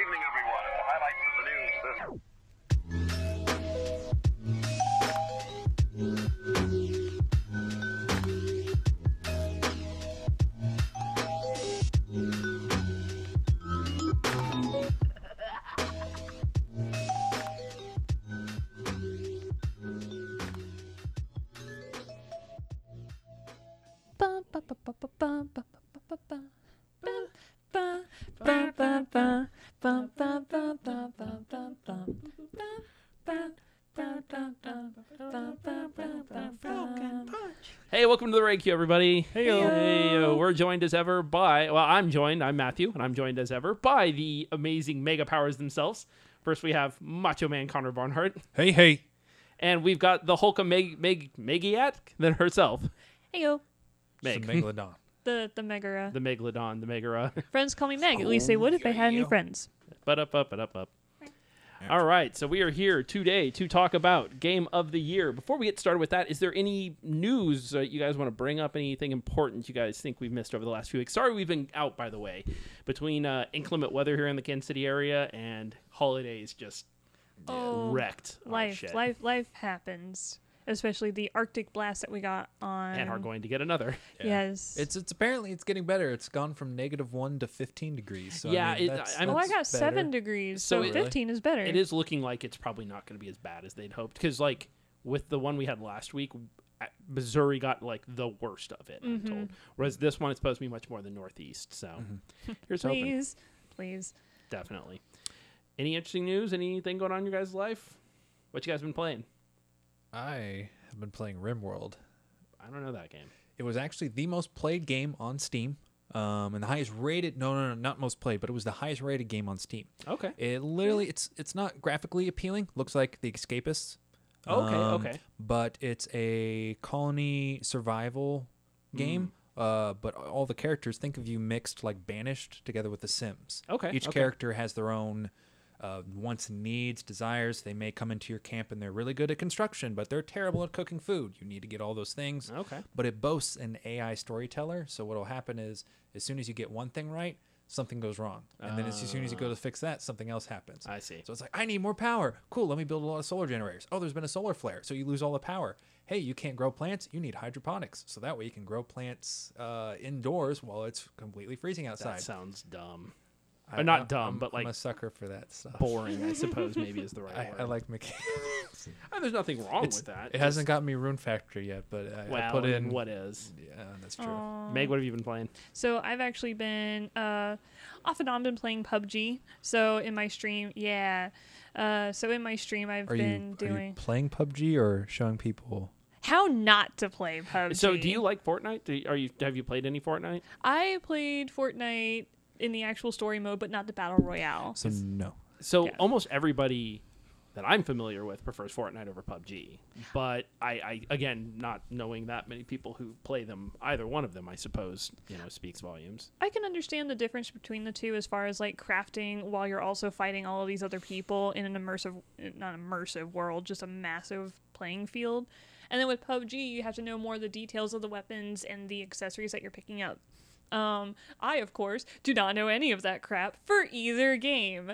evening, everyone. The highlights of the news this Bum, ba, ba, ba, bum, ba, welcome you, the Reg Q, everybody. Hey, Heyo. we're joined as ever by, well, I'm joined, I'm Matthew, and I'm joined as ever by the amazing mega powers themselves. First, we have Macho Man Connor Barnhart, Hey, hey. and we've got the Hulk Meg, Meg, Megiat then herself, Hey, yo. Meg, It's a megalodon. the the Megara. the Megalodon, the Megara. Friends call me Meg. At least they oh, would if they had any friends. but up, up, but up, up. All right, so we are here today to talk about Game of the Year. Before we get started with that, is there any news uh, you guys want to bring up? Anything important you guys think we've missed over the last few weeks? Sorry, we've been out, by the way, between uh, inclement weather here in the Kansas City area and holidays just Oh, wrecked our life, shit. life, life happens. Especially the Arctic blast that we got on. and are going to get another. Yes. It's it's apparently it's getting better. It's gone from negative one to fifteen degrees. So, Yeah, I mean, it- that's, I'm- oh, I got better. seven degrees, So so, it- fifteen is better. It is looking like it's probably not going to be as bad as they'd hoped because, like, with the one we had last week, uh, Missouri got like the worst of it. I'm told. Whereas this one, it's supposed to be much more the Northeast. So here's hoping. Please, please. Definitely. Any interesting news? Anything going on in your guys' life? What you guys been playing? I have been playing RimWorld. I don't know that game. It was actually the most played game on Steam. Um, and the highest rated no no no not most played, but it was the highest rated game on Steam. Okay. It literally it's it's not graphically appealing. Looks like The Escapists. Okay, Um, okay. But it's a colony survival game. Uh, but all the characters think of you mixed like banished together with the Sims. Okay, Each okay. character has their own uh, wants and needs, desires. They may come into your camp and they're really good at construction, but they're terrible at cooking food. You need to get all those things. Okay. But it boasts an AI storyteller. So what'll happen is, as soon as you get one thing right, something goes wrong, and then as soon as you go to fix that, something else happens. I see. So it's like, I need more power. Cool, let me build a lot of solar generators. Oh, there's been a solar flare, so you lose all the power. Hey, you can't grow plants. You need hydroponics, so that way you can grow plants uh, indoors while it's completely freezing outside. That sounds dumb. I- or not I- dumb, I'm- but, like, I'm a sucker for that stuff. Boring, I suppose, maybe is the right I, word. I like mechanics. Uh, there's nothing wrong It's- with that. It hasn't got me Rune Factory yet, but I, Well, I put in what is. Yeah, that's true. Aw. Meg, what have you been playing? So I've actually been uh, off and on been playing PUBG. So in my stream, yeah. Uh, so in my stream, I've Are been you, are doing you playing PUBG or showing people? how not to play PUBG. So, do you like Fortnite? Do you, are you have you played any Fortnite? I played Fortnite in the actual story mode, but not the battle royale. So no. So Yeah. almost everybody that I'm familiar with prefers Fortnite over PUBG. But I, I again, not knowing that many people who play them, either one of them, I suppose, you know, speaks volumes. I can understand the difference between the two as far as like crafting while you're also fighting all of these other people in an immersive, not immersive world, just a massive playing field. And then with PUBG, you have to know more of the details of the weapons and the accessories that you're picking up. Um, I, of course, do not know any of that crap for either game.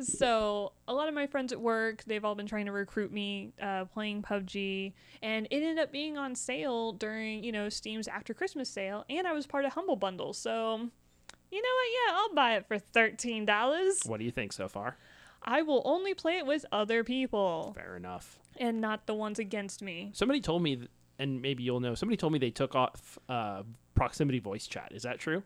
So a lot of my friends at work, they've all been trying to recruit me uh, playing PUBG, and it ended up being on sale during you know Steam's after Christmas sale, and I was part of Humble Bundle, so you know what? Yeah, I'll buy it for thirteen dollars. What do you think so far? I will only play it with other people Fair enough. and not the ones against me. Somebody told me, and maybe you'll know. Somebody told me they took off uh, proximity voice chat. Is that true?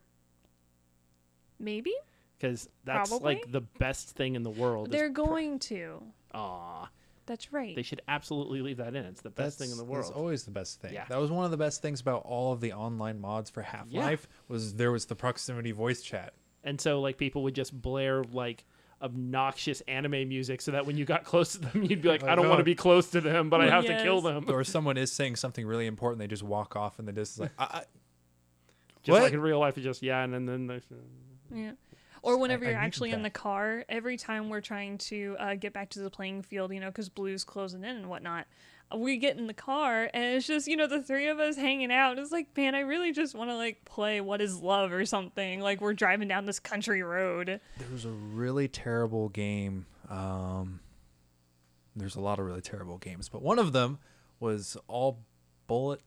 Maybe Because that's Probably. like the best thing in the world. they're pro- going to. Aw, That's right. they should absolutely leave that in. It's the best thing in the That's world. always the best thing. Yeah. That was one of the best things about all of the online mods for Half Life was there was the proximity voice chat. And so like people would just blare like obnoxious anime music so that when you got close to them you'd be like, Oh, I don't want to be close to them, but I have to kill them. or someone is saying something really important, they just walk off in the distance like, I, I, Just What? like in real life, it's just yeah, and then then there's Yeah. Or whenever I you're needed actually in the car, every time we're trying to uh, get back to the playing field, you know, because blue's closing in and whatnot, we get in the car and it's just you know the three of us hanging out. It's like man, I really just want to like play What Is Love or something. Like we're driving down this country road. There was a really terrible game. Um, there's a lot of really terrible games, but one of them was all bullet,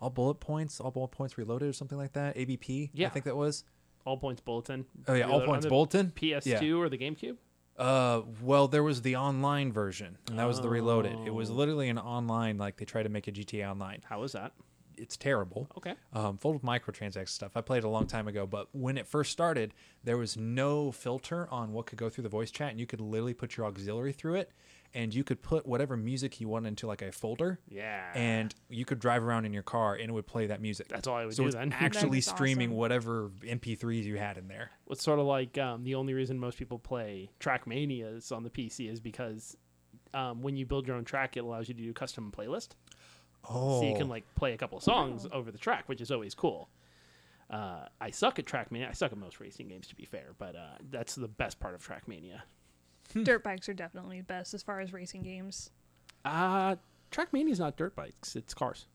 all bullet points, all bullet points reloaded or something like that. ABP, Yeah. I think that was. All points bulletin. Oh yeah, all points bulletin. PS2 Yeah. or the GameCube. Uh, well, there was the online version, and that was the reloaded. It was Oh. literally an online, like they tried to make a GTA Online. How was that? It's terrible. Okay. um, full of microtransaction stuff. I played a long time ago, but when it first started, there was no filter on what could go through the voice chat, and you could literally put your auxiliary through it, and you could put whatever music you want into like a folder, Yeah. and you could drive around in your car, and it would play that music. That's all I would so do it's then. actually is streaming awesome. whatever MP3s you had in there. It's sort of like um, the only reason most people play Trackmanias on the PC is because um, when you build your own track, it allows you to do a custom playlist. Oh, so you can like play a couple of songs over the track, which is always cool. Uh, I suck at Trackmania. I suck at most racing games, to be fair, but uh, that's the best part of Trackmania. Dirt bikes are definitely best as far as racing games. Uh, Trackmania is not dirt bikes; it's cars.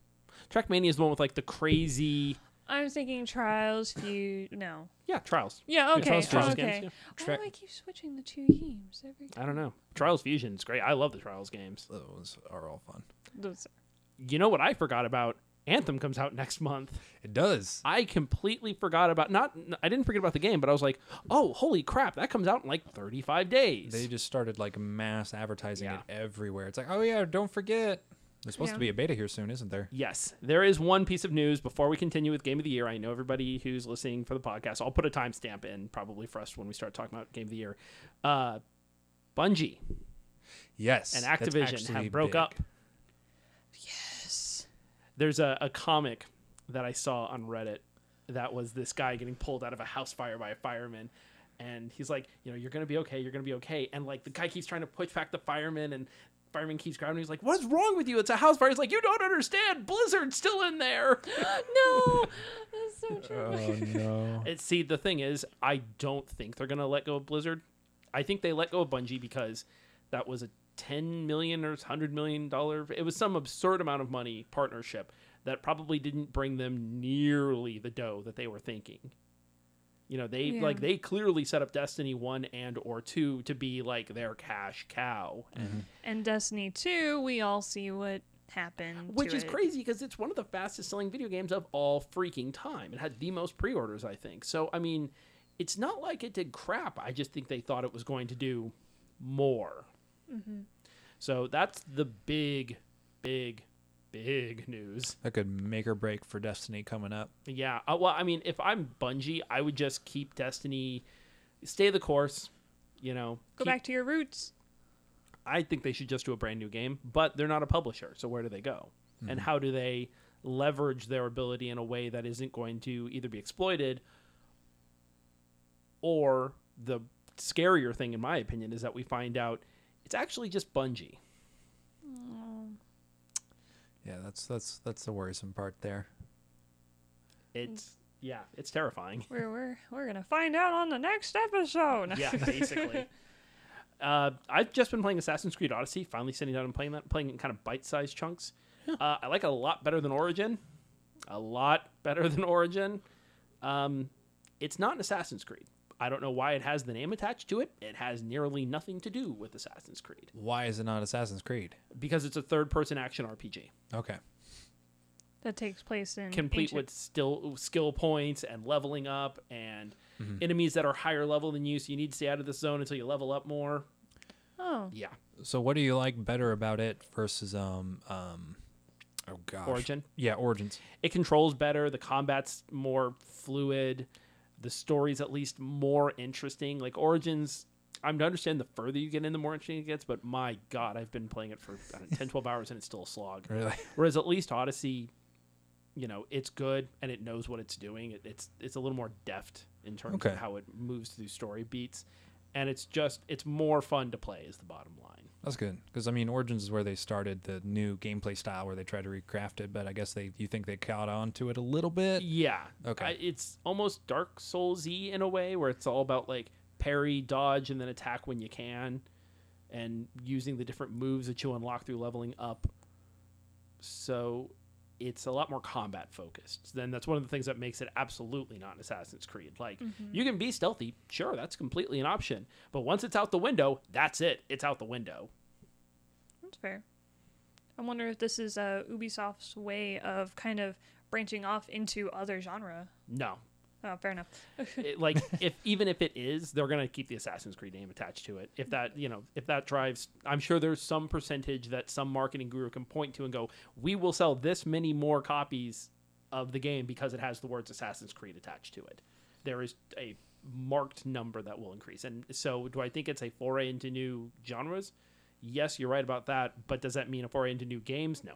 Trackmania is the one with like the crazy, I'm thinking Trials, Few. No. yeah, trials. Yeah. Okay. Trials, Trials okay. games, yeah. Why do I keep switching the two games every time? I don't know. Trials Fusion is great. I love the Trials games. those are all fun. Those You know what I forgot about? Anthem comes out next month. It does. I completely forgot about not I didn't forget about the game, but I was like, "Oh, holy crap, that comes out in like 35 days." They just started like mass advertising Yeah. it everywhere. It's like, oh yeah, don't forget. There's supposed Yeah. to be a beta here soon, isn't there? Yes, there is one piece of news before we continue with Game of the Year. I know everybody who's listening for the podcast. I'll put a timestamp in probably for us when we start talking about Game of the Year. Uh, Bungie Yes. and Activision have broke big. up. Yes. There's a, a comic that I saw on Reddit that was this guy getting pulled out of a house fire by a fireman. And he's like, you know, you're gonna be okay. You're gonna be okay. And like the guy keeps trying to push back the fireman, and fireman keeps grabbing. him. He's like, "What's wrong with you? It's a house fire." He's like, "You don't understand. Blizzard's still in there." no. That's so oh, true. Oh no. It, see, the thing is, I don't think they're gonna let go of Blizzard. I think they let go of Bungie because that was a ten million or hundred million dollar. It was some absurd amount of money partnership that probably didn't bring them nearly the dough that they were thinking. You know, they Yeah. like they clearly set up Destiny one and or two to be like their cash cow, and And Destiny 2, we all see what happened. which to is it. crazy because it's one of the fastest selling video games of all freaking time. It had the most pre-orders, I think. So I mean, it's not like it did crap. I just think they thought it was going to do more. So that's the big, big, big news. That could make or break for Destiny coming up. Yeah. Uh, well, I mean, if I'm Bungie, I would just keep Destiny, stay the course. You know, Go keep- back to your roots. I think they should just do a brand new game, but they're not a publisher, so where do they go? And how do they leverage their ability in a way that isn't going to either be exploited or the scarier thing in my opinion is that we find out it's actually just Bungie. Yeah, that's that's that's the worrisome part there. It's yeah, it's terrifying. We're, we're, we're going to find out on the next episode. yeah, basically. Uh, I've just been playing Assassin's Creed Odyssey. Finally sitting down and playing that, playing it in kind of bite-sized chunks. Uh, I like it a lot better than Origin. A lot better than Origin. Um, it's not an Assassin's Creed. I don't know why it has the name attached to it. It has nearly nothing to do with Assassin's Creed Why is it not Assassin's Creed? because it's a third-person action RPG, Okay. That takes place in complete ancient- with still skill points and leveling up and enemies that are higher level than you. So you need to stay out of this zone until you level up more. Oh, Yeah, So what do you like better about it versus um um oh gosh. Origin. Yeah, Origins. it controls better the combat's more fluid the story's at least more interesting like origins i'm to understand the further you get in the more interesting it gets but my god i've been playing it for know, 10 12 hours and it's still a slog Really? whereas at least odyssey you know it's good and it knows what it's doing it, it's it's a little more deft in terms Okay. of how it moves through story beats and it's just it's more fun to play is the bottom line That's good because I mean Origins is where they started the new gameplay style where they try to recraft it, but I guess they you think they caught on to it a little bit. Yeah. Okay. I, it's almost Dark Souls y in a way where it's all about like parry, dodge, and then attack when you can, and using the different moves that you unlock through leveling up. so it's a lot more combat focused. Then that's one of the things that makes it absolutely not an Assassin's Creed. Like you can be stealthy, sure, that's completely an option. But once it's out the window, that's it. It's out the window. That's fair. I wonder if this is uh, Ubisoft's way of kind of branching off into other genre. No, Oh, fair enough. it, like if even if it is, they're gonna keep the Assassin's Creed name attached to it. If mm. that you know, if that drives, I'm sure there's some percentage that some marketing guru can point to and go, we will sell this many more copies of the game because it has the words Assassin's Creed attached to it. There is a marked number that will increase, and so do I think it's a foray into new genres? Yes, you're right about that, but does that mean a foray into new games? No.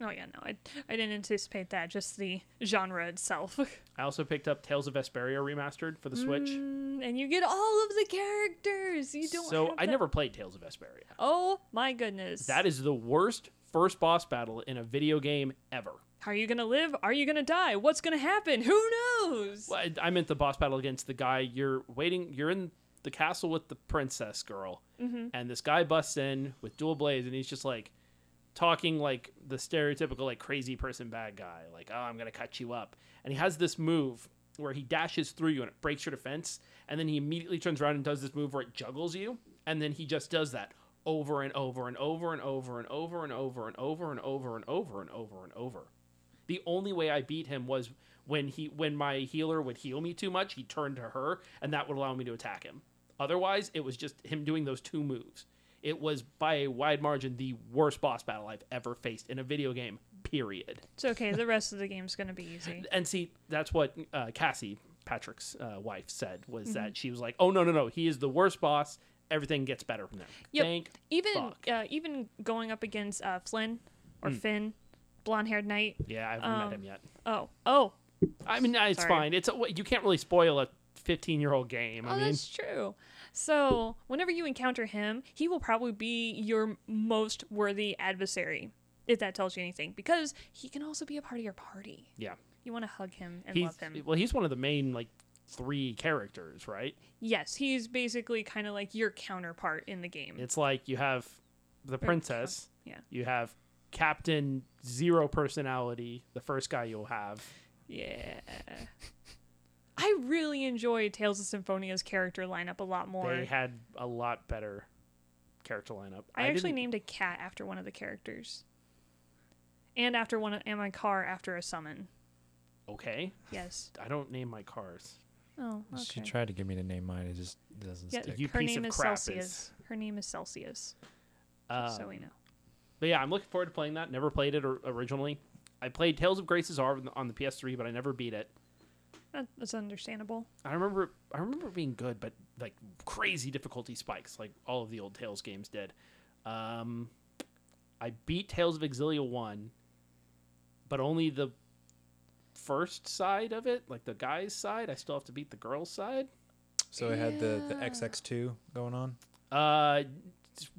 Oh yeah, no, I, I didn't anticipate that. Just the genre itself. I also picked up Tales of Vesperia remastered for the Switch. Mm, and you get all of the characters. You don't. so I that- never played Tales of Vesperia. Oh my goodness. That is the worst first boss battle in a video game ever. Are you gonna live? Are you gonna die? What's gonna happen? Who knows? Well, I, I meant the boss battle against the guy. You're waiting. You're in the castle with the princess girl, and this guy busts in with dual blades, and he's just like talking like the stereotypical like crazy person bad guy, like oh I'm gonna cut you up, and he has this move where he dashes through you and it breaks your defense, and then he immediately turns around and does this move where it juggles you, and then he just does that over and over and over and over and over and over and over and over and over and over and over. The only way I beat him was when he when my healer would heal me too much, he turned to her, and that would allow me to attack him. Otherwise, it was just him doing those two moves. It was by a wide margin the worst boss battle I've ever faced in a video game. Period. It's okay. The rest of the game's gonna be easy. And see, that's what uh, Cassie, Patrick's uh, wife, said was Mm-hmm. that she was like, "Oh no, no, no, he is the worst boss. Everything gets better from there." Yep. Thank Even fuck. uh, even going up against uh, Flynn or Finn, blonde-haired knight. Yeah, I haven't met Um, him yet. Oh, oh, I mean, it's sorry. fine. It's a, you can't really spoil a 15 year old game. I oh, mean, that's true. So whenever you encounter him, he will probably be your most worthy adversary, if that tells you anything, because he can also be a part of your party. yeah. You want to hug him and he's love him. well he's one of the main like three characters right Yes, he's basically kind of like your counterpart in the game. it's like you have the princess yeah. you have captain zero personality the first guy you'll have Yeah. I really enjoy Tales of Symphonia's character lineup a lot more. they had a lot better character lineup I, actually didn't- named a cat after one of the characters. And after one of, and my car after a summon. okay Yes. i don't name my cars Oh, She tried to get me to name mine. It just doesn't Yeah, stick. You her piece name of is crap Celsius. is- Her name is Celsius. um, so we know. but yeah i'm looking forward to playing that never played it or- originally i played tales of grace's are on the ps3 but i never beat it That, that's understandable. I remember I remember it being good, but like crazy difficulty spikes, like all of the old Tales games did. Um, I beat Tales of Xillia one, but only the first side of it, like the guy's side. I still have to beat the girl's side. So it had the, the Yeah. XX2 going on. Uh,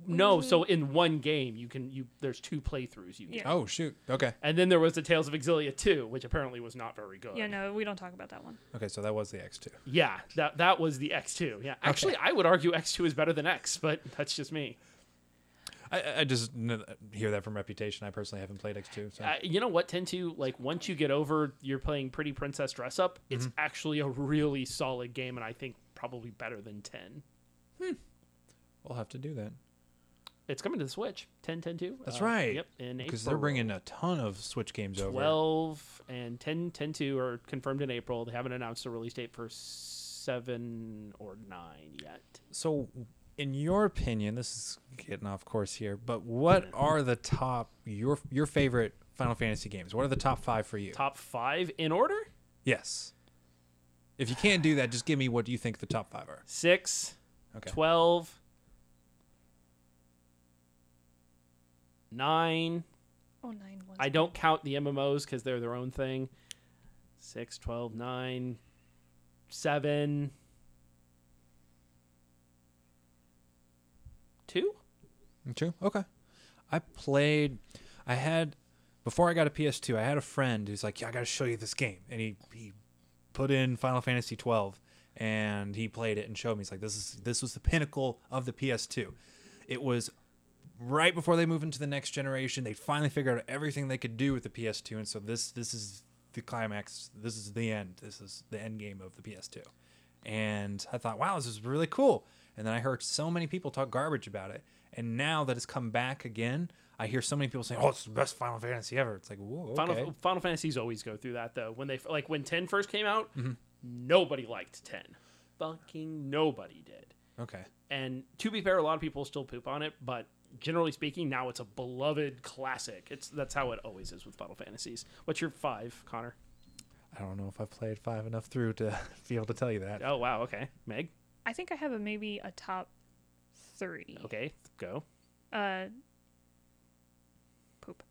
no. So mm-hmm. in one game, you can you there's two playthroughs you get. Yeah. Oh, shoot. Okay. And then there was the Tales of Xillia 2, which apparently was not very good. Yeah, no, we don't talk about that one. Okay, so that was the X2. Yeah, that that was the X2. Yeah. Actually, I would argue X2 is better than X, but that's just me. I, I just kn- hear that from reputation. I personally haven't played X2. So. Uh, you know what? Tend to like once you get over you're playing Pretty Princess Dress Up, it's mm-hmm. actually a really solid game, and I think probably better than ten. Hmm. we'll have to do that. It's coming to the Switch. 10, 10, 2. That's Uh, right. Yep. In April. Because they're bringing a ton of Switch games over. 12 and 10, 10, 2 are confirmed in April. They haven't announced a release date for seven or nine yet. So, in your opinion, this is getting off course here, but what are the top your your favorite Final Fantasy games? What are the top five for you? Top five in order: Yes. If you can't do that, just give me what you think the top five are. six, Okay. 12, nine. Oh, nine was. I don't count the MMOs because they're their own thing. 6, 12, 9, 7, 2? True. Okay. I played. I had before I got a PS2. I had a friend who's like, "Yeah, I got to show you this game," and he he put in Final Fantasy 12, and he played it and showed me. He's like, "This is this was the pinnacle of the PS2. It was right before they move into the next generation, they finally figured out everything they could do with the PS2, and so this this is the climax. This is the end. This is the end game of the PS2. And I thought, wow, this is really cool. And then I heard so many people talk garbage about it. And now that it's come back again, I hear so many people saying, "Oh, it's the best Final Fantasy ever." It's like, whoa, okay. Final Final Fantasies always go through that though. When they like when ten first came out, Mm-hmm. nobody liked ten. Fucking nobody did. okay. And to be fair, a lot of people still poop on it, but generally speaking, now it's a beloved classic. It's that's how it always is with Final Fantasies. What's your five, Connor? I don't know if I've played five enough through to be able to tell you that. Oh wow, okay. Meg, I think I have a maybe a top three. okay, go. Uh, poop.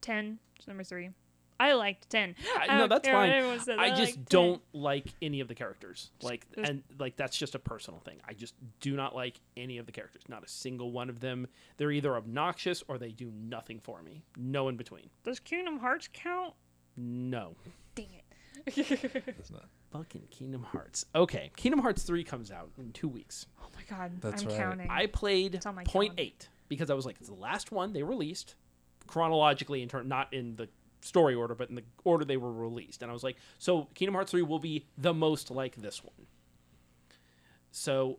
Ten number three. I liked ten. I, I no, that's fine. everyone I I just like don't like any of the characters. Like, and like that's just a personal thing. I just do not like any of the characters. Not a single one of them. They're either obnoxious or they do nothing for me. No in between. Does Kingdom Hearts count? No. Dang it. It's not- Fucking Kingdom Hearts. Okay, Kingdom Hearts 3 comes out in two weeks. Oh my god, That's I'm right. counting. I played It's point calendar. eight because I was like, it's the last one they released chronologically in turn, not in the story order, but in the order they were released. And I was like, so Kingdom Hearts 3 will be the most like this one. So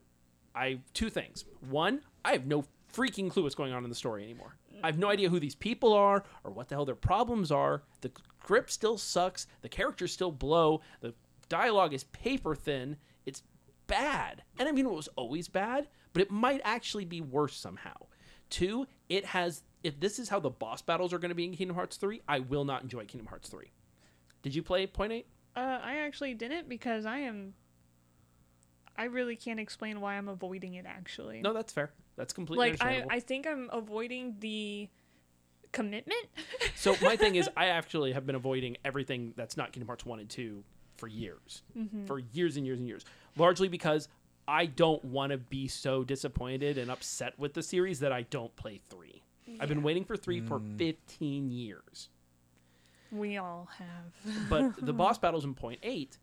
I two things. One, I have no freaking clue what's going on in the story anymore. I have no idea who these people are or what the hell their problems are. The script still sucks. The characters still blow. The dialogue is paper thin. It's bad. And I mean, it was always bad, but it might actually be worse somehow. Two, it has. If this is how the boss battles are going to be in Kingdom Hearts 3, I will not enjoy Kingdom Hearts 3. Did you play Point 8? Uh, I actually didn't because I am. I really can't explain why I'm avoiding it. Actually, No, that's fair. That's completely like I. I think I'm avoiding the commitment. So my thing is, I actually have been avoiding everything that's not Kingdom Hearts one and two for years, for years and years and years. Largely because I don't want to be so disappointed and upset with the series that I don't play three. I've been waiting for three for mm. fifteen years. we all have. But the boss battles in Point Eight,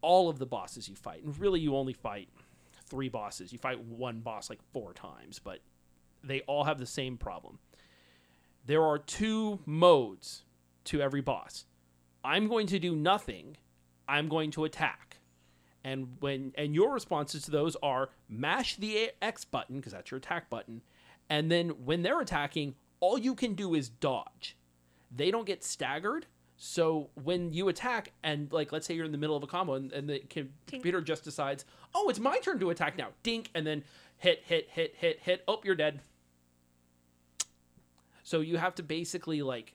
all of the bosses you fight, and really you only fight three bosses. You fight one boss like four times, but they all have the same problem. There are two modes to every boss. I'm going to do nothing. I'm going to attack. And when and your responses to those are mash the X button because that's your attack button, and then when they're attacking, all you can do is dodge. They don't get staggered. So when you attack and like let's say you're in the middle of a combo and, and the com- computer just decides, "Oh, it's my turn to attack now." Dink and then hit hit hit hit hit. Oh, you're dead. So you have to basically like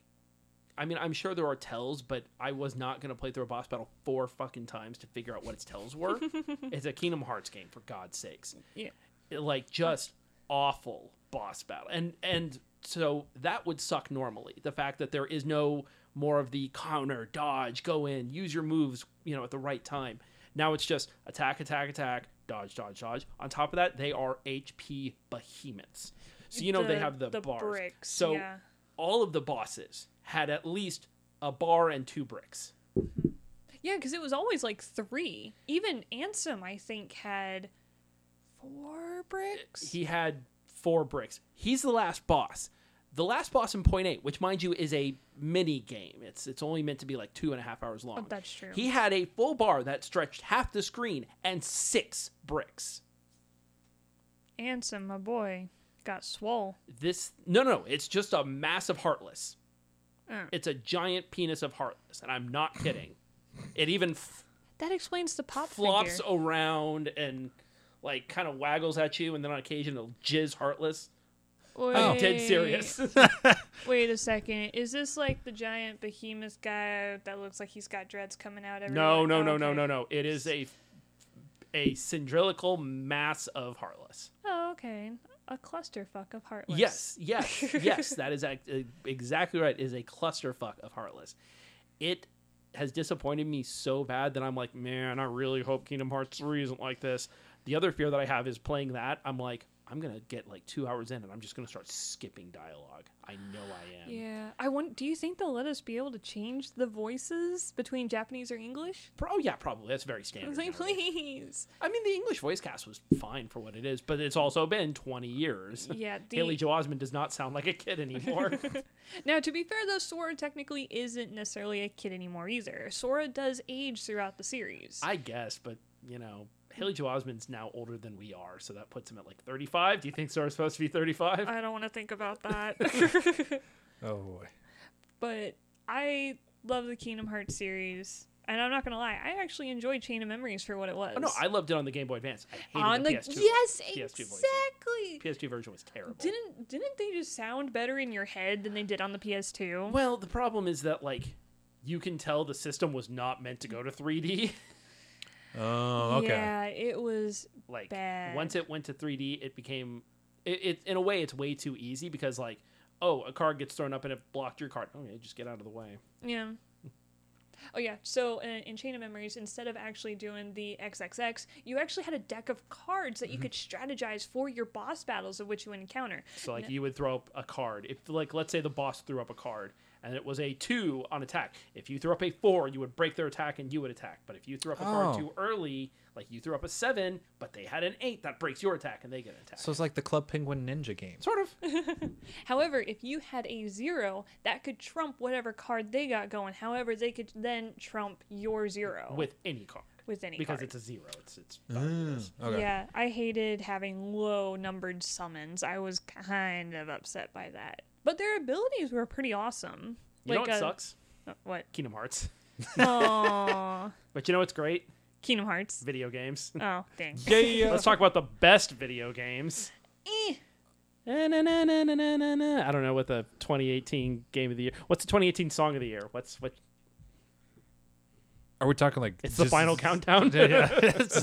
I mean, I'm sure there are tells, but I was not going to play through a boss battle four fucking times to figure out what its tells were. it's a Kingdom Hearts game, for God's sakes. Yeah. It, like, just awful boss battle. And, and so that would suck normally. The fact that there is no more of the counter, dodge, go in, use your moves, you know, at the right time. Now it's just attack, attack, attack, dodge, dodge, dodge. On top of that, they are HP behemoths. So, you know, they have the, the bars. bricks, So, yeah. all of the bosses had at least a bar and two bricks. Mm-hmm. Yeah, because it was always like three. Even Ansem, I think, had four bricks. He had four bricks. He's the last boss. The last boss in Point Eight, which mind you is a mini game. It's it's only meant to be like two and a half hours long. Oh, that's true. He had a full bar that stretched half the screen and six bricks. Ansem, my boy, got swole. This no no no. It's just a massive heartless. Uh. It's a giant penis of heartless, and I'm not kidding. it even f- That explains the pop flops figure. around and like kind of waggles at you, and then on occasion it'll jizz heartless. Wait, I'm dead serious. Wait a second. Is this like the giant behemoth guy that looks like he's got dreads coming out everywhere? no, no, Oh, no, no, okay. no, no. It is a a cylindrical mass of heartless. Oh, okay. A clusterfuck of heartless. Yes, yes, yes. That is exactly right. It is a clusterfuck of heartless. It has disappointed me so bad that I'm like, man, I really hope Kingdom Hearts 3 isn't like this. The other fear that I have is playing that. I'm like, I'm gonna get like two hours in and I'm just gonna start skipping dialogue. I know I am. Yeah. I want. Do you think they'll let us be able to change the voices between Japanese or English? Pro- oh yeah, probably. That's very I standard. was like, please. I mean, the English voice cast was fine for what it is, but it's also been 20 years. Yeah. The, Haley Joel Osment does not sound like a kid anymore. Now, to be fair, though, Sora technically isn't necessarily a kid anymore either. Sora does age throughout the series. I guess, but you know, Haley Joel Osment's now older than we are, so that puts him at like 35. Do you think Sora's supposed to be 35? I don't want to think about that. Oh boy. but I love the Kingdom Hearts series. And I'm not gonna lie, I actually enjoyed Chain of Memories for what it was. Oh, no, I loved it on the Game Boy Advance. I hated on the, the PS2. yes, PS2 voice. exactly. PS2 version was terrible. Didn't didn't they just sound better in your head than they did on the PS2? Well, the problem is that like you can tell the system was not meant to go to 3D. Oh, okay. Yeah, it was like Bad. once it went to 3D, it became it, it in a way it's way too easy because like oh a card gets thrown up and it blocked your card. Okay, just get out of the way. Yeah. Oh yeah. So in, in Chain of Memories, instead of actually doing the XXX, you actually had a deck of cards that you mm-hmm. could strategize for your boss battles of which you would encounter. So like you would throw up a card. If like let's say the boss threw up a card and it was a two on attack. If you threw up a four, you would break their attack and you would attack. But if you threw up a card Oh. too early, like you threw up a seven, but they had an eight, that breaks your attack and they get an attack. So it's like the Club Penguin Ninja game. sort of. However, if you had a zero, that could trump whatever card they got going. However, they could then trump your zero with any card. With any Because card. it's a zero. It's it's Mm, okay. Yeah, I hated having low numbered summons. I was kind of upset by that. But their abilities were pretty awesome. You know like what uh, sucks? uh, What? Kingdom Hearts. Aww. But you know what's great? Kingdom Hearts. Video games. Oh, dang. Yeah. Let's talk about the best video games. Eh. Na, na, na, na, na, na, na, na. I don't know what the 2018 game of the year. What's the 2018 song of the year? What's what? Are we talking like It's the just- final countdown. Yeah, yeah.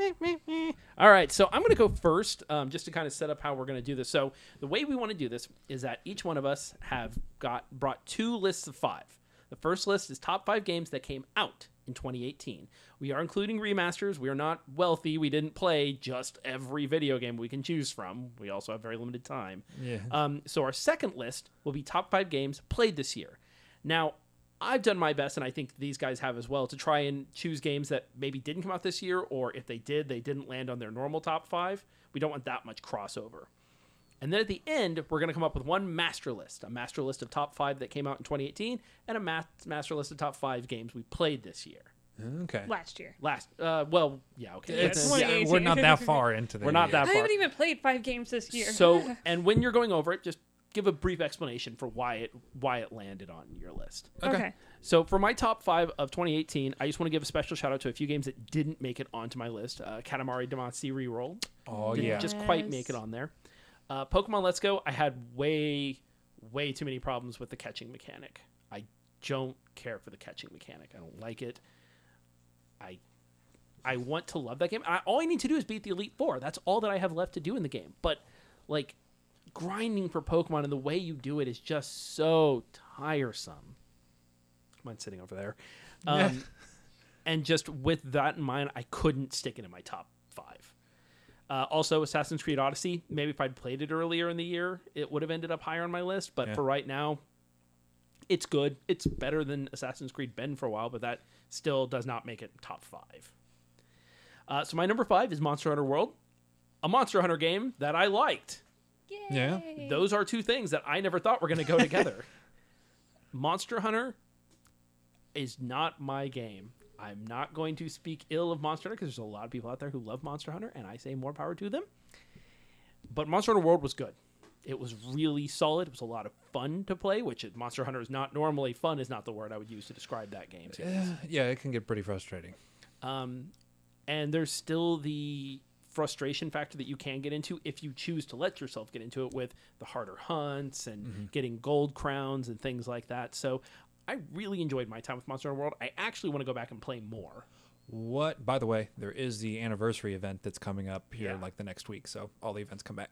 All right, so I'm going to go first, um, just to kind of set up how we're going to do this. So the way we want to do this is that each one of us have got brought two lists of five. The first list is top five games that came out in 2018. We are including remasters. We are not wealthy. We didn't play just every video game we can choose from. We also have very limited time. yeah. Um, so our second list will be top five games played this year. Now, I've done my best, and I think these guys have as well, to try and choose games that maybe didn't come out this year, or if they did, they didn't land on their normal top five. We don't want that much crossover. And then at the end, we're going to come up with one master list, a master list of top five that came out in 2018, and a ma- master list of top five games we played this year. okay. Last year. Last, uh, well, yeah, okay. It's, Yeah, yeah, 2018. we're not that far into the We're not year. that Far. I haven't even played five games this year. So, and when you're going over it, just give a brief explanation for why it why it landed on your list. okay. Okay. So for my top five of 2018, I just want to give a special shout out to a few games that didn't make it onto my list. Uh, Katamari Damacy Reroll Oh didn't yeah. just quite make it on there. Uh, Pokemon Let's Go, I had way, way too many problems with the catching mechanic. I don't care for the catching mechanic. I don't like it. I, I want to love that game. I, all I need to do is beat the Elite Four. That's all that I have left to do in the game. But like grinding for Pokemon and the way you do it is just so tiresome. Mine's sitting over there. Um, and just with that in mind, I couldn't stick it in my top five. Uh, also, Assassin's Creed Odyssey. Maybe if I'd played it earlier in the year, it would have ended up higher on my list. But Yeah. for right now, it's good. It's better than Assassin's Creed been for a while, but that still does not make it top five. Uh, so my number five is Monster Hunter World, a Monster Hunter game that I liked. Yeah. Those are two things that I never thought were going to go together. Monster Hunter is not my game. I'm not going to speak ill of Monster Hunter because there's a lot of people out there who love Monster Hunter, and I say more power to them. But Monster Hunter World was good. It was really solid. It was a lot of fun to play, which is- Monster Hunter is not normally fun. Is not the word I would use to describe that game. yeah, it can get pretty frustrating. Um, and there's still the frustration factor that you can get into if you choose to let yourself get into it with the harder hunts and getting gold crowns and things like that. So I really enjoyed my time with Monster Hunter World. I actually want to go back and play more. What? By the way, there is the anniversary event that's coming up here Yeah. like the next week, so all the events come back.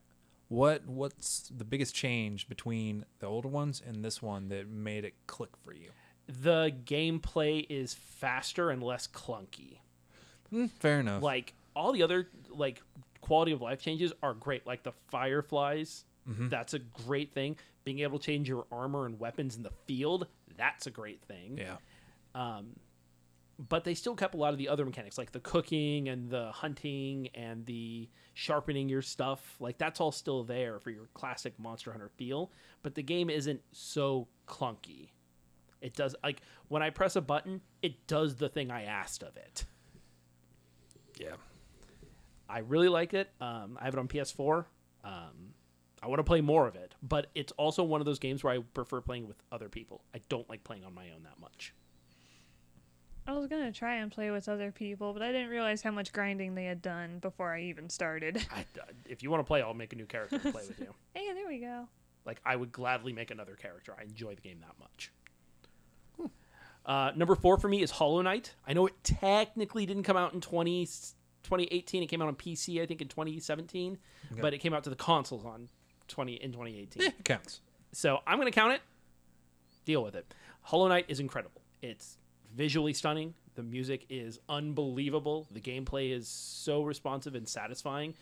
What? What's the biggest change between the older ones and this one that made it click for you? The gameplay is faster and less clunky. Hmm, fair enough. Like all the other like quality of life changes are great. Like the fireflies, that's a great thing. Being able to change your armor and weapons in the field, that's a great thing. Yeah. Um, But they still kept a lot of the other mechanics, like the cooking and the hunting and the sharpening your stuff. Like that's all still there for your classic Monster Hunter feel. But the game isn't so clunky. It does like when I press a button, it does the thing I asked of it. Yeah. I really like it. Um, I have it on PS4. Um, I want to play more of it, but it's also one of those games where I prefer playing with other people. I don't like playing on my own that much. I was gonna try and play with other people, but I didn't realize how much grinding they had done before I even started. I, if you want to play, I'll make a new character to play with you. hey, there we go. Like I would gladly make another character. I enjoy the game that much. Uh, number four for me is Hollow Knight. I know it technically didn't come out in 20, 2018. It came out on PC, I think, in 2017, but it came out to the consoles on 20 in 2018. Yeah, it counts. So I'm going to count it. Deal with it. Hollow Knight is incredible. It's visually stunning. The music is unbelievable. The gameplay is so responsive and satisfying.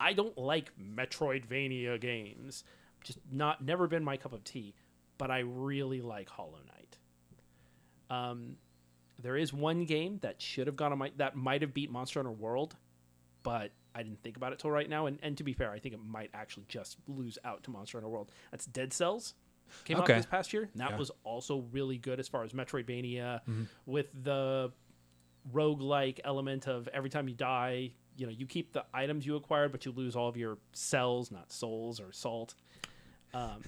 I don't like Metroidvania games. Just not never been my cup of tea, but I really like Hollow Knight. Um, there is one game that should have gone on my that might have beat Monster Hunter World, but I didn't think about it till right now. And, and to be fair, I think it might actually just lose out to Monster Hunter World. That's Dead Cells. Came Okay. out this past year. And that Yeah. was also really good as far as Metroidvania with the roguelike element of every time you die, you know, you keep the items you acquired, but you lose all of your cells, not souls or salt. Um,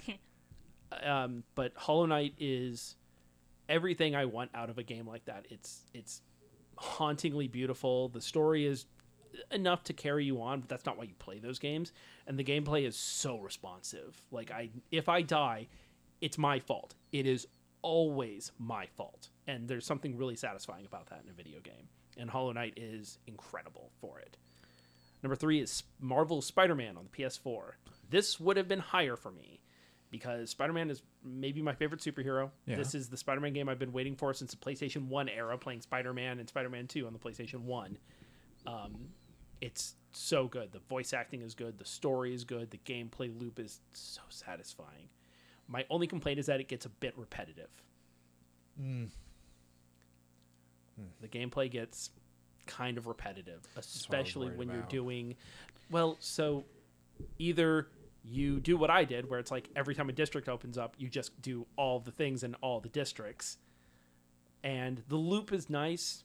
um, but Hollow Knight is everything I want out of a game like that. It's it's hauntingly beautiful. The story is enough to carry you on, but that's not why you play those games. And the gameplay is so responsive. Like I if I die, it's my fault. It is always my fault. And there's something really satisfying about that in a video game. And Hollow Knight is incredible for it. Number three is Marvel Spider Man on the PS4. This would have been higher for me because Spider Man is maybe my favorite superhero. Yeah. This is the Spider Man game I've been waiting for since the PlayStation 1 era, playing Spider Man and Spider Man 2 on the PlayStation 1. Um, it's so good. The voice acting is good. The story is good. The gameplay loop is so satisfying. My only complaint is that it gets a bit repetitive. The gameplay gets kind of repetitive, what I was especially when you're doing well. So either you do what I did, where it's like every time a district opens up, you just do all the things in all the districts, and the loop is nice,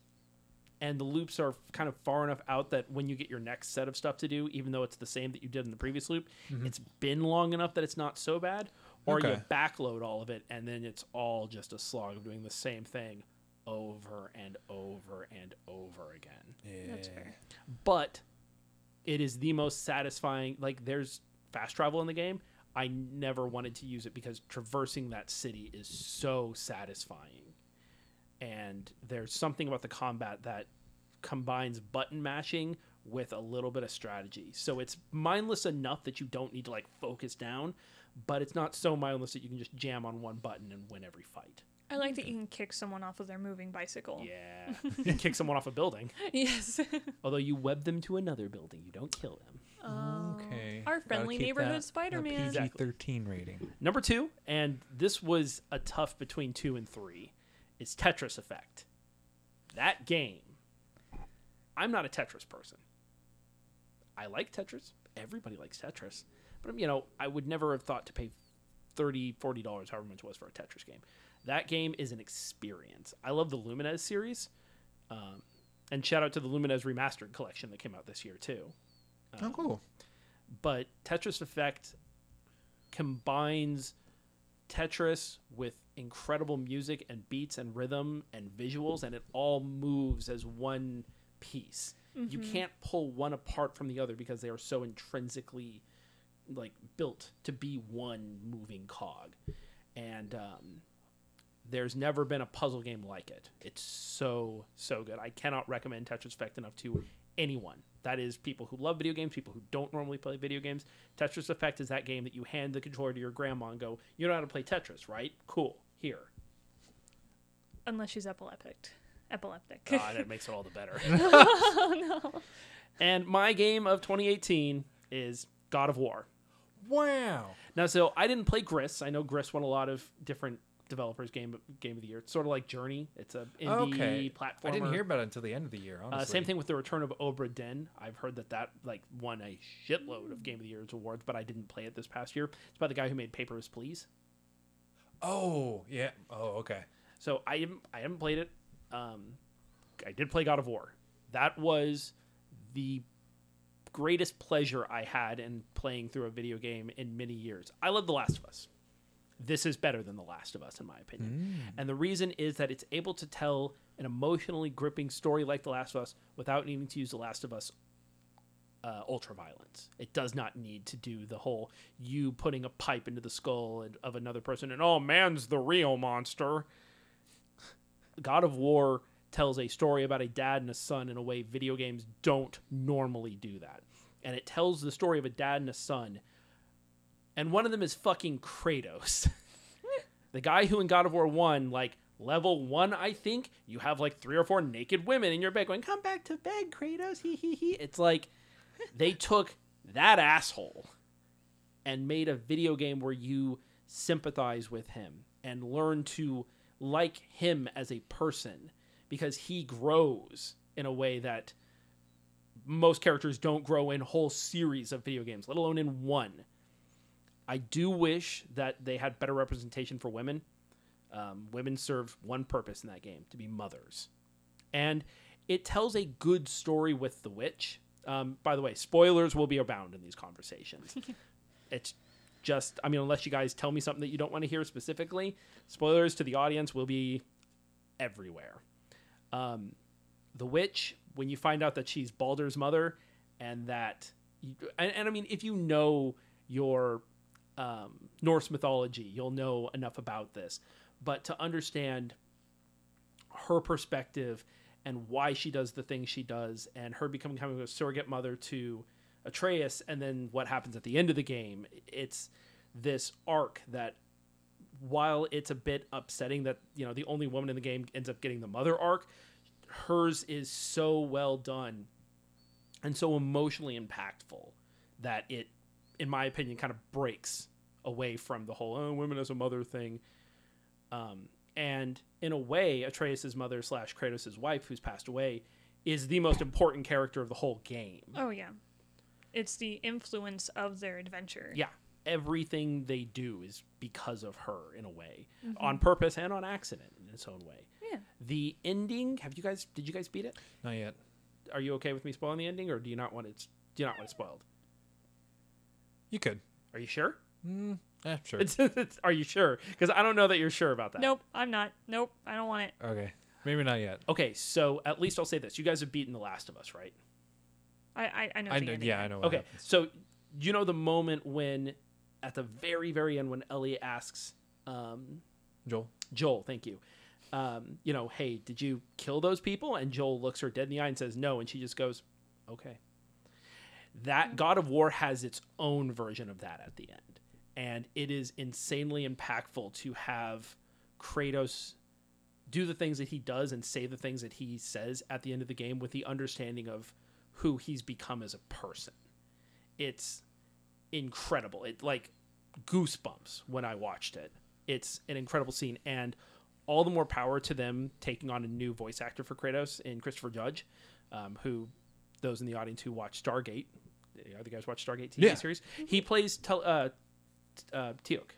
and the loops are kind of far enough out that when you get your next set of stuff to do, even though it's the same that you did in the previous loop, mm-hmm. it's been long enough that it's not so bad. Or you backload all of it, and then it's all just a slog of doing the same thing over and over and over again Yeah. That's fair. but it is the most satisfying like there's fast travel in the game i never wanted to use it because traversing that city is so satisfying. And there's something about the combat that combines button mashing with a little bit of strategy. So it's mindless enough that you don't need to like focus down but it's not so mindless that you can just jam on one button and win every fight. I like that you can kick someone off of their moving bicycle. yeah. You kick someone off a building. Yes. although you web them to another building you don't kill them. Okay. Our friendly neighborhood Spider-Man. PG-13 rating. Number two, and this was a tough between two and three, is Tetris Effect. That game, I'm not a Tetris person. I like Tetris. Everybody likes Tetris. But, you know, I would never have thought to pay 30 $40, however much it was for a Tetris game. That game is an experience. I love the Lumines series. Um, and shout out to the Lumines Remastered collection that came out this year, too Oh, cool. But Tetris Effect combines Tetris with incredible music and beats and rhythm and visuals, and it all moves as one piece. You can't pull one apart from the other because they are so intrinsically like built to be one moving cog. And um, there's never been a puzzle game like it. It's so so good. I cannot recommend Tetris Effect enough to anyone. That is people who love video games, people who don't normally play video games. Tetris Effect is that game that you hand the controller to your grandma and go, "You know how to play Tetris, right? Cool. Here." Unless she's epileptic. Epileptic. Ah, that makes it all the better. And my game of 2018 is God of War. Wow. Now, so I didn't play Gris. I know Gris won a lot of different developers game game of the year. It's sort of like Journey. It's a indie Okay. platformer. I didn't hear about it until the end of the year. Honestly. Uh, same thing with the Return of Obra Dinn. I've heard that that like won a shitload of Game of the Year's awards, but I didn't play it this past year. It's by the guy who made Papers, Please. Oh yeah. Oh okay. So I haven't, I haven't played it. Um, I did play God of War. That was the greatest pleasure I had in playing through a video game in many years. I love The Last of Us. This is better than The Last of Us, in my opinion. And the reason is that it's able to tell an emotionally gripping story like The Last of Us without needing to use The Last of Us uh, ultra violence. It does not need to do the whole you putting a pipe into the skull of another person and oh man's the real monster. God of War tells a story about a dad and a son in a way video games don't normally do that. And it tells the story of a dad and a son. And one of them is fucking Kratos. the guy who in God of War 1, like level 1, I think, you have like three or four naked women in your bed going, "Come back to bed, Kratos." Hee hee hee. It's like they took that asshole and made a video game where you sympathize with him and learn to like him as a person because he grows in a way that most characters don't grow in whole series of video games, let alone in one. I do wish that they had better representation for women. Um, women serve one purpose in that game to be mothers. And it tells a good story with the witch. Um, by the way, spoilers will be abound in these conversations. it's just, I mean, unless you guys tell me something that you don't want to hear specifically, spoilers to the audience will be everywhere. Um, the witch, when you find out that she's Baldur's mother, and that, you, and, and I mean, if you know your um, Norse mythology, you'll know enough about this. But to understand her perspective and why she does the things she does, and her becoming kind of a surrogate mother to Atreus, and then what happens at the end of the game, it's this arc that while it's a bit upsetting that you know the only woman in the game ends up getting the mother arc hers is so well done and so emotionally impactful that it in my opinion kind of breaks away from the whole oh women as a mother thing. Um, and in a way atreus's mother slash kratos' wife who's passed away is the most important character of the whole game. Oh yeah, it's the influence of their adventure. yeah. Everything they do is because of her in a way. On purpose and on accident in its own way. Yeah. the ending have you guys did you guys beat it? Not yet. are you okay with me spoiling the ending or do you not want it do you not want it spoiled You could. are you sure Eh, sure. it's, it's, are you sure because i don't know that you're sure about that Nope, I'm not. Nope, I don't want it. okay. Maybe not yet. okay so at least i'll say this you guys have beaten the last of us right I I, I know. I the know. Yeah, I know. What okay happens. so you know the moment when at the very very end when ellie asks um, Joel. Joel, thank you. Um, you know, hey, did you kill those people? And Joel looks her dead in the eye and says no, and she just goes, okay. That God of War has its own version of that at the end, and it is insanely impactful to have Kratos do the things that he does and say the things that he says at the end of the game with the understanding of who he's become as a person. It's incredible. It like goosebumps when I watched it. It's an incredible scene, and all the more power to them taking on a new voice actor for Kratos in Christopher Judge, um, who those in the audience who watch Stargate, are the guys watch Stargate TV Yeah. series? He plays tel- uh, uh, Teal'c,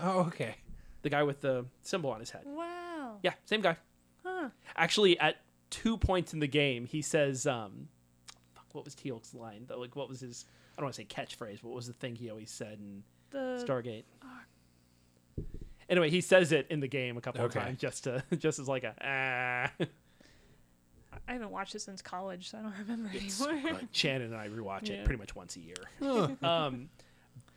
Oh, okay. the guy with the symbol on his head. Wow. Yeah, same guy. Huh. Actually, at two points in the game, he says, um, fuck, "What was Teal'c's line? Though, like, what was his? I don't want to say catchphrase, but what was the thing he always said in The Stargate?" Anyway, he says it in the game a couple Okay. of times, just to just as like a ah. I haven't watched it since college, so I don't remember it's, anymore. Uh, Shannon and I rewatch Yeah. it pretty much once a year. um,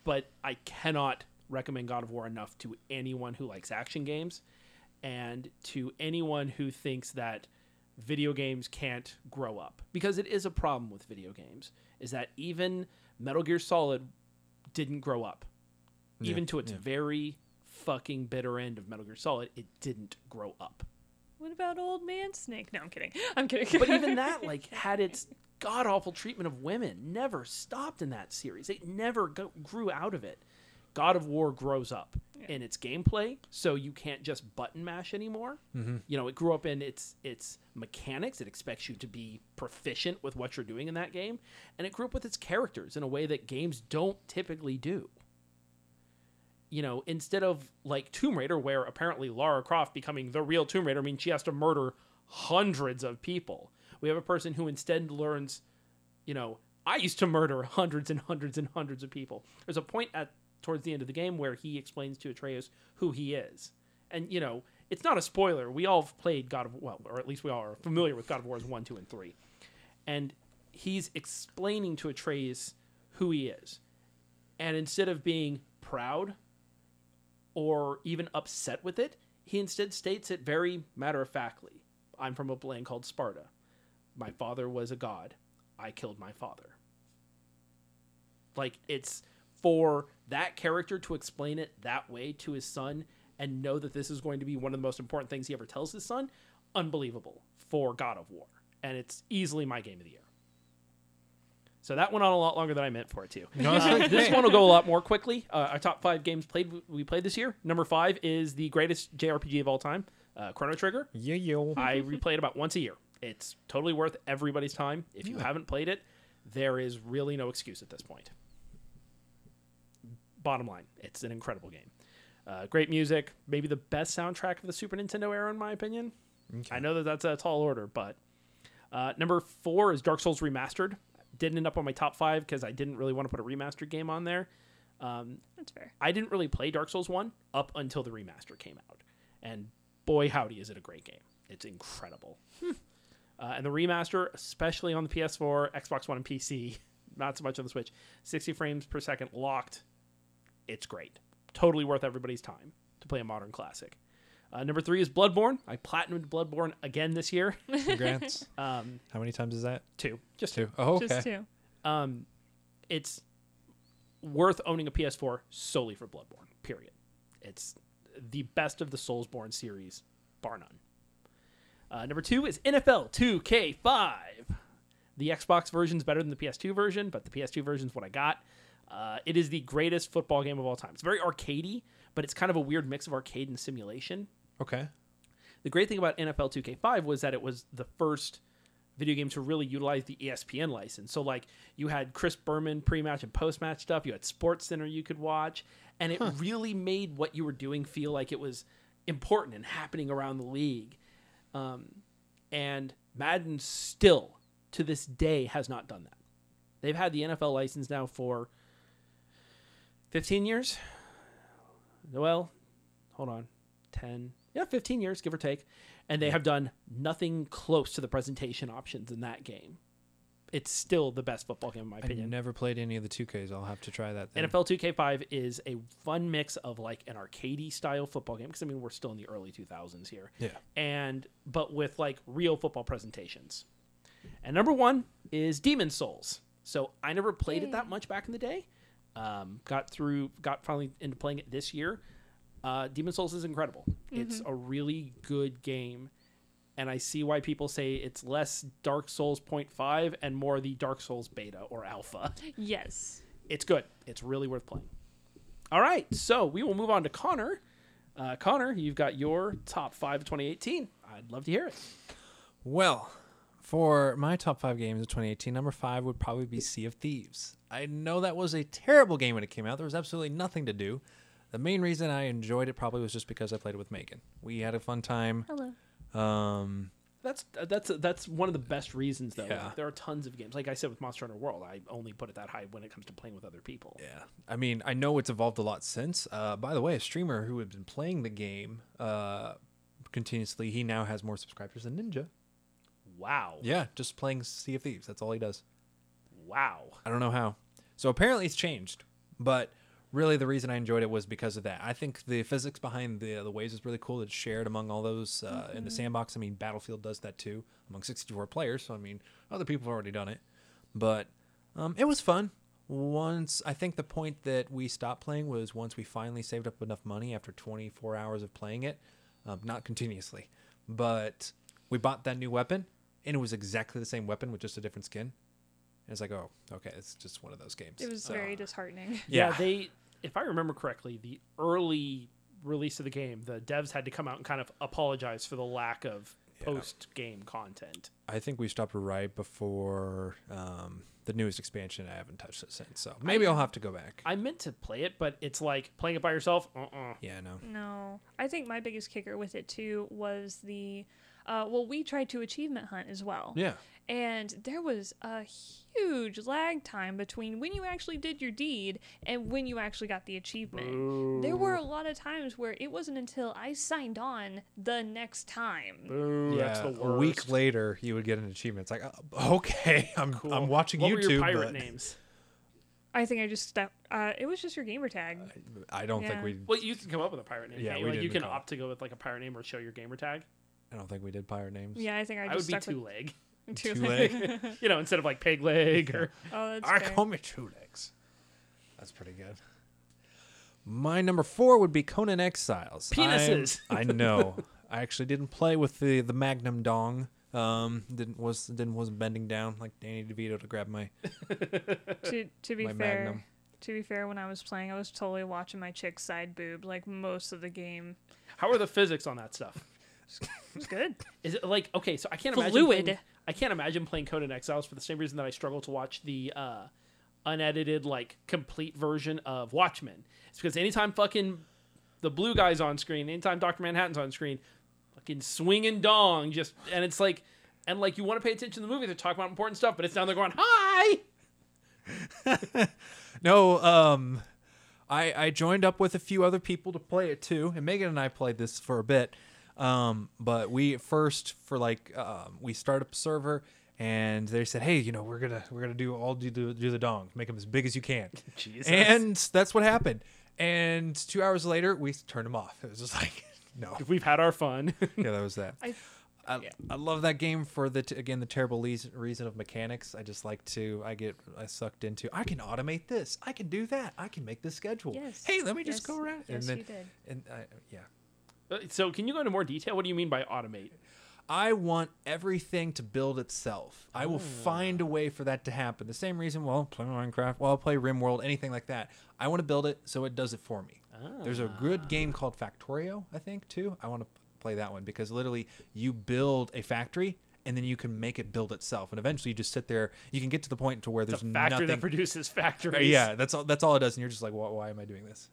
but I cannot recommend God of War enough to anyone who likes action games and to anyone who thinks that video games can't grow up because it is a problem with video games is that even Metal Gear Solid didn't grow up even to its yeah. very fucking bitter end of Metal Gear Solid it didn't grow up What about old man Snake? No, I'm kidding. I'm kidding. but even that like had its god awful treatment of women never stopped in that series. It never go- grew out of it. God of war grows up in its gameplay so you can't just button mash anymore. Mm-hmm. You know it grew up in its its mechanics. It expects you to be proficient with what you're doing in that game and it grew up with its characters in a way that games don't typically do you know, instead of like Tomb Raider, where apparently Lara Croft becoming the real Tomb Raider means she has to murder hundreds of people. We have a person who instead learns, you know, I used to murder hundreds and hundreds and hundreds of people. There's a point at towards the end of the game where he explains to Atreus who he is, and you know, it's not a spoiler. We all have played God of well, or at least we all are familiar with God of Wars one, two, and three, and he's explaining to Atreus who he is, and instead of being proud or even upset with it. He instead states it very matter of factly. I'm from a land called Sparta. My father was a god. I killed my father. Like, it's for that character to explain it that way to his son and know that this is going to be one of the most important things he ever tells his son, unbelievable for God of War. And it's easily my game of the year. So that went on a lot longer than I meant for it to. No, Uh, this one will go a lot more quickly. Uh, our top five games played we played this year. Number five is the greatest JRPG of all time, uh, Chrono Trigger. Yeah, yo. I replay it about once a year. It's totally worth everybody's time. If you haven't played it, there is really no excuse at this point. Bottom line, it's an incredible game. Uh, great music, maybe the best soundtrack of the Super Nintendo era, in my opinion. Okay. I know that that's a tall order, but uh, number four is Dark Souls Remastered. Didn't end up on my top five because I didn't really want to put a remastered game on there. Um, That's fair. I didn't really play Dark Souls 1 up until the remaster came out. And boy, howdy, is it a great game. It's incredible. uh, and the remaster, especially on the PS4, Xbox One, and PC, not so much on the Switch, 60 frames per second locked. It's great. Totally worth everybody's time to play a modern classic. Uh, number three is Bloodborne. I platinumed Bloodborne again this year. Congrats. Um, How many times is that? two. Just Two. Oh, okay. Just two. um, it's worth owning a PS4 solely for Bloodborne. Period. It's the best of the Soulsborne series, bar none. Uh, number two is NFL 2K5. The Xbox version is better than the PS2 version, but the PS2 version is what I got. Uh, it is the greatest football game of all time. It's very arcadey, but it's kind of a weird mix of arcade and simulation. Okay. The great thing about NFL 2K5 was that it was the first video game to really utilize the ESPN license. So like you had Chris Berman pre-match and post-match stuff, you had Sports Center you could watch, and it really made what you were doing feel like it was important and happening around the league. Um, and Madden still to this day has not done that. They've had the NFL license now for 15 years. Well, hold on. 10, yeah, 15 years, give or take. And they have done nothing close to the presentation options in that game. It's still the best football game, in my I opinion. never played any of the 2Ks. I'll have to try that. Then. NFL 2K5 is a fun mix of like an arcadey style football game because I mean we're still in the early 2000s here. Yeah. And but with like real football presentations. And number 1 is Demon Souls. So I never played it that much back in the day. Um, got through got finally into playing it this year. Uh, Demon Souls is incredible. It's a really good game. And I see why people say it's less Dark Souls 0.5 and more the Dark Souls beta or alpha Yes. it's good. It's really worth playing. All right, so we will move on to Connor. Uh, Connor, you've got your top five of 2018. I'd love to hear it. Well, for my top five games of 2018, number five would probably be Sea of Thieves. I know that was a terrible game when it came out. There was absolutely nothing to do. The main reason I enjoyed it probably was just because I played it with Megan. We had a fun time. Hello. Um, That's that's that's one of the best reasons though. Yeah. Like, there are tons of games. Like I said with Monster Hunter World, I only put it that high when it comes to playing with other people. yeah, I mean, I know it's evolved a lot since. Uh, by the way, a streamer who had been playing the game uh, continuously, he now has more subscribers than Ninja. Wow. Yeah, just playing Sea of Thieves. That's all he does. Wow. I don't know how. So apparently it's changed, but really the reason I enjoyed it was because of that. I think the physics behind the the waves is really cool. It's shared among all those uh, in the sandbox. I mean, Battlefield does that too among 64 players. So I mean, other people have already done it, but um, it was fun. Once I think the point that we stopped playing was once we finally saved up enough money after 24 hours of playing it, um, not continuously, but we bought that new weapon, and it was exactly the same weapon with just a different skin. And it's like, oh, okay, it's just one of those games. It was So, very disheartening. Yeah. Yeah. they, if I remember correctly, the early release of the game, the devs had to come out and kind of apologize for the lack of post game content. I think we stopped right before um, the newest expansion. I haven't touched it since, so maybe I'll have to go back. I meant to play it, but it's like playing it by yourself. Uh uh yeah, no. No, I think my biggest kicker with it too was the, uh, well, we tried to achievement hunt as well. Yeah. And there was a huge lag time between when you actually did your deed and when you actually got the achievement. There were a lot of times where it wasn't until I signed on the next time. Boo, yeah, that's the worst. a week later, you would get an achievement. It's like, oh, okay, I'm Cool. I'm watching what YouTube. Were your pirate but names? I think I just stepped. Uh, it was just your gamer tag. I don't think we. Well, you can come up with a pirate name. Yeah, you? we like, did you can come opt to go with like a pirate name or show your gamer tag. I don't think we did pirate names. Yeah, I think I I, just would be stuck two leg. With two Two leg. leg. You know, instead of like peg leg or oh, that's I fair. call me two legs. That's pretty good. My number four would be Conan Exiles. Penises. I know. I actually didn't play with the the Magnum Dong. Um, didn't was didn't wasn't bending down like Danny DeVito to grab my to to be my fair, Magnum. to be fair, when I was playing, I was totally watching my chick's side boob like most of the game. how are the physics on that stuff? It's good. Is it like okay? So I can't imagine. Fluid. I can't imagine playing Conan Exiles for the same reason that I struggle to watch the uh, unedited, like complete version of Watchmen. It's because anytime fucking the blue guy's on screen, anytime Doctor Manhattan's on screen, fucking swinging dong, just and it's like, and like you want to pay attention to the movie, they're talking about important stuff, but it's down there going hi. No, um, I I joined up with a few other people to play it too, and Megan and I played this for a bit. Um, but we first for like um, we start up a server, and they said, hey, you know, we're gonna we're gonna do all do the do the dong, make them as big as you can, Jesus. and that's what happened. And two hours later, we turned them off. It was just like, no, We've had our fun. yeah, that was that. I I, I love that game for the t- again the terrible leas- reason of mechanics. I just like to I get I sucked into. I can automate this. I can do that. I can make this schedule. Yes. Hey, let me just go around. Yes, and then, you did. And I, yeah, so can you go into more detail? What do you mean by automate? I want everything to build itself. I will find a way for that to happen. The same reason, well, play Minecraft, well, I'll play RimWorld, anything like that. I want to build it so it does it for me. There's a good game called Factorio, I think, too. I want to play that one because literally you build a factory and then you can make it build itself. And eventually you just sit there. You can get to the point to where The there's factory nothing. that produces Uh, factories. yeah, that's all. That's all it does. And you're just like, why, why am I doing this?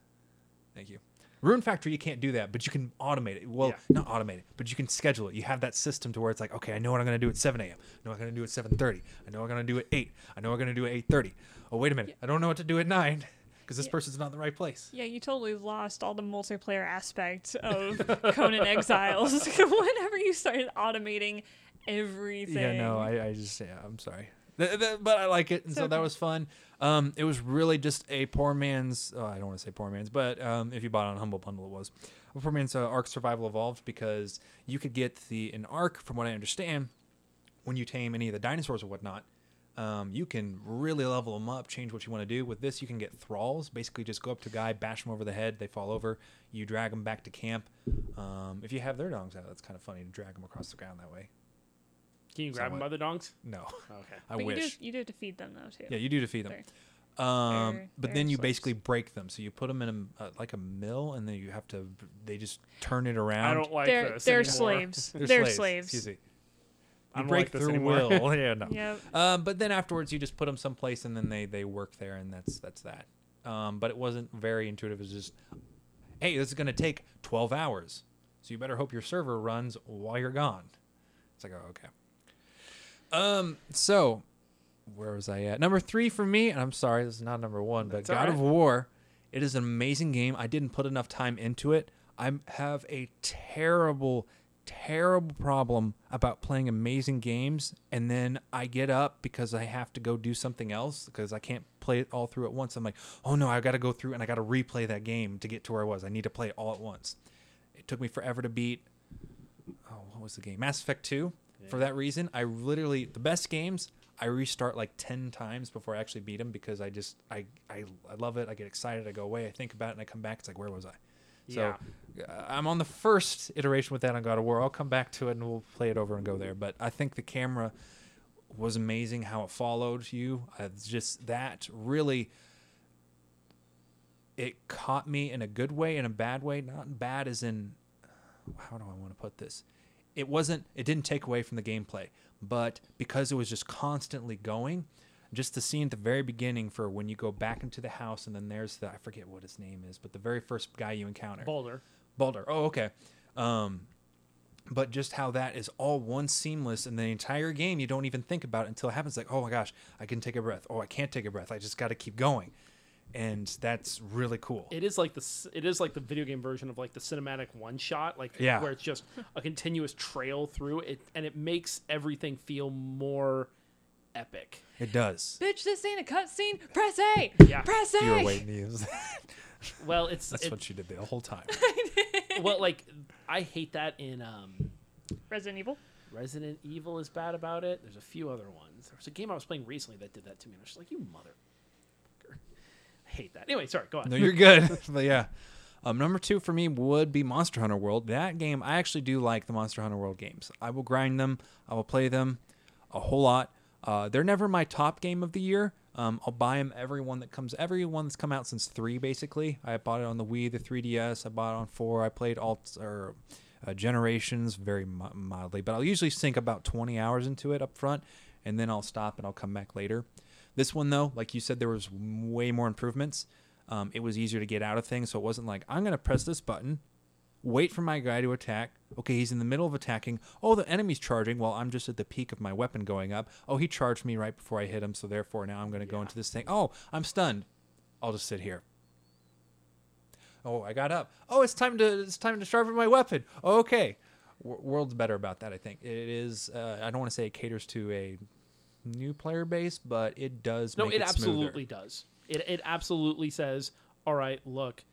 Thank you. Rune Factory, you can't do that, but you can automate it. Well, Yeah. not automate it, but you can schedule it. You have that system to where it's like, okay, I know what I'm going to do at 7 a.m. I know I'm going to do at 7:30. I know I'm going to do at 8. I know I'm going to do at 8:30. Oh, wait a minute, I don't know what to do at 9 because this Yeah. person's not in the right place. Yeah, you totally lost all the multiplayer aspect of Conan Exiles whenever you started automating everything. Yeah, no, I, I just, yeah, I'm sorry. Th- th- but I like it, and It's so that was fun. Um, it was really just a poor man's. Oh, I don't want to say poor man's, but um, if you bought it on Humble Bundle, it was a poor man's uh, Ark Survival Evolved because you could get the an Ark, from what I understand, when you tame any of the dinosaurs or whatnot. Um, you can really level them up, change what you want to do. With this, you can get thralls. Basically, just go up to a guy, bash them over the head, they fall over. You drag them back to camp. Um, if you have their dogs out, that's kind of funny to drag them across the ground that way. Can you grab them Somewhat. by the dongs? No, Okay. I but wish. you do you do have to feed them though too. Yeah, you do defeat them. They're- Um, They're- but they're then you slaves. basically break them. So you put them in a uh, like a mill, and then you have to. They just turn it around. I don't like they're this. they're anymore. slaves. They're, They're, slaves. slaves. Excuse me. You don't break like their anymore. will. yeah, no. Yep. Um, but then afterwards, you just put them someplace, and then they they work there, and that's that's that. Um, but it wasn't very intuitive. It was just, hey, this is going to take twelve hours, so you better hope your server runs while you're gone. It's like, oh, okay. Um, so where was I at? Number three for me, and I'm sorry, this is not number one, but That's God of. War. It is an amazing game. I didn't put enough time into it. I have a terrible, terrible problem about playing amazing games, and then I get up because I have to go do something else because I can't play it all through at once. I'm like, oh no, I got to go through and I got to replay that game to get to where I was. I need to play it all at once. It took me forever to beat. Oh, what was the game? Mass Effect 2. For that reason, I literally the best games I restart like ten times before I actually beat them because I just I, I I love it. I get excited. I go away. I think about it, and I come back. It's like where was I? So uh, I'm on the first iteration with that on God of War. I'll come back to it and we'll play it over and go there. But I think the camera was amazing how it followed you. Uh, It's just that really it caught me in a good way and a bad way. Not bad as in how do I want to put this? It wasn't it didn't take away from the gameplay, but because it was just constantly going, just the scene at the very beginning for when you go back into the house and then there's the I forget what his name is, but the very first guy you encounter. Baldur. Baldur. Oh, okay. Um, but just how that is all one seamless in the entire game, you don't even think about it until it happens. Like, oh my gosh, I can take a breath. Oh, I can't take a breath. I just got to keep going, and that's really cool. It is like the it is like the video game version of like the cinematic one shot, like Yeah. where it's just a continuous trail through it, and it makes everything feel more epic. It does. Bitch, this ain't a cutscene. Press A. Yeah. Press A. You were waiting to use that. Well, it's That's it- what you did the whole time. well, like I hate that in um, Resident Evil. Resident Evil is bad about it. There's a few other ones. There was a game I was playing recently that did that to me. and I was just like, you mother. Hate that. Anyway, sorry. Go on. No, you're good. but yeah. Um, number two for me would be Monster Hunter World. That game, I actually do like the Monster Hunter World games. I will grind them. I will play them a whole lot. Uh, they're never my top game of the year. Um, I'll buy them every one that comes, every one that's come out since three, basically. I bought it on the Wii, the 3DS. I bought it on four. I played all or uh, generations very mildly, but I'll usually sink about 20 hours into it up front, and then I'll stop and I'll come back later. This one though, like you said, there was way more improvements. Um, it was easier to get out of things, so it wasn't like I'm gonna press this button, wait for my guy to attack. Okay, he's in the middle of attacking. Oh, the enemy's charging while I'm just at the peak of my weapon going up. Oh, he charged me right before I hit him, so therefore now I'm gonna go into this thing. Oh, I'm stunned. I'll just sit here. Oh, I got up. Oh, it's time to it's time to sharpen my weapon. Okay, W- World's better about that. I think it is. Uh, I don't want to say it caters to a new player base, but it does. No, it, it, absolutely smoother. does. It it absolutely says, all right, look,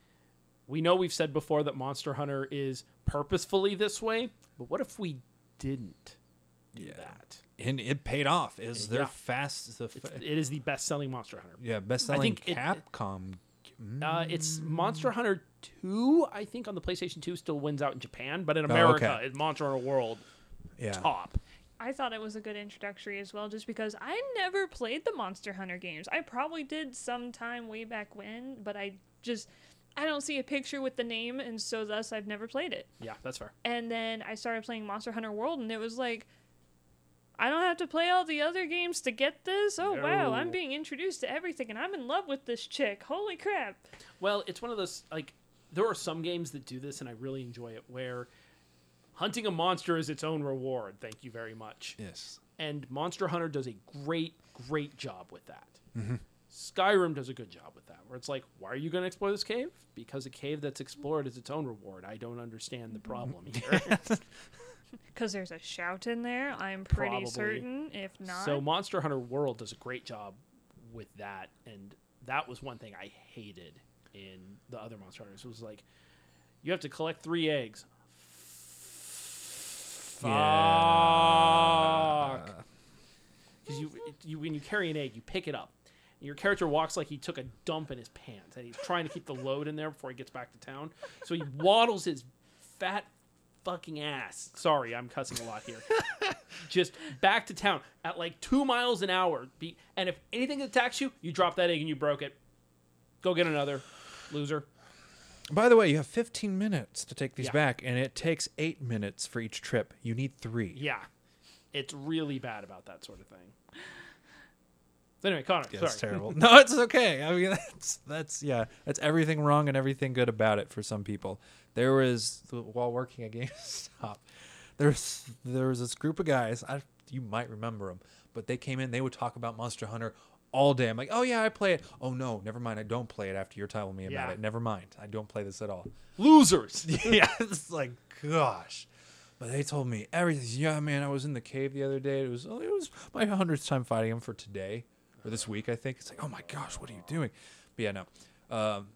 we know we've said before that Monster Hunter is purposefully this way, but what if we didn't do that? and it paid off. Is their Yeah. fast? The fa- It is the best selling Monster Hunter. yeah, best selling think it- Capcom. Uh, it's Monster Hunter 2, I think, on the PlayStation 2 still wins out in Japan, but in Oh, America, okay. it's Monster Hunter World yeah, top. I thought it was a good introductory as well, just because I never played the Monster Hunter games. I probably did sometime way back when, but I just I don't see a picture with the name, and so thus I've never played it. Yeah, that's fair. And then I started playing Monster Hunter World, and it was like, I don't have to play all the other games to get this. Oh wow, I'm being introduced to everything, and I'm in love with this chick. Holy crap! Well, it's one of those like there are some games that do this, and I really enjoy it. Where hunting a monster is its own reward. Thank you very much. yes, And Monster Hunter does a great, great job with that. Mm-hmm. Skyrim does a good job with that. Where it's like, why are you going to explore this cave? Because a cave that's explored is its own reward. I don't understand the problem here. Because there's a shout in there. I'm pretty Probably. certain. If not, So Monster Hunter World does a great job with that, and that was one thing I hated in the other Monster Hunters. It was like you have to collect three eggs. Fuck. Because you, you, when you carry an egg, you pick it up. And your character walks like he took a dump in his pants, and he's trying to keep the load in there before he gets back to town. So he waddles his fat fucking ass. Sorry, I'm cussing a lot here just back to town at like two miles an hour. Be, and if anything attacks you, you drop that egg and you broke it. Go get another, loser. By the way, you have 15 minutes to take these Yeah. back, and it takes eight minutes for each trip. You need three. Yeah, it's really bad about that sort of thing. So anyway, Connor, Yeah, sorry. it's terrible. no, it's okay. I mean, that's that's yeah, that's everything wrong and everything good about it for some people. There was while working at GameStop, there's there was this group of guys. I you might remember them, but they came in. They would talk about Monster Hunter all day. I'm like, oh yeah, I play it. Oh no, never mind. I don't play it after you're telling me about Yeah. it. Never mind. I don't play this at all. Losers. yeah, it's like gosh. But they told me everything. Yeah, man, I was in the cave the other day. It was oh, it was my hundredth time fighting him for today or this week, I think. It's like, oh my gosh, what are you doing? But yeah, no. Um,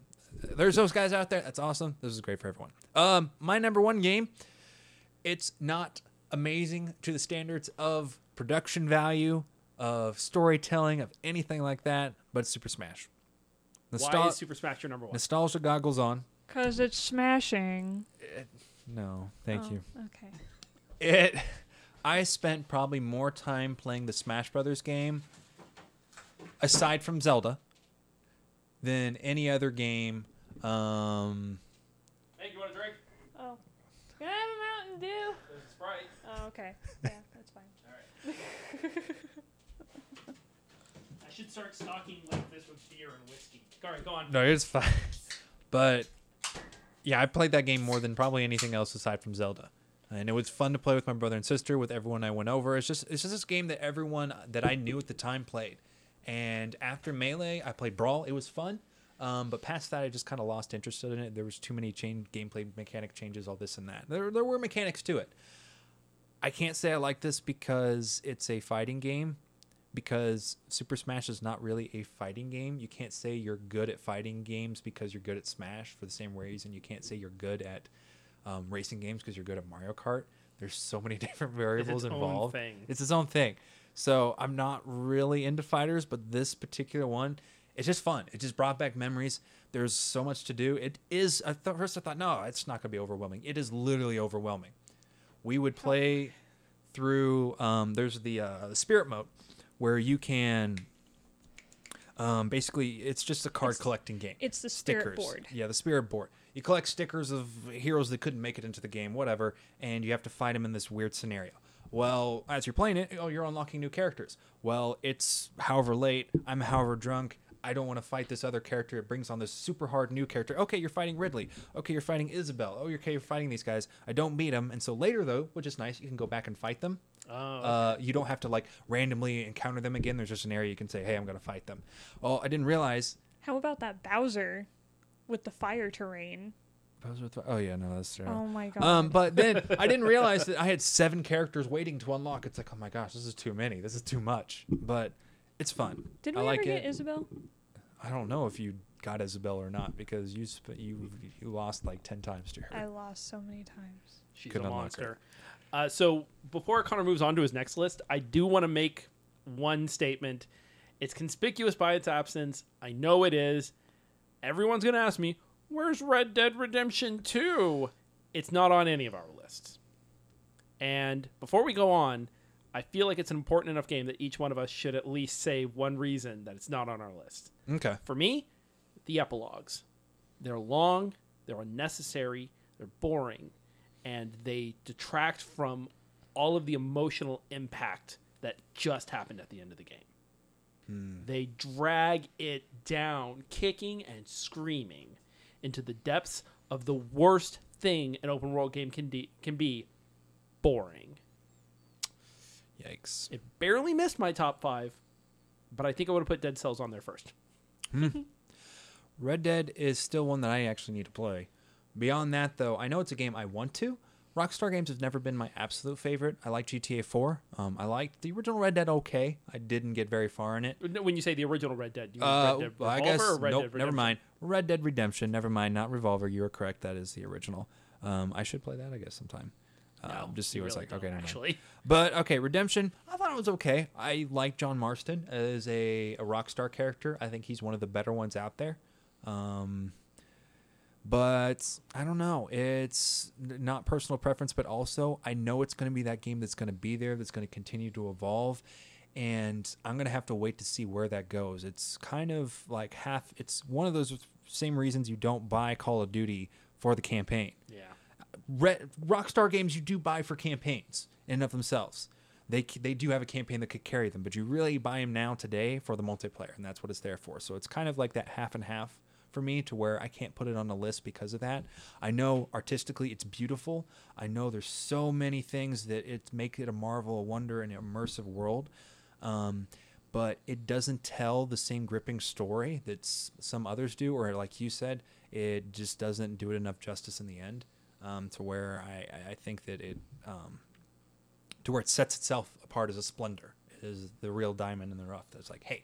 there's those guys out there. That's awesome. This is great for everyone. Um, my number one game. It's not amazing to the standards of production value, of storytelling, of anything like that. But Super Smash. Why is Super Smash your number one? nostalgia goggles on. Cause it's smashing. No, thank Oh, you. Okay. It. I spent probably more time playing the Smash Brothers game, aside from Zelda, than any other game. Um, Hey, you want a drink? Oh. Can I have a Mountain Dew? There's a Sprite. Oh, okay. Yeah, that's fine. I should start stocking like this with beer and whiskey. All right, go on. no, it's fine. But yeah, I played that game more than probably anything else aside from Zelda. And it was fun to play with my brother and sister, with everyone I went over. It's just it's just this game that everyone that I knew at the time played. And after Melee, I played Brawl. It was fun. Um, but past that, I just kind of lost interest in it. There was too many chain gameplay mechanic changes, all this and that. There, there were mechanics to it. I can't say I like this because it's a fighting game. Because Super Smash is not really a fighting game. You can't say you're good at fighting games because you're good at Smash for the same reason. You can't say you're good at um, racing games because you're good at Mario Kart. There's so many different variables its involved. It's its own thing. So I'm not really into fighters, but this particular one, it's just fun. It just brought back memories. There's so much to do. It is. At first, I thought, no, it's not going to be overwhelming. It is literally overwhelming. We would play through. Um, there's the uh, the spirit mode where you can. Um, basically, it's just a card It's- collecting game It's the spirit board. yeah, the spirit board. You collect stickers of heroes that couldn't make it into the game, whatever, and you have to fight them in this weird scenario. Well, as you're playing it, oh, you're unlocking new characters. Well, it's however late, I'm however drunk. I don't want to fight this other character. It brings on this super hard new character. Okay, you're fighting Ridley. Okay, you're fighting Isabelle. Oh, okay, you're fighting these guys. I don't beat them, and so later though, which is nice, you can go back and fight them. Oh, Uh, you don't have to like randomly encounter them again. There's just an area you can say, "Hey, I'm gonna fight them." Oh, I didn't realize How about that Bowser with the fire terrain? Bowser with- Oh yeah, no, that's true. Oh my god. Um, but then I didn't realize that I had seven characters waiting to unlock. It's like, oh my gosh, this is too many. This is too much. But it's fun. Did I we like ever it. get Isabelle? I don't know if you got Isabelle or not because you sp- you you lost like ten times to her. I lost so many times. she's couldn't a unlock monster. Uh, so before Connor moves on to his next list, I do want to make one statement. It's conspicuous by its absence. I know it is. Everyone's going to ask me, where's Red Dead Redemption 2? It's not on any of our lists. And before we go on, I feel like it's an important enough game that each one of us should at least say one reason that it's not on our list. Okay. For me, the epilogues. They're long, they're unnecessary, they're boring, and they detract from all of the emotional impact that just happened at the end of the game. Hmm. They drag it down, kicking and screaming into the depths of the worst thing an open world game can, de- can be boring. Yikes. It barely missed my top five, but I think I would have put Dead Cells on there first. Hmm. Red Dead is still one that I actually need to play. Beyond that, though, I know it's a game I want to. Rockstar games have never been my absolute favorite. I like GTA 4. Um, I liked the original Red Dead okay. I didn't get very far in it. When you say the original Red Dead, you mean Uh, Red Dead well, I guess or Red nope. Dead never mind. Red Dead Redemption. Never mind. Not Revolver. You are correct. That is the original. Um, I should play that. I guess sometime. Um, No, just see what it's really like. Okay, actually. But okay, Redemption. I thought it was okay. I like John Marston as a, a Rockstar character. I think he's one of the better ones out there. Um, but I don't know. It's not personal preference, but also I know it's going to be that game that's going to be there, that's going to continue to evolve. And I'm going to have to wait to see where that goes. It's kind of like half, it's one of those same reasons you don't buy Call of Duty for the campaign. Yeah. Re- Rockstar games you do buy for campaigns in and of themselves. They they do have a campaign that could carry them, but you really buy them now today for the multiplayer, and that's what it's there for. So it's kind of like that half and half for me, to where I can't put it on a list because of that. I know artistically it's beautiful. I know there's so many things that it make it a marvel, a wonder, an immersive world. Um, but it doesn't tell the same gripping story that some others do, or like you said, it just doesn't do it enough justice in the end um, to where I, I- I think that it um, to where it sets itself apart as a splendor. It is the real diamond in the rough. That's like, hey,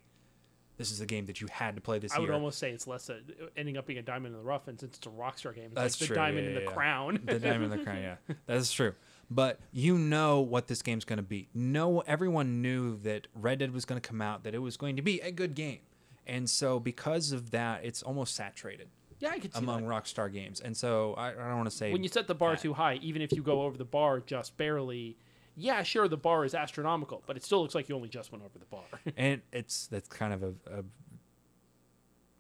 this is a game that you had to play this year. I would almost say it's less a, ending up being a diamond in the rough, and since it's a Rockstar game, it's That's like the true, diamond yeah, in the yeah. crown. the diamond in the crown. Yeah, that's true. But you know what this game's going to be. No, everyone knew that Red Dead was going to come out, that it was going to be a good game, and so because of that, it's almost saturated. Yeah, I could see among that. Rockstar games. And so I, I don't want to say when you set the bar bad. too high, even if you go over the bar just barely, yeah, sure, the bar is astronomical, but it still looks like you only just went over the bar. and it's that's kind of a, a,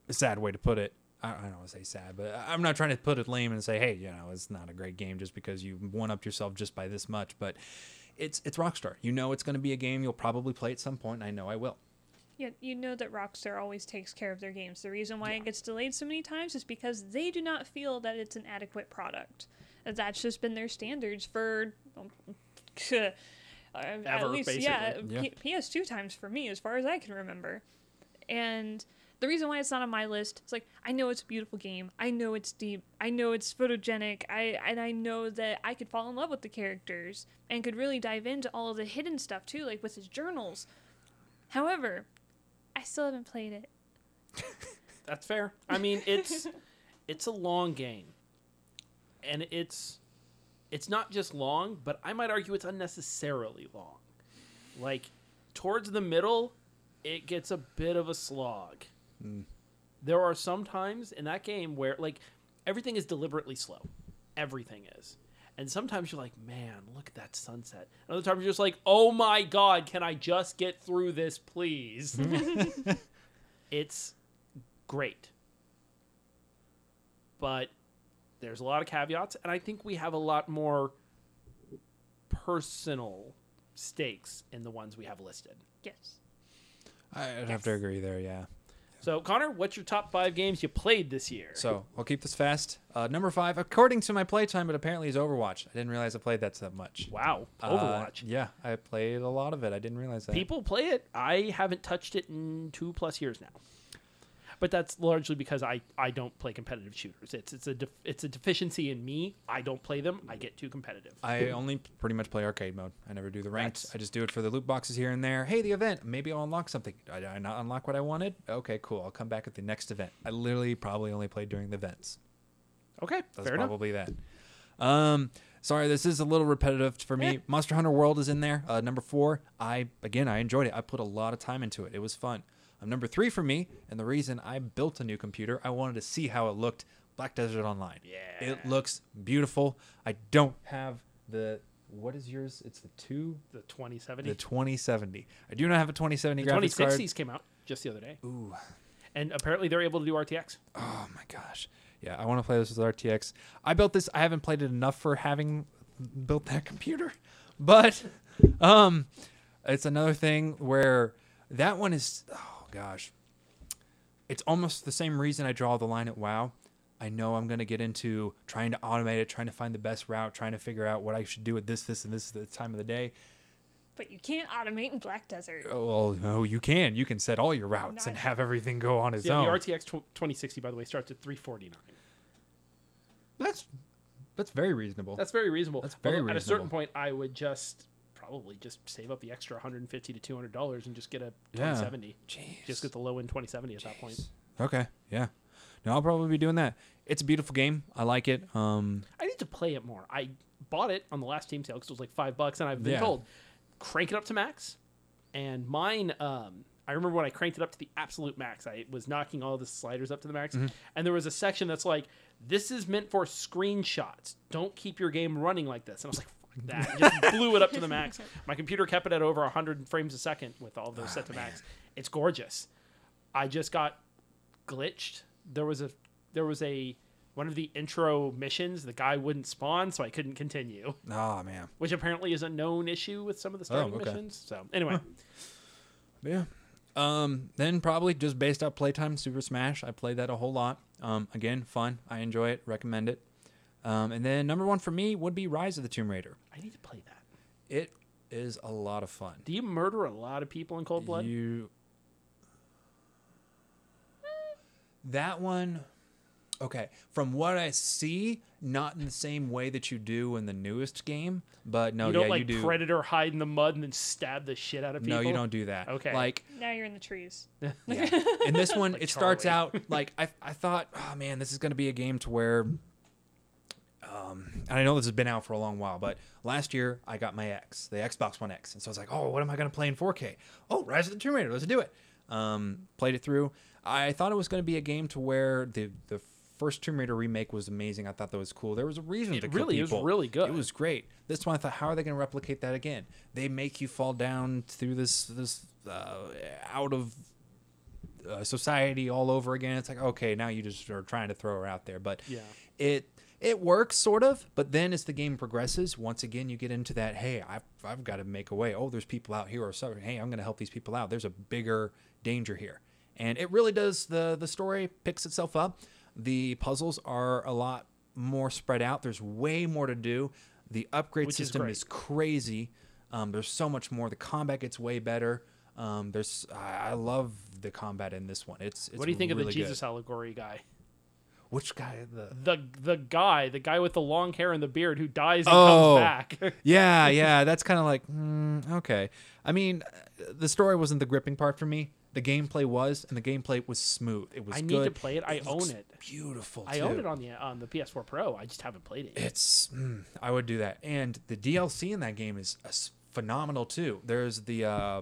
a sad way to put it. I, I don't want to say sad, but I'm not trying to put it lame and say, hey, you know, it's not a great game just because you one up yourself just by this much. But it's it's Rockstar. You know, it's going to be a game you'll probably play at some point. And I know I will. Yeah, you know that Rockstar always takes care of their games. The reason why it gets delayed so many times is because they do not feel that it's an adequate product. That's just been their standards for uh, at Ever, least yeah, basically. P- PS2 times for me as far as I can remember. And the reason why it's not on my list, it's like I know it's a beautiful game. I know it's deep. I know it's photogenic. I and I know that I could fall in love with the characters and could really dive into all of the hidden stuff too, like with his journals. However, I still haven't played it. That's fair. I mean, it's it's a long game, and it's it's not just long, but I might argue it's unnecessarily long. Like towards the middle, it gets a bit of a slog. Hmm. There are some times in that game where like everything is deliberately slow. Everything is. And sometimes you're like, man, look at that sunset. And other times you're just like, oh my god, can I just get through this, please? it's great. But there's a lot of caveats, and I think we have a lot more personal stakes in the ones we have listed. Yes. I'd have to agree there. Yeah. So, Connor, what's your top five games you played this year? So I'll keep this fast. Uh, number five, according to my playtime, but apparently is Overwatch. I didn't realize I played that so much. wow, Uh, Overwatch. yeah, I played a lot of it. I didn't realize that. People play it. I haven't touched it in two plus years now. But that's largely because I, I don't play competitive shooters. It's it's a def, it's a deficiency in me. I don't play them. I get too competitive. I only pretty much play arcade mode. I never do the ranked. That's- I just do it for the loot boxes here and there. Hey, the event. Maybe I'll unlock something. Did I not unlock what I wanted? Okay, cool. I'll come back at the next event. I literally probably only played during the events. Okay, That's fair enough. probably that. Um, sorry, this is a little repetitive for me. Eh. Monster Hunter World is in there. Uh, number four, I again I enjoyed it. I put a lot of time into it. It was fun. Um, number three for me, and the reason I built a new computer, I wanted to see how it looked. Black Desert Online. Yeah. it looks beautiful. I don't have the what is yours? It's the two, The 2070. the 2070. I do not have a 2070 The graphics card. 2060s came out just the other day. Ooh, And apparently they're able to do RTX. Oh my gosh. Yeah, I want to play this with RTX. I built this. I haven't played it enough for having built that computer, but um, it's another thing where that one is. Oh gosh, it's almost the same reason I draw the line at WoW. I know I'm gonna get into trying to automate it, trying to find the best route, trying to figure out what I should do at this, this, and this at the time of the day. But you can't automate in Black Desert. Oh, well, no, you can. You can set all your routes and Not- have everything go on its Yeah, own. the RTX 2060, by the way, starts at 349. that's that's very reasonable. That's very reasonable. That's very Although At a certain point, I would just probably just save up the extra 150 to 200 dollars and just get a Yeah. 2070. Jeez. Just get the low end 2070 at that point. Okay, yeah. No, I'll probably be doing that. It's a beautiful game. I like it. Um, I need to play it more. I bought it on the last Steam sale because it was like five bucks, and I've been Yeah. told crank it up to max. And mine, um, I remember when I cranked it up to the absolute max, I was knocking all the sliders up to the max, Mm-hmm. and there was a section that's like, "This is meant for screenshots. Don't keep your game running like this." And I was like. Fuck that! Just blew it up to the max. My computer kept it at over 100 frames a second with all of those set to max. It's gorgeous. I just got glitched. There was a there was a one of the intro missions. The guy wouldn't spawn, so I couldn't continue, oh man, which apparently is a known issue with some of the starting okay. missions. So anyway, yeah. Um, then probably just based out playtime, Super Smash. I played that a whole lot. Um, again, fun. I enjoy it. Recommend it. Um, and then number one for me would be Rise of the Tomb Raider. I need to play that. It is a lot of fun. Do you murder a lot of people in cold blood? You that one. Okay, from what I see, not in the same way that you do in the newest game, but no, you don't yeah, like you do. predator hide in the mud and then stab the shit out of people. no, you don't do that. Okay. like Now you're in the trees. Yeah. In this one, it starts out like I, I thought, oh man, this is going to be a game to where. Um, and I know this has been out for a long while, but last year I got my X, the Xbox One X, and so I was like, oh, what am I going to play in 4K? Oh, Rise of the Tomb Raider, let's do it. Um, played it through. I thought it was going to be a game to where the the first Tomb Raider remake was amazing. I thought that was cool. There was a reason It to really- it was really good. It was great. This one I thought, how are they going to replicate that again? They make you fall down through this this uh, out of uh, society all over again. It's like okay, now you just are trying to throw her out there, but Yeah. it it works sort of. But then as the game progresses, once again you get into that. Hey, I've I've got to make a way. Oh, there's people out here or something. Hey, I'm going to help these people out. There's a bigger danger here, and it really does. the The story picks itself up. The puzzles are a lot more spread out. There's way more to do. The upgrade Which system great. is crazy. Um, there's so much more. The combat gets way better. Um, there's I, I love the combat in this one. It's, it's what do you think really of the good. Jesus allegory guy? Which guy? The The the guy, the guy with the long hair and the beard who dies and Oh. comes back. yeah, yeah. That's kind of like mm, okay. I mean, the story wasn't the gripping part for me. The gameplay was, and the gameplay was smooth. It was I good. need to play it. I own it. Beautiful. I too. own it on the on the PS4 Pro. I just haven't played it yet. It's mm, I would do that, and the DLC in that game is uh, phenomenal too. There's the uh,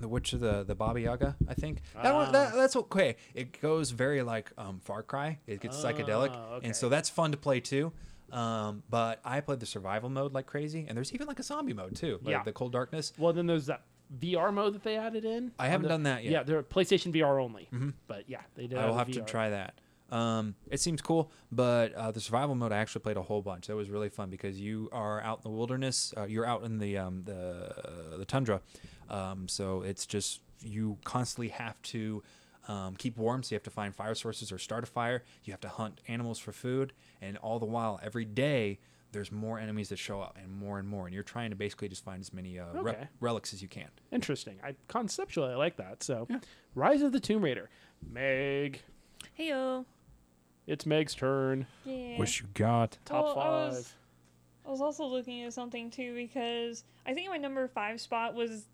the witch of the the Baba Yaga, I think. That one, that, Ah. that's okay. It goes very like um, Far Cry. It gets psychedelic, Ah, okay. and so that's fun to play too. Um, but I played the survival mode like crazy, and there's even like a zombie mode too, like Yeah. the Cold Darkness. Well, then there's that VR mode that they added in. I haven't the- done that yet. Yeah, they're PlayStation VR only. But yeah, they did. I will have the to try that. Um, it seems cool, but uh, the survival mode I actually played a whole bunch. That was really fun because you are out in the wilderness. Uh, you're out in the um, the the tundra, um, so it's just you constantly have to um, keep warm. So you have to find fire sources or start a fire. You have to hunt animals for food, and all the while, every day there's more enemies that show up and more and more, and you're trying to basically just find as many uh, re- relics as you can. Interesting. I conceptually I like that. So, Rise of the Tomb Raider. Meg, Heyo. it's Meg's turn. Yeah. you got. Top Well, I five. was- I was also looking at something too because I think my number five spot was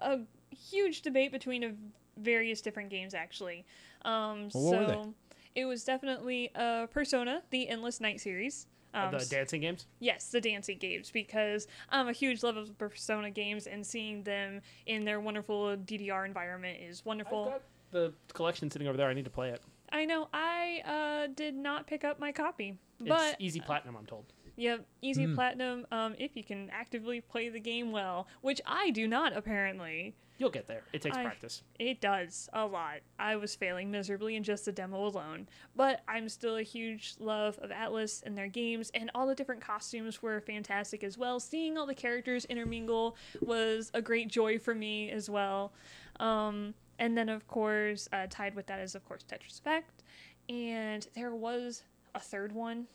a huge debate between a various different games actually. Um, Well, what were so it was definitely uh, Persona, the Endless Night series. Um, the dancing games. Yes, the dancing games because I'm a huge love of Persona games and seeing them in their wonderful DDR environment is wonderful. I've got the collection sitting over there. I need to play it. I know I uh, did not pick up my copy, It's but easy platinum, I'm told. Yep, easy Hmm. platinum. Um, if you can actively play the game well, which I do not apparently. You'll get there. It takes I- practice. It does a lot. I was failing miserably in just the demo alone, but I'm still a huge love of Atlus and their games, and all the different costumes were fantastic as well. Seeing all the characters intermingle was a great joy for me as well. Um, and then, of course, uh, tied with that is of course Tetris Effect, and there was a third one.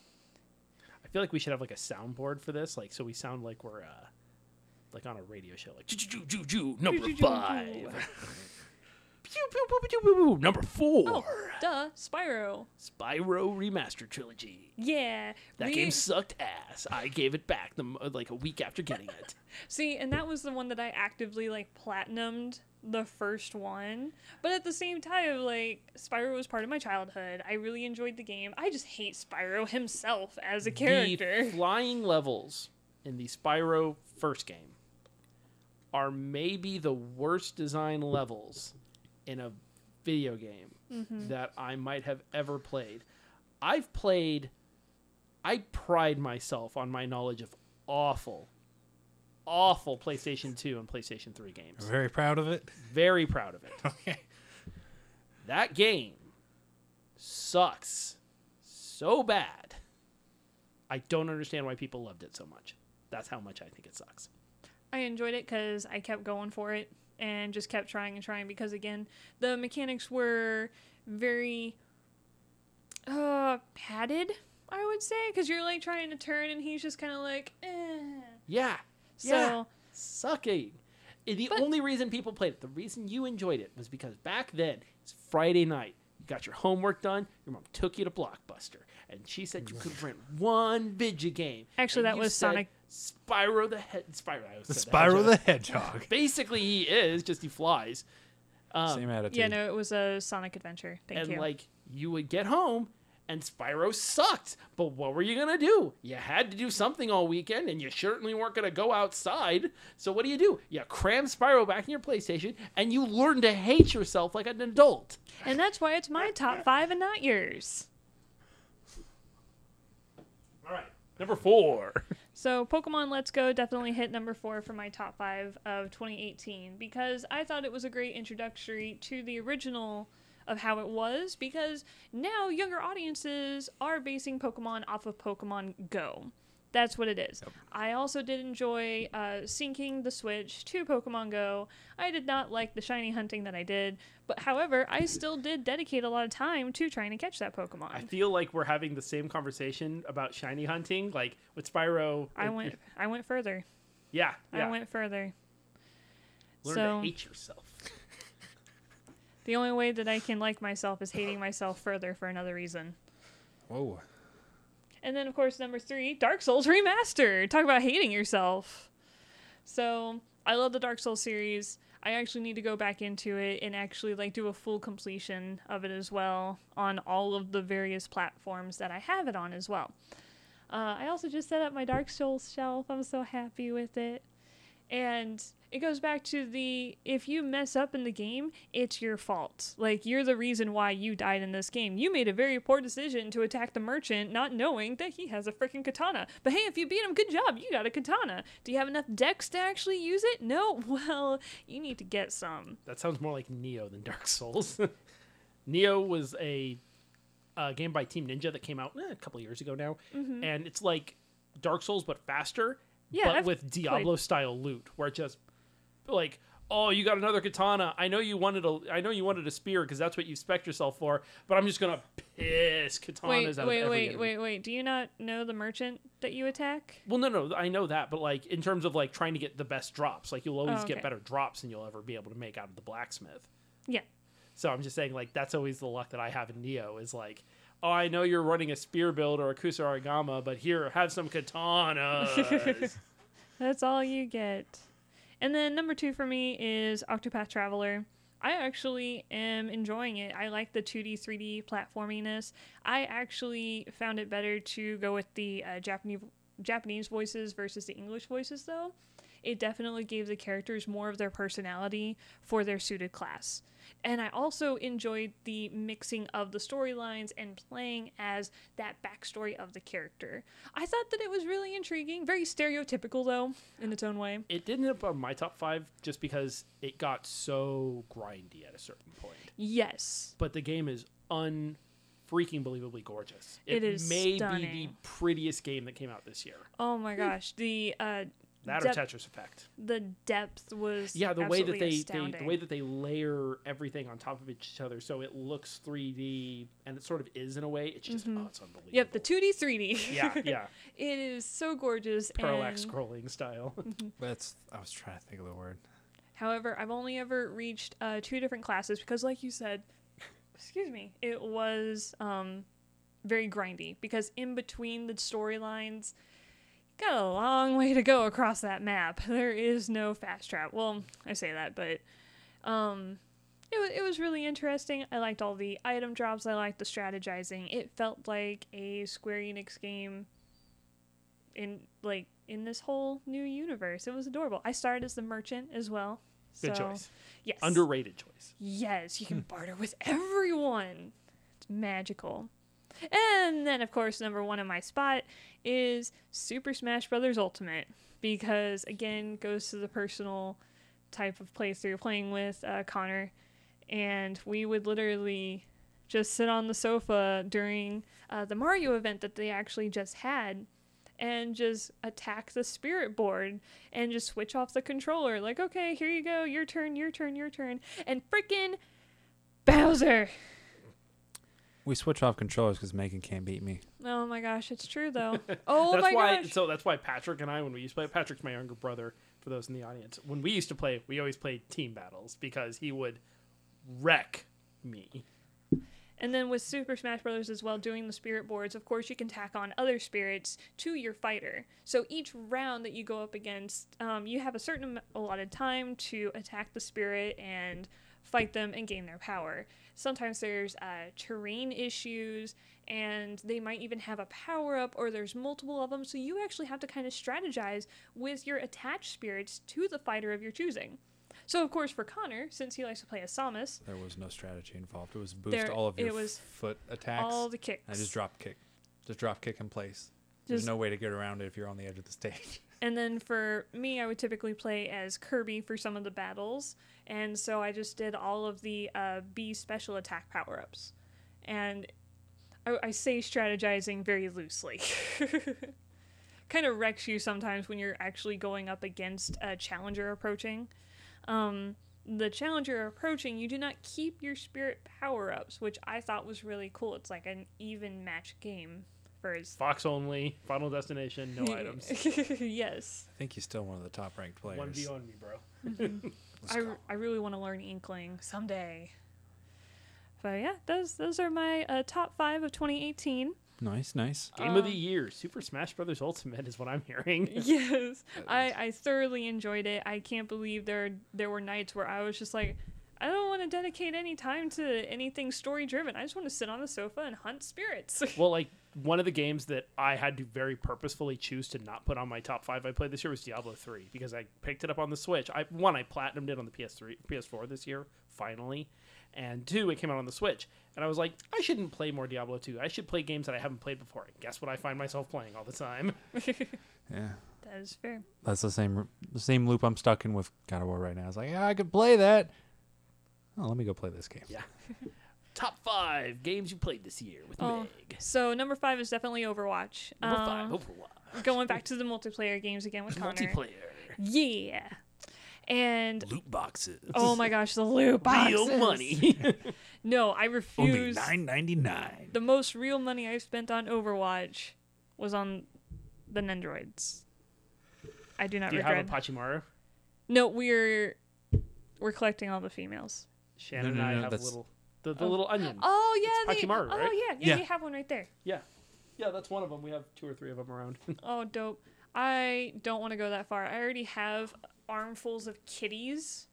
I feel like we should have like a soundboard for this, like so we sound like we're uh like on a radio show, like "Ju-ju-ju-ju-ju, number five. Pew, pew, pew, Number four, Oh, duh, Spyro. Spyro Remaster Trilogy. Yeah. That re- game sucked ass. I gave it back the, uh, like a week after getting it. See, and that was the one that I actively like platinumed the first one. But at the same time, like Spyro was part of my childhood. I really enjoyed the game. I just hate Spyro himself as a character. The flying levels in the Spyro first game are maybe the worst design levels in a video game Mm-hmm. that I might have ever played. I've played I pride myself on my knowledge of awful awful PlayStation 2 and PlayStation 3 games. Very proud of it. Very proud of it. Okay. That game sucks so bad. I don't understand why people loved it so much. That's how much I think it sucks. I enjoyed it because I kept going for it and just kept trying and trying because again, the mechanics were very uh padded. I would say because you're like trying to turn and he's just kind of like, eh. Yeah. So yeah. Sucking. The But- only reason people played it, the reason you enjoyed it was because back then, it's Friday night. You got your homework done. Your mom took you to Blockbuster, and she said you could rent one video game. Actually, that was said, Sonic- Spyro the Head. Spyro. I The Spyro the Hedgehog. Hedgehog. Basically, he is just he flies. Um, Same attitude. yeah, no, it was a Sonic Adventure. Thank and you. like you would get home and Spyro sucked. But what were you gonna do? You had to do something all weekend, and you certainly weren't gonna go outside. So what do you do? You cram Spyro back in your PlayStation, and you learn to hate yourself like an adult. And that's why it's my top five and not yours. All right, number four. So, Pokemon Let's Go definitely hit number four for my top five of 2018 because I thought it was a great introductory to the original of how it was. Because now younger audiences are basing Pokemon off of Pokemon Go. That's what it is. I also did enjoy uh, syncing the Switch to Pokemon Go. I did not like the shiny hunting that I did, but however, I still did dedicate a lot of time to trying to catch that Pokemon. I feel like we're having the same conversation about shiny hunting, like with Spyro. I went, I went further. Yeah, yeah. I went further. Learn so- to hate yourself. The only way that I can like myself is hating myself further for another reason. Whoa. And then, of course, number three, Dark Souls Remastered. Talk about hating yourself. So, I love the Dark Souls series. I actually need to go back into it and actually like do a full completion of it as well on all of the various platforms that I have it on as well. Uh, I also just set up my Dark Souls shelf. I'm so happy with it. And it goes back to the if you mess up in the game, it's your fault. Like you're the reason why you died in this game. You made a very poor decision to attack the merchant not knowing that he has a freaking katana. But hey, if you beat him, good job. You got a katana. Do you have enough dex to actually use it? No. Well, you need to get some. That sounds more like Nioh than Dark Souls. Nioh was a, uh game by Team Ninja that came out eh, a couple years ago now, and it's like Dark Souls but faster, Mm-hmm. Yeah, but I've with Diablo style loot, where it just like. Oh, you got another katana. I know you wanted a. I know you wanted a spear because that's what you spec yourself for. But I'm just gonna piss katanas Wait, out wait, of every wait, enemy. wait, wait. Do you not know the merchant that you attack? Well, no, no, I know that, but like in terms of like trying to get the best drops, like you'll always Oh, okay. get better drops than you'll ever be able to make out of the blacksmith. Yeah. So I'm just saying, like, that's always the luck that I have in Nioh is like, oh, I know you're running a spear build or a Kusarigama, but here, have some katanas. That's all you get. And then number two for me is Octopath Traveler. I actually am enjoying it. I like the 2D, 3D platforminess. I actually found it better to go with the uh, Japanese Japanese voices versus the English voices, though. It definitely gave the characters more of their personality for their suited class. And I also enjoyed the mixing of the storylines and playing as that backstory of the character. I thought that it was really intriguing, very stereotypical though, in its own way. it didn't end up on my top five just because it got so grindy at a certain point. Yes. But the game is un freaking believably gorgeous. It is may be the prettiest game that came out this year. Oh my gosh, the uh, That dep- or Tetris Effect. the depth was yeah the way that they, they the way that they layer everything on top of each other so it looks 3d and it sort of is in a way it's just oh it's unbelievable Mm-hmm. Yep, the 2D, 3D. yeah yeah it is so gorgeous. parallax and- scrolling style That's. I was trying to think of the word. However, I've only ever reached uh, two different classes because, like you said, excuse me, it was um, very grindy because in between the storylines, got a long way to go across that map. There is no fast travel. Well, I say that, but um, it was it was really interesting. I liked all the item drops. I liked the strategizing. It felt like a Square Enix game in like in this whole new universe. It was adorable. I started as the merchant as well. good so, choice Yes. underrated choice Yes, you can barter with everyone. It's magical. And then, of course, number one on my spot is Super Smash Brothers Ultimate because again goes to the personal type of playthrough playing with uh, Connor, and we would literally just sit on the sofa during uh, the Mario event that they actually just had. And just attack the spirit board and just switch off the controller. Like, okay, here you go, your turn, your turn, your turn. And freaking Bowser! We switch off controllers because Megan can't beat me. Oh my gosh, it's true though. Oh that's my why gosh. so that's why patrick and i when we used to play patrick's my younger brother for those in the audience when we used to play we always played team battles because he would wreck me And then with Super Smash Bros. as well, doing the spirit boards, of course, you can tack on other spirits to your fighter. So each round that you go up against, um, you have a certain am- allotted time to attack the spirit and fight them and gain their power. Sometimes there's uh, terrain issues, and they might even have a power up, or there's multiple of them. So you actually have to kind of strategize with your attached spirits to the fighter of your choosing. So of course, for Connor, since he likes to play as Samus, There was no strategy involved. It was boost There- all of your it was foot attacks. all the kicks. I just drop kick. Just drop kick in place. There's Just- no way to get around it if you're on the edge of the stage. And then for me, I would typically play as Kirby for some of the battles. And so I just did all of the uh, B special attack power ups. And I, I say strategizing very loosely. kind of wrecks you sometimes when you're actually going up against a challenger approaching. Um, the challenger approaching, you do not keep your spirit power ups, which I thought was really cool. It's like an even match game for his. Fox only, Final Destination, no items. yes. I think he's still one of the top ranked players. One v on me, bro. Let's I, go. I really want to learn Inkling someday. But yeah, those those are my uh, top five of 2018. Nice, nice. Game of the Um, year, Super Smash Brothers Ultimate is what I'm hearing. yes, I, I thoroughly enjoyed it. I can't believe there there were nights where I was just like, I don't want to dedicate any time to anything story driven. I just want to sit on the sofa and hunt spirits. well, like one of the games that I had to very purposefully choose to not put on my top five I played this year was Diablo three because I picked it up on the Switch. I one I platinumed it on the PS3, PS4 this year finally, and two it came out on the Switch, and I was like, I shouldn't play more Diablo two. I should play games that I haven't played before. And guess what? I find myself playing all the time. Yeah. that is fair. That's the same the same loop I'm stuck in with God of War right now. It's like, yeah, I could play that. Oh, let me go play this game. Yeah. top five games you played this year with Oh, Meg. So number five is definitely Overwatch. Number Uh, five, Overwatch. going back to the multiplayer games again with Connor. Multiplayer. Yeah. And Loot boxes. oh my gosh, the loot boxes. Real money. No, I refuse. Only refuse. nine ninety nine. The most real money I've spent on Overwatch was on the Nendroids. I do not Do you regret. have a Pachimaru? no, we're we're collecting all the females. Shannon no, and I no, have a that's- little the, the Oh. little onion. Oh yeah, It's they, Pachimaru, oh right? yeah, yeah, Yeah. you have one right there. Yeah. Yeah, that's one of them. We have two or three of them around. Oh, dope. I don't want to go that far. I already have armfuls of kitties.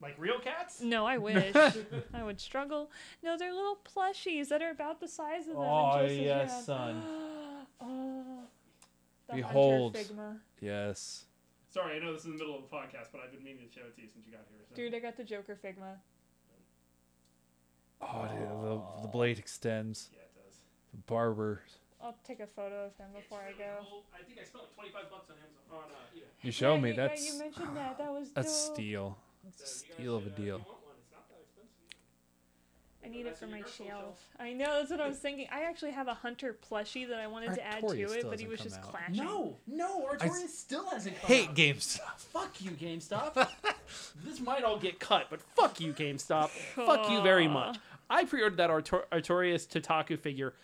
like real cats? No, I wish. I would struggle. No, they're little plushies that are about the size of them. Oh, and just yes, round. son. oh. The Behold. Figma. Yes. Sorry, I know this is the middle of the podcast, but I've been meaning to show it to you since you got here. So. Dude, I got the Joker Figma. Oh, dude, the, the blade extends. Yeah, it does. The barber. I'll take a photo of him before I go. I think I spent like 25 bucks on Amazon. On, uh, eBay. You show Yeah, me you, yeah, that's you mentioned that. That was that's dope. steal. That's a steal of a deal. I need it for my shelf. I know that's what I was thinking. I actually have a Hunter plushie that I wanted to add to it, but he was just out. clashing. No, no, I Artorias s- still hasn't come Hate out. games. Fuck you, GameStop. this might all get cut, but fuck you, GameStop. fuck you very much. I pre-ordered that Artor- Artorias Totaku figure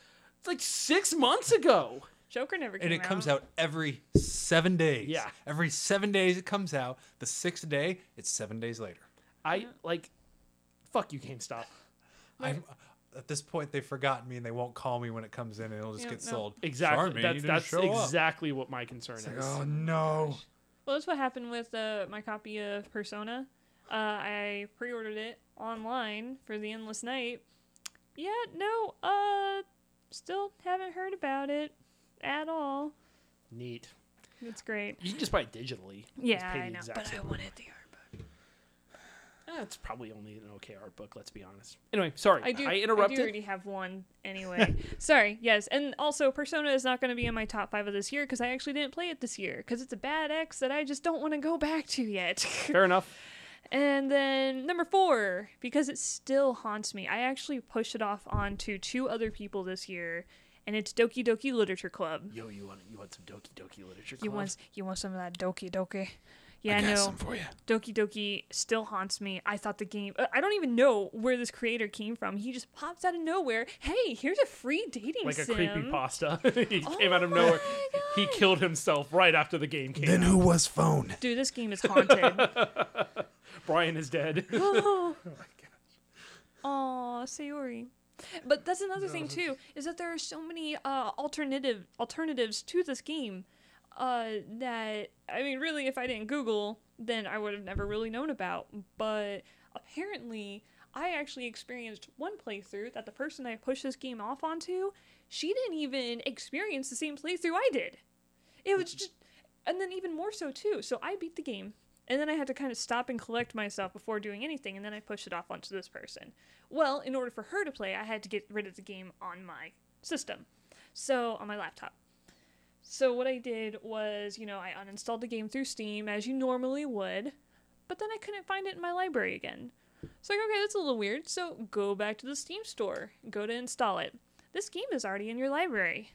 like six months ago. Joker never came And it comes out every seven days. Yeah. Every seven days it comes out. The sixth day, it's seven days later. I like, fuck you, GameStop. I'm at this point they've forgotten me and they won't call me when it comes in and it'll just Yeah, get no. sold. Exactly. Sorry, man, that's didn't that's show up. exactly what my concern It's is. like, oh no. Well, that's what happened with uh, my copy of Persona. Uh, I pre-ordered it online for the Endless Night. Yeah, no, uh, still haven't heard about it at all. Neat. It's great. You can just buy it digitally. Yeah, I know, but I wanted the art book. Eh, it's probably only an okay art book. Let's be honest. Anyway, sorry. I do. I I do already have one anyway. Sorry. Yes, and also Persona is not going to be in my top five of this year because I actually didn't play it this year because it's a bad X that I just don't want to go back to yet. Fair enough. And then number four, because it still haunts me, I actually pushed it off onto two other people this year, and it's Doki Doki Literature Club. Yo, you want you want some Doki Doki literature? Club? You Club? want you want some of that Doki Doki? Yeah, I got no. some for you. Doki Doki still haunts me. I thought the game. uh, I don't even know where this creator came from. He just pops out of nowhere. Hey, here's a free dating like a creepy pasta. he Oh came out of nowhere. God. He killed himself right after the game came Then out. who was phone? Dude, this game is haunted. Brian is dead. oh my gosh. Aw, Sayori. But that's another thing too, is that there are so many uh, alternative alternatives to this game uh, that I mean, really, if I didn't Google, then I would have never really known about. But apparently I actually experienced one playthrough that the person I pushed this game off onto, she didn't even experience the same playthrough I did. It was just, and then even more so too. So I beat the game, and then I had to kind of stop and collect myself before doing anything, and then I pushed it off onto this person. Well, in order for her to play, I had to get rid of the game on my system, so on my laptop. So what I did was, you know, I uninstalled the game through Steam as you normally would, but then I couldn't find it in my library again. So like, okay, that's a little weird. So go back to the Steam store, go to install it. This game is already in your library.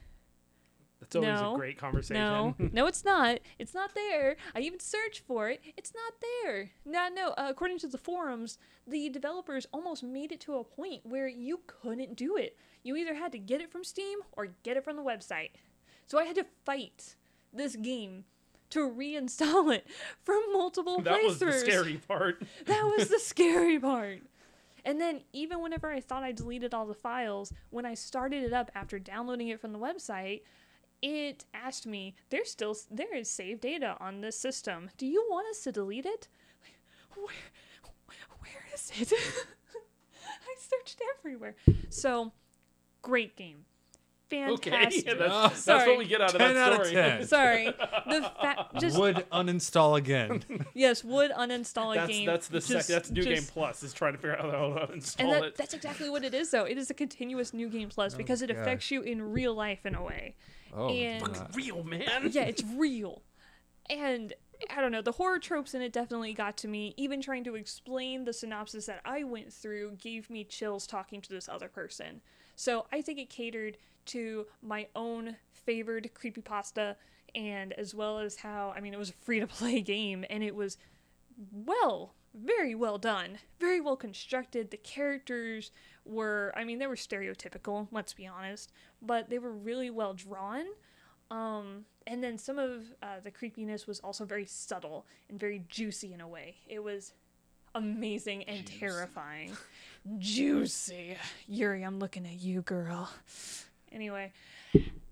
That's always No. a great conversation. No, no, it's not. It's not there. I even searched for it. It's not there. No, no. Uh, according to the forums, the developers almost made it to a point where you couldn't do it. You either had to get it from Steam or get it from the website. So I had to fight this game to reinstall it from multiple places. that playthroughs. was the scary part. That was the scary part. And then even whenever I thought I deleted all the files, when I started it up after downloading it from the website, it asked me, "There's still there is saved data on this system. Do you want us to delete it?" Where where is it? I searched everywhere. So, great game. Okay, Fantastic. that's, that's what we get out of 10 that out of story. 10. Sorry. The fa- just Would uninstall again. yes, would uninstall a That's game. that's the sec- that's New Game Plus is trying to figure out how to install And that, it. that's exactly what it is, though. It is a continuous new game plus oh, because it gosh. affects you in real life in a way. Oh, And- God. Real man. Yeah, it's real. And I don't know, the horror tropes in it definitely got to me. Even trying to explain the synopsis that I went through gave me chills talking to this other person. So I think it catered to my own favored creepypasta and as well as how, I mean, it was a free to play game and it was well, very well done, very well constructed. The characters were, I mean, they were stereotypical, let's be honest, but they were really well drawn. Um, and then some of uh, the creepiness was also very subtle and very juicy in a way. It was amazing and terrifying. Juicy. Yuri, I'm looking at you, girl. Anyway,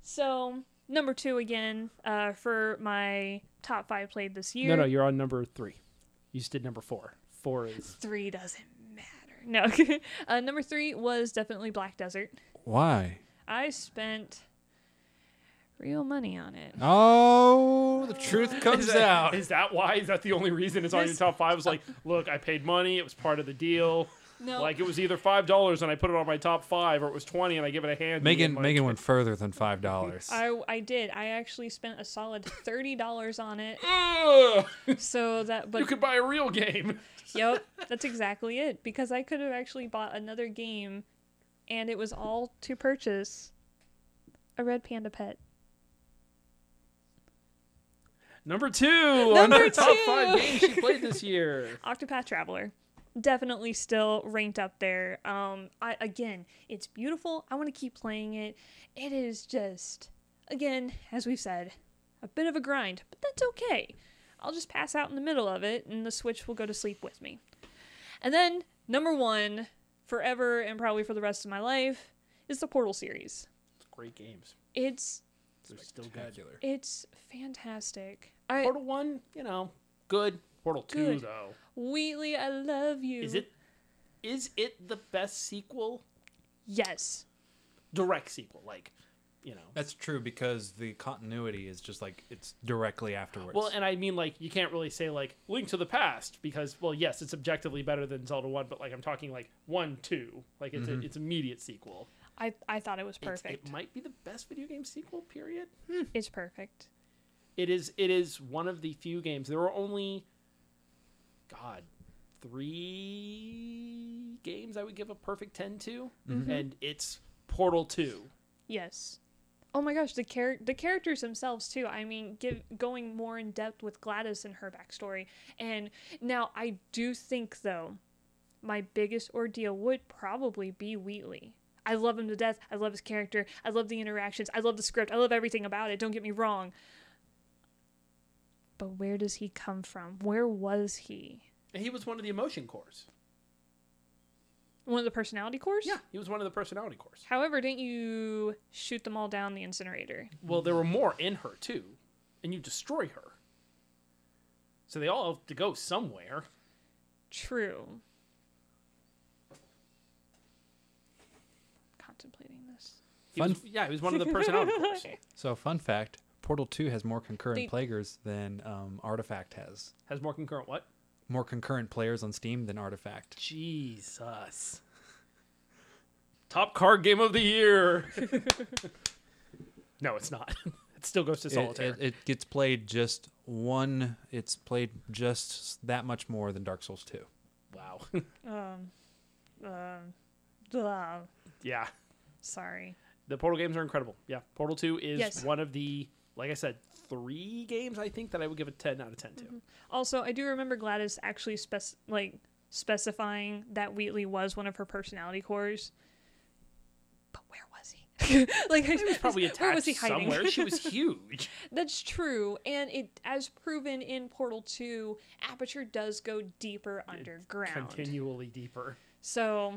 so number two again uh, for my top five played this year. No, no, you're on number three. You just did number four. Four is three doesn't. No, uh, number three was definitely Black Desert. Why? I spent real money on it. Oh, the truth comes is that, out. Is that why? Is that the only reason it's on your top five? was like, look, I paid money. It was part of the deal. No, Like it was either five dollars and I put it on my top five, or it was twenty and I give it a hand. Megan Megan went further than five dollars. I I did. I actually spent a solid thirty dollars on it. So that, but you could buy a real game. yep, that's exactly it. Because I could have actually bought another game, and it was all to purchase a red panda pet. Number two on Number our top five games she played this year. Octopath Traveler. Definitely still ranked up there. Um, I again, it's beautiful. I want to keep playing it. It is just, again, as we've said, a bit of a grind, but that's okay. I'll just pass out in the middle of it, and the Switch will go to sleep with me. And then number one, forever and probably for the rest of my life, is the Portal series. Great games. It's They're still good. it's fantastic. I Portal one, you know, good. Portal two Good. though. Wheatley, I love you. Is it is it the best sequel? Yes. Direct sequel, like, you know. That's true because the continuity is just like it's directly afterwards. Well, and I mean, like, you can't really say like Link to the Past because, well, yes, it's objectively better than Zelda One, but like I'm talking like one, two, like it's a, mm-hmm. it's immediate sequel. I, I thought it was It's- perfect. it might be the best video game sequel. Period. Hmm. It's perfect. It is. It is one of the few games. There are only, God, three games I would give a perfect ten to, mm-hmm. and it's Portal Two. Yes. Oh my gosh, the char- the characters themselves too. I mean, give going more in depth with GLaDOS and her backstory. And now I do think though, my biggest ordeal would probably be Wheatley. I love him to death. I love his character. I love the interactions. I love the script. I love everything about it. Don't get me wrong but where does he come from? Where was he? And he was one of the emotion cores. One of the personality cores? Yeah, he was one of the personality cores. However, didn't you shoot them all down the incinerator? Well, there were more in her too, and you destroy her. So they all have to go somewhere. True. Contemplating this. He. Was, yeah, he was one of the personality cores. So, fun fact: Portal Two has more concurrent They- players than um, Artifact has. Has more concurrent what? More concurrent players on Steam than Artifact. Jesus. Top card game of the year. no, it's not. it still goes to It, solitaire. it, it gets played just one. It's played just that much more than Dark Souls Two. wow. Um, um, uh, yeah. sorry. The Portal games are incredible. Yeah. Portal 2 is Yes. one of the, like I said, three games I think that I would give a 10 out of 10 to. Mm-hmm. Also, I do remember GLaDOS actually spec like specifying that Wheatley was one of her personality cores. But where was he? like, He was probably where attached was he hiding? somewhere. She was huge. That's true, and it, as proven in Portal Two, Aperture does go deeper underground. Continually deeper. So,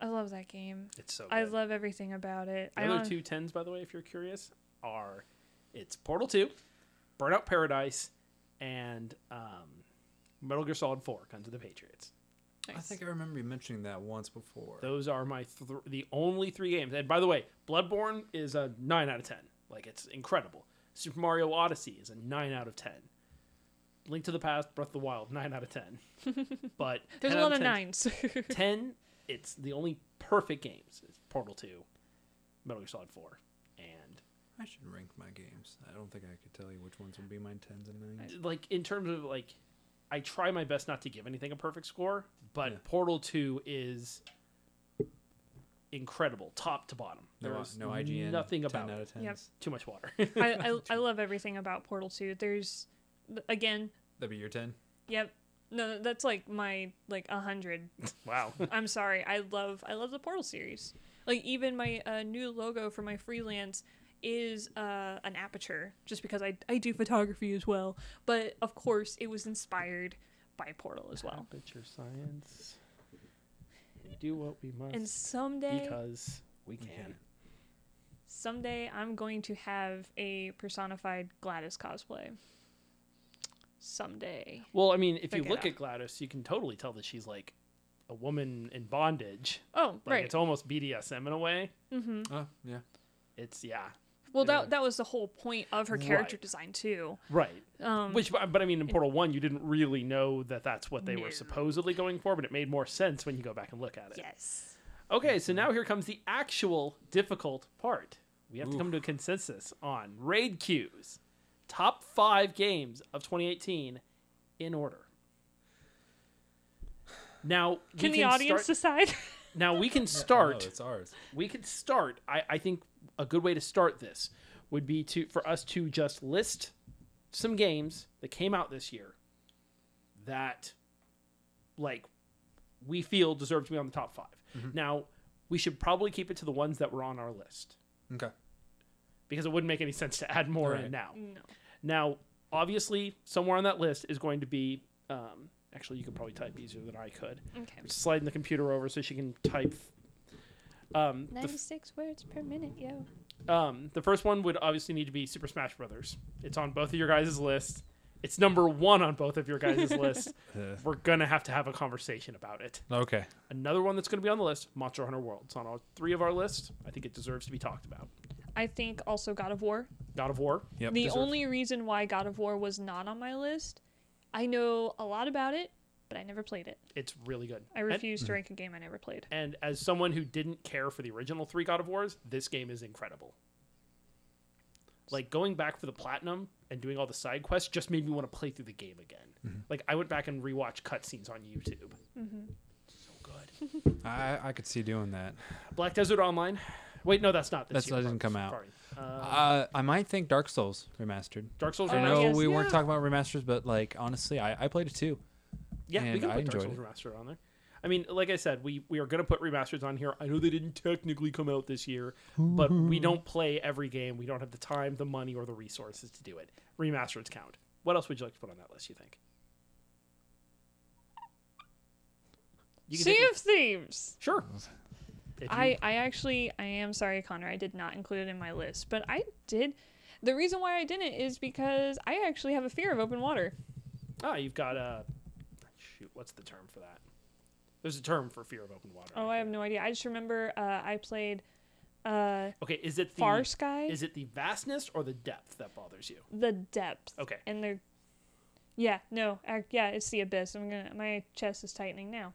I love that game. It's so good. I love everything about it. The I other hon- two tens, by the way, if you're curious, are it's Portal 2, Burnout Paradise, and um, Metal Gear Solid 4, Guns of the Patriots. I think I remember you mentioning that once before. Those are my th- the only three games. And by the way, Bloodborne is a 9 out of 10. Like, it's incredible. Super Mario Odyssey is a 9 out of 10. Link to the Past, Breath of the Wild, 9 out of 10. But There's 10 a lot of 10 nines. 10, it's the only perfect games. It's Portal 2, Metal Gear Solid 4, and I should rank my games. I don't think I could tell you which ones would be my tens and nines. like in terms of like I try my best not to give anything a perfect score, but Yeah. Portal 2 is incredible top to bottom. No, There's no IGN. nothing 10 about out it. of tens. Yep. Too much water. I, I I love everything about Portal Two. There's, again, That'd be your ten. yep. No, that's like my like a hundred. wow. I'm sorry. I love I love the Portal series. Like even my uh, new logo for my freelance is uh, an aperture, just because I I do photography as well. But of course, it was inspired by Portal as well. Aperture science. We do what we must And someday, because we can. someday I'm going to have a personified GLaDOS cosplay. Someday. Well, I mean, if you look at GLaDOS, you can totally tell that she's like a woman in bondage. Oh, Like right. it's almost BDSM in a way. Oh yeah. It's yeah. Well, Yeah. that that was the whole point of her character Right. design too. Right. Um, Which, but but I mean, in Portal One, you didn't really know that that's what they No. were supposedly going for, but it made more sense when you go back and look at it. yes. Okay, so now here comes the actual difficult part. We have to come to a consensus on raid queues, top five games of 2018 in order. Now, we Can the audience start, decide? now we can No, start it's ours. we could start I, I think a good way to start this would be to for us to just list some games that came out this year that like we feel deserve to be on the top 5 mm-hmm. now we should probably keep it to the ones that were on our list Okay. Because it wouldn't make any sense to add more in now no. now obviously somewhere on that list is going to be um, actually you could probably type easier than i could Okay. just sliding the computer over so she can type um, the f- 96 words per minute, yo. Um, the first one would obviously need to be Super Smash Brothers. It's on both of your guys' list. It's number one on both of your guys' list. Uh, We're gonna have to have a conversation about it. okay. Another one that's gonna be on the list, Monster Hunter World. It's on all three of our lists. I think it deserves to be talked about. I think also God of War. God of War. Yep. the deserves- only reason why God of War was not on my list, I know a lot about it, but I never played it. It's really good. I And- refuse to mm-hmm. rank a game I never played. And, as someone who didn't care for the original three God of Wars, this game is incredible. Like going back for the platinum and doing all the side quests just made me want to play through the game again. Mm-hmm. Like I went back and rewatched cutscenes on YouTube. Mm-hmm. So good. I I could see doing that. Black Desert Online. Wait, no, that's not this That's- year. that didn't come out. Sorry. Uh, Uh, I might think Dark Souls remastered. Dark Souls Oh, I know yes, we weren't talking about remasters, but like honestly, I, I played it too. Yeah, we and can I put Dark Souls enjoyed Remastered on there. I mean, like I said, we, we are going to put remasters on here. I know they didn't technically come out this year, but we don't play every game. We don't have the time, the money, or the resources to do it. Remasters count. What else would you like to put on that list, you think? You can Sea take- of Thieves. Sure. I, I actually I am sorry, Connor. I did not include it in my list, but I did. The reason why I didn't is because I actually have a fear of open water. Ah, you've got a. Shoot, what's the term for that? There's a term for fear of open water. Oh, I have no idea. I just remember uh, I played uh, Okay, is it the Far Sky. Is it the vastness or the depth that bothers you? the depth. Okay. And they're, yeah, no, yeah, it's the abyss. I'm gonna, my chest is tightening now.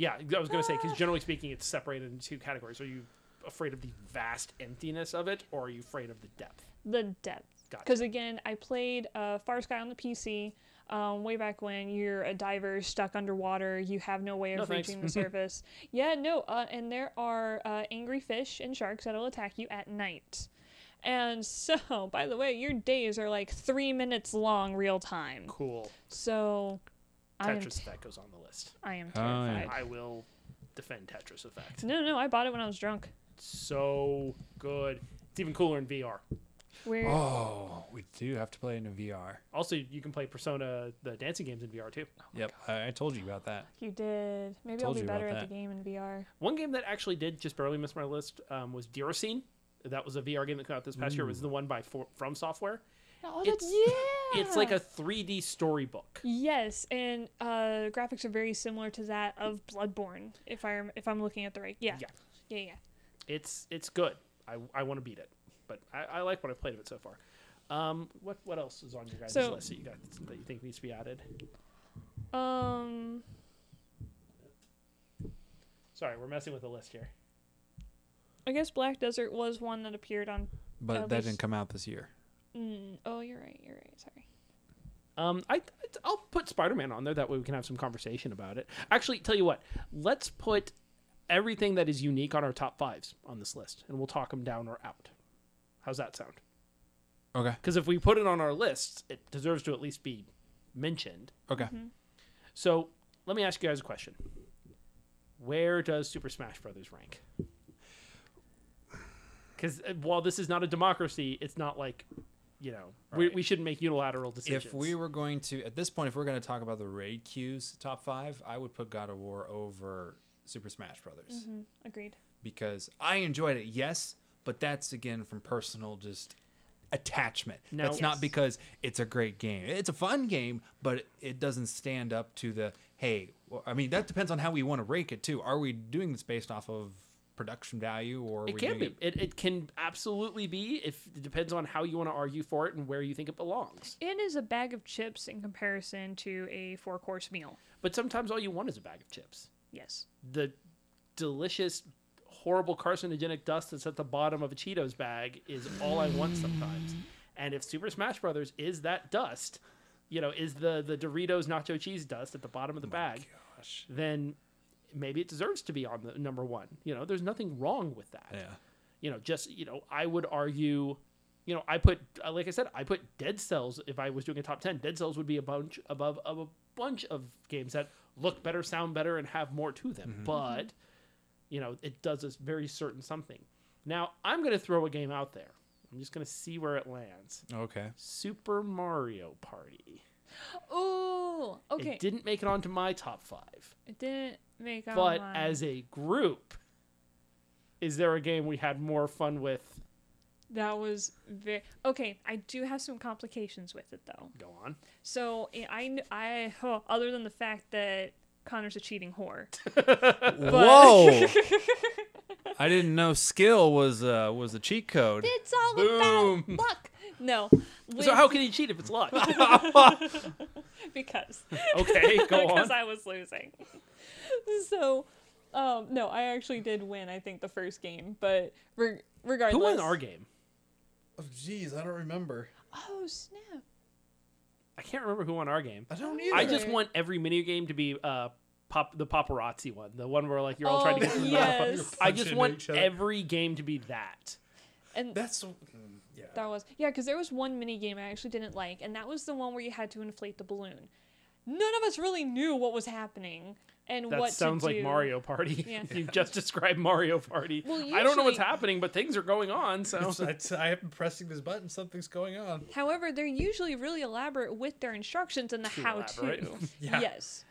Yeah, I was going to say because generally speaking, it's separated into two categories. Are you afraid of the vast emptiness of it, or are you afraid of the depth? The depth. Gotcha. Because again, I played uh, Far Sky on the PC. Um, way back when you're a diver stuck underwater, you have no way of No, reaching the surface. Yeah, no, uh, and there are uh, angry fish and sharks that'll attack you at night. And so, by the way, your days are like three minutes long, real time. Cool. So, Tetris t- effect goes on the list. I am Oh, yeah. terrified. I will defend Tetris effect. No, no, I bought it when I was drunk. So good. It's even cooler in VR. Where? Oh, we do have to play in a VR. Also, you can play Persona, the dancing games in VR too. Yep, I, I told you about that. You did. Maybe I'll be better at that. the game in VR. One game that actually did just barely miss my list um, was Déraciné. That was a VR game that came out this past year. It was the one by For- From Software. Oh, It's- yeah. It's like a 3D storybook. Yes, and uh, graphics are very similar to that of Bloodborne. If I rem- if I'm looking at the right, yeah, Yeah. yeah, yeah. It's it's good. I, I want to beat it, but I, I like what I've played of it so far. Um, what what else is on your guys' So- list that you got that you think needs to be added? Um, Sorry, we're messing with the list here. I guess Black Desert was one that appeared on. But that least- didn't come out this year. Mm, oh, you're right. You're right. Sorry. Um, I I'll put Spider Man on there. That way we can have some conversation about it. Actually, tell you what, let's put everything that is unique on our top fives on this list, and we'll talk them down or out. How's that sound? Okay. Because if we put it on our list, it deserves to at least be mentioned. Okay. So let me ask you guys a question. Where does Super Smash Brothers rank? Because while this is not a democracy, it's not like, you know, we, Right. we shouldn't make unilateral decisions. If we were going to, at this point, if we're going to talk about the raid queues top five, I would put God of War over Super Smash Brothers Mm, agreed. because I enjoyed it, yes, but that's again from personal just attachment. Now- that's Yes. not because it's a great game. It's a fun game, but it doesn't stand up to the hey. Well, I mean, that depends on how we want to rank it too. Are we doing this based off of production value or It can be. It, it can absolutely be. If it depends on how you want to argue for it and where you think it belongs. It is a bag of chips in comparison to a four course meal. But sometimes all you want is a bag of chips. Yes. The delicious, horrible carcinogenic dust that's at the bottom of a Cheetos bag is all I want sometimes. And if Super Smash Brothers is that dust, you know, is the the Doritos nacho cheese dust at the bottom of the bag, Gosh. then maybe it deserves to be on the number one. You know, there's nothing wrong with that. Yeah. you know, just you know, I would argue, you know, I put uh, like I said, I put Dead Cells. If I was doing a top ten, Dead Cells would be a bunch above of a bunch of games that look better, sound better, and have more to them. But you know, it does a very certain something. Now, I'm going to throw a game out there. I'm just going to see where it lands. Okay. Super Mario Party. Oh, okay. It didn't make it onto my top five, It didn't make out but mine. as a group, is there a game we had more fun with? that was very okay. I do have some complications with it though. Go on. So I- I, kn- I huh, other than the fact that Connor's a cheating whore. Whoa! I didn't know skill was uh, was a cheat code. It's all Boom. about luck. No. So how can he cheat if it's luck? because Okay, go on. because. I was losing. so, um, no, I actually did win. I think the first game, but re- regardless. Who won our game? Oh, jeez, I don't remember. Oh snap! I can't remember who won our game. I don't either. I just want every mini game to be uh pop the paparazzi one, the one where like you're all trying to Oh, get. through the yes. I just want every game to be that. And That's mm, yeah. that was yeah, because there was one mini game I actually didn't like, and that was the one where you had to inflate the balloon. None of us really knew what was happening and That what sounds to like do. Mario Party. Yeah. you just described Mario Party. Well, I don't know what's happening, but things are going on. So It's- it's- I am pressing this button. Something's going on. However, they're usually really elaborate with their instructions and the Too how to. Yeah. Yes.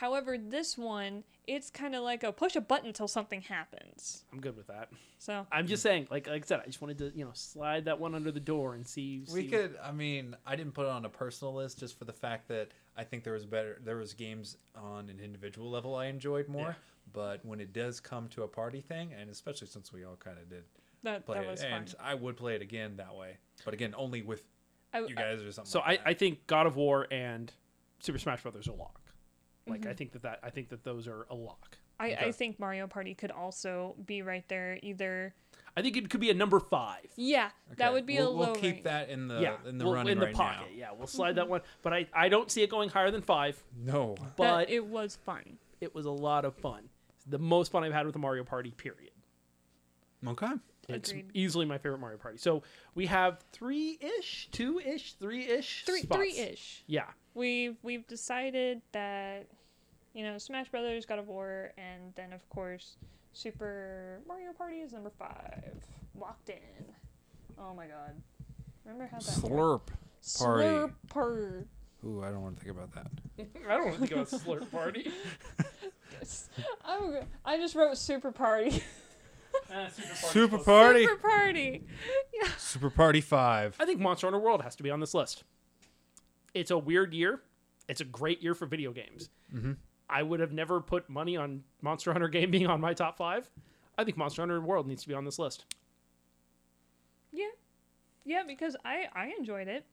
However, this one, it's kind of like a push a button until something happens. I'm good with that. So I'm just saying, like like I said, I just wanted to you know slide that one under the door and see. We see- could. I mean, I didn't put it on a personal list just for the fact that I think there was better. There was games on an individual level I enjoyed more. Yeah. But when it does come to a party thing, and especially since we all kind of did that play that was it, and fun. I would play it again that way. But again, only with I, you guys or something. So I, like I that. think God of War and Super Smash Brothers are lock. Like Mm-hmm. I think that, that I think that those are a lock. I, Okay. I think Mario Party could also be right there. Either I think it could be a number five. yeah, that would be we'll, a low We'll keep rank. that in the yeah, in the we'll- running in the right pocket. now. Yeah, we'll slide that one. But I, I don't see it going higher than five. No. That- But it was fun. it was a lot of fun. The most fun I've had with a Mario Party. Period. Okay. It's Agreed. easily my favorite Mario Party. So we have three ish, two ish, three ish, Three three ish. Yeah, We've we've decided that you know Smash Brothers, God of War, and then of course Super Mario Party is number five. Locked in. Oh my god. Remember how that Slurp. Party. Slurper. Ooh, I don't want to think about that. I don't want to think about Slurp Party. I'm, just wrote Super Party. Super Party. Super Party. Yeah. Super Party Five. I think Monster Hunter World has to be on this list. It's a weird year. It's a great year for video games. Mhm. I would have never put money on Monster Hunter game being on my top five. I think Monster Hunter World needs to be on this list. Yeah. Yeah, because I I enjoyed it.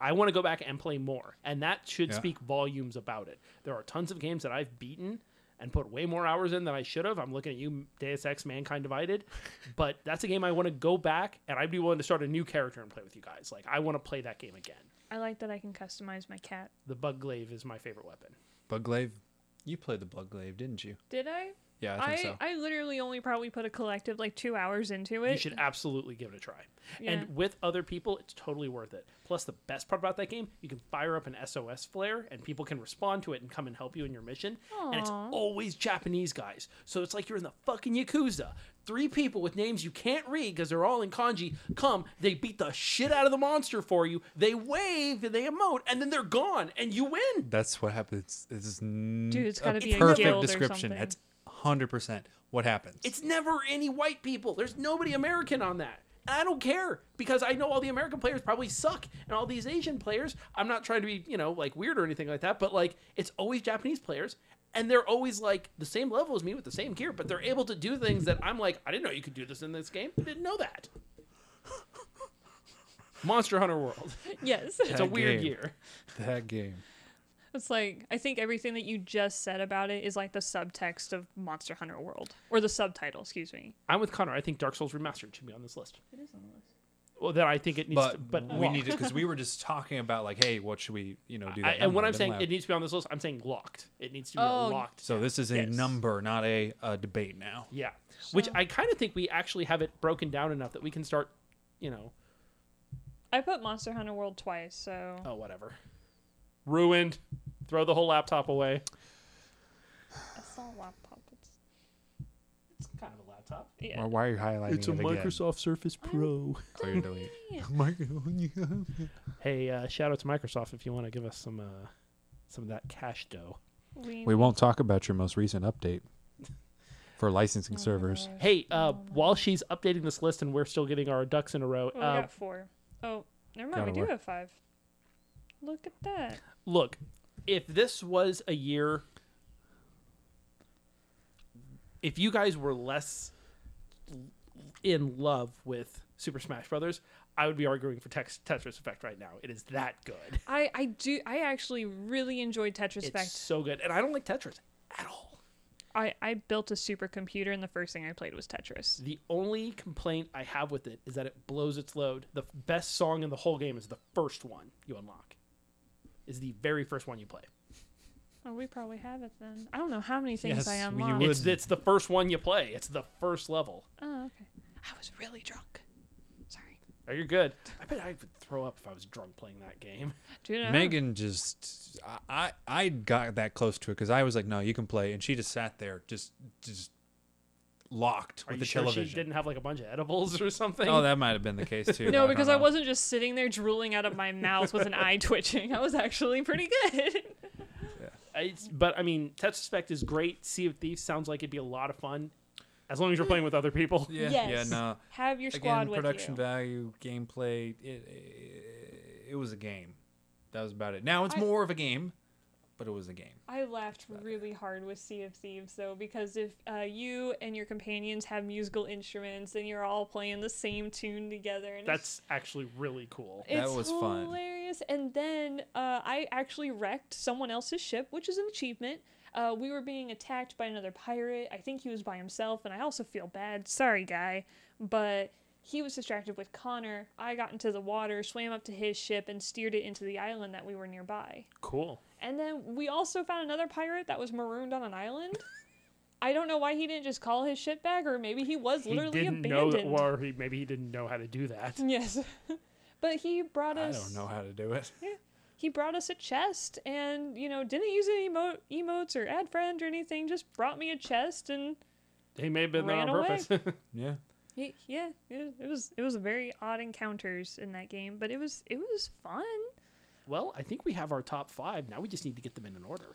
I want to go back and play more, and that should Yeah. speak volumes about it. There are tons of games that I've beaten and put way more hours in than I should have. I'm looking at you, Deus Ex: Mankind Divided, but that's a game I want to go back and I'd be willing to start a new character and play with you guys. Like I want to play that game again. I like that I can customize my cat. The Bug Glaive is my favorite weapon. Bugglaive. You played the Bugglaive, didn't you? Did I? Yeah, I I, think so. I literally only probably put a collective like two hours into it. You should absolutely give it a try. Yeah. And with other people, it's totally worth it. Plus, the best part about that game, you can fire up an SOS flare and people can respond to it and come and help you in your mission. And it's always Japanese guys. So it's like you're in the fucking Yakuza. Three people with names you can't read because they're all in kanji come, they beat the shit out of the monster for you, they wave, they emote, and then they're gone, and you win. That's what happens. This is Dude, it's gotta a be a perfect guild or description. something. That's hundred percent what happens. It's never any white people. There's nobody American on that. And I don't care because I know all the American players probably suck and all these Asian players. I'm not trying to be, you know, like weird or anything like that, but like it's always Japanese players and they're always like the same level as me with the same gear, but they're able to do things that I'm like, I didn't know you could do this in this game. I didn't know that. Monster Hunter World. yes. It's a weird game. year. that game. It's like I think everything that you just said about it is like the subtext of Monster Hunter World or the subtitle, excuse me. I'm with Connor. I think Dark Souls Remastered should be on this list. It is on the list. Well, then I think it needs But, to, but we locked. need to because we were just talking about like, hey, what should we, you know, do I, that? and when I'm saying left. it needs to be on this list, I'm saying locked. It needs to be Oh. locked. so this is a Yes. number, not a, a debate now. Yeah. Which I kind of think we actually have it broken down enough that we can start, you know, I put Monster Hunter World twice, so oh, whatever. Ruined. Throw the whole laptop away. I saw a laptop. It's, It's kind of a laptop. yeah. Why, why are you highlighting It's a it again? Microsoft Surface Pro. Clear delete. Hey, uh, shout out to Microsoft if you want to give us some uh, some of that cash dough. We, we won't talk about your most recent update for licensing Oh servers. gosh. Hey, uh, Oh while she's updating this list and we're still getting our ducks in a row, Oh, we uh, got four. Oh, never mind. Gotta We do work. have five. Look at that. look, if this was a year, if you guys were less in love with Super Smash Brothers, I would be arguing for Tex- Tetris Effect right now. It is that good. I I do. I actually really enjoyed Tetris It's Effect. so good, and I don't like Tetris at all. I I built a supercomputer, and the first thing I played was Tetris. The only complaint I have with it is that it blows its load. The best song in the whole game is the first one you unlock. Is the very first one you play. Oh, we probably have it then. I don't know how many things I am. Yes, we unlocked. would. It's it's the first one you play. It's the first level. Oh, okay. I was really drunk. Sorry. Oh, you're good. I bet I would throw up if I was drunk playing that game. Do you know? Megan just, I, I I got that close to it because I was like, no, you can play, and she just sat there, just, just locked Are with you the sure television. she didn't have like a bunch of edibles or something? Oh, that might have been the case too. No, don't because I know. wasn't just sitting there drooling out of my mouth with an eye twitching. I was actually pretty good. It's, but I mean, Tetris Effect is great. Sea of Thieves sounds like it'd be a lot of fun, as long as you're mm. playing with other people. Yeah, yes. yeah, no. Have your squad Again, with production you. value, gameplay. It, it it was a game. That was about it. Now it's I- more of a game, but it was a game. I laughed really hard with Sea of Thieves though, because if uh, you and your companions have musical instruments and you're all playing the same tune together, and That's actually really cool. That it's was fun. hilarious. And then uh, I actually wrecked someone else's ship, which is an achievement. Uh, we were being attacked by another pirate. I think he was by himself, and I also feel bad. Sorry, guy, but he was distracted with Connor. I got into the water, swam up to his ship, and steered it into the island that we were nearby. Cool. And then we also found another pirate that was marooned on an island. I don't know why he didn't just call his ship back, or maybe he was He literally didn't know, abandoned. that, or he, maybe he didn't know how to do that. Yes, but he brought us. I don't know how to do it. Yeah, He brought us a chest, and you know didn't use any emo- emotes or add friend or anything. Just brought me a chest, and He may have been there on away. purpose. Yeah. He, yeah, it, it was it was a very odd encounters in that game, but it was it was fun. well, I think we have our top five. Now we just need to get them in an order.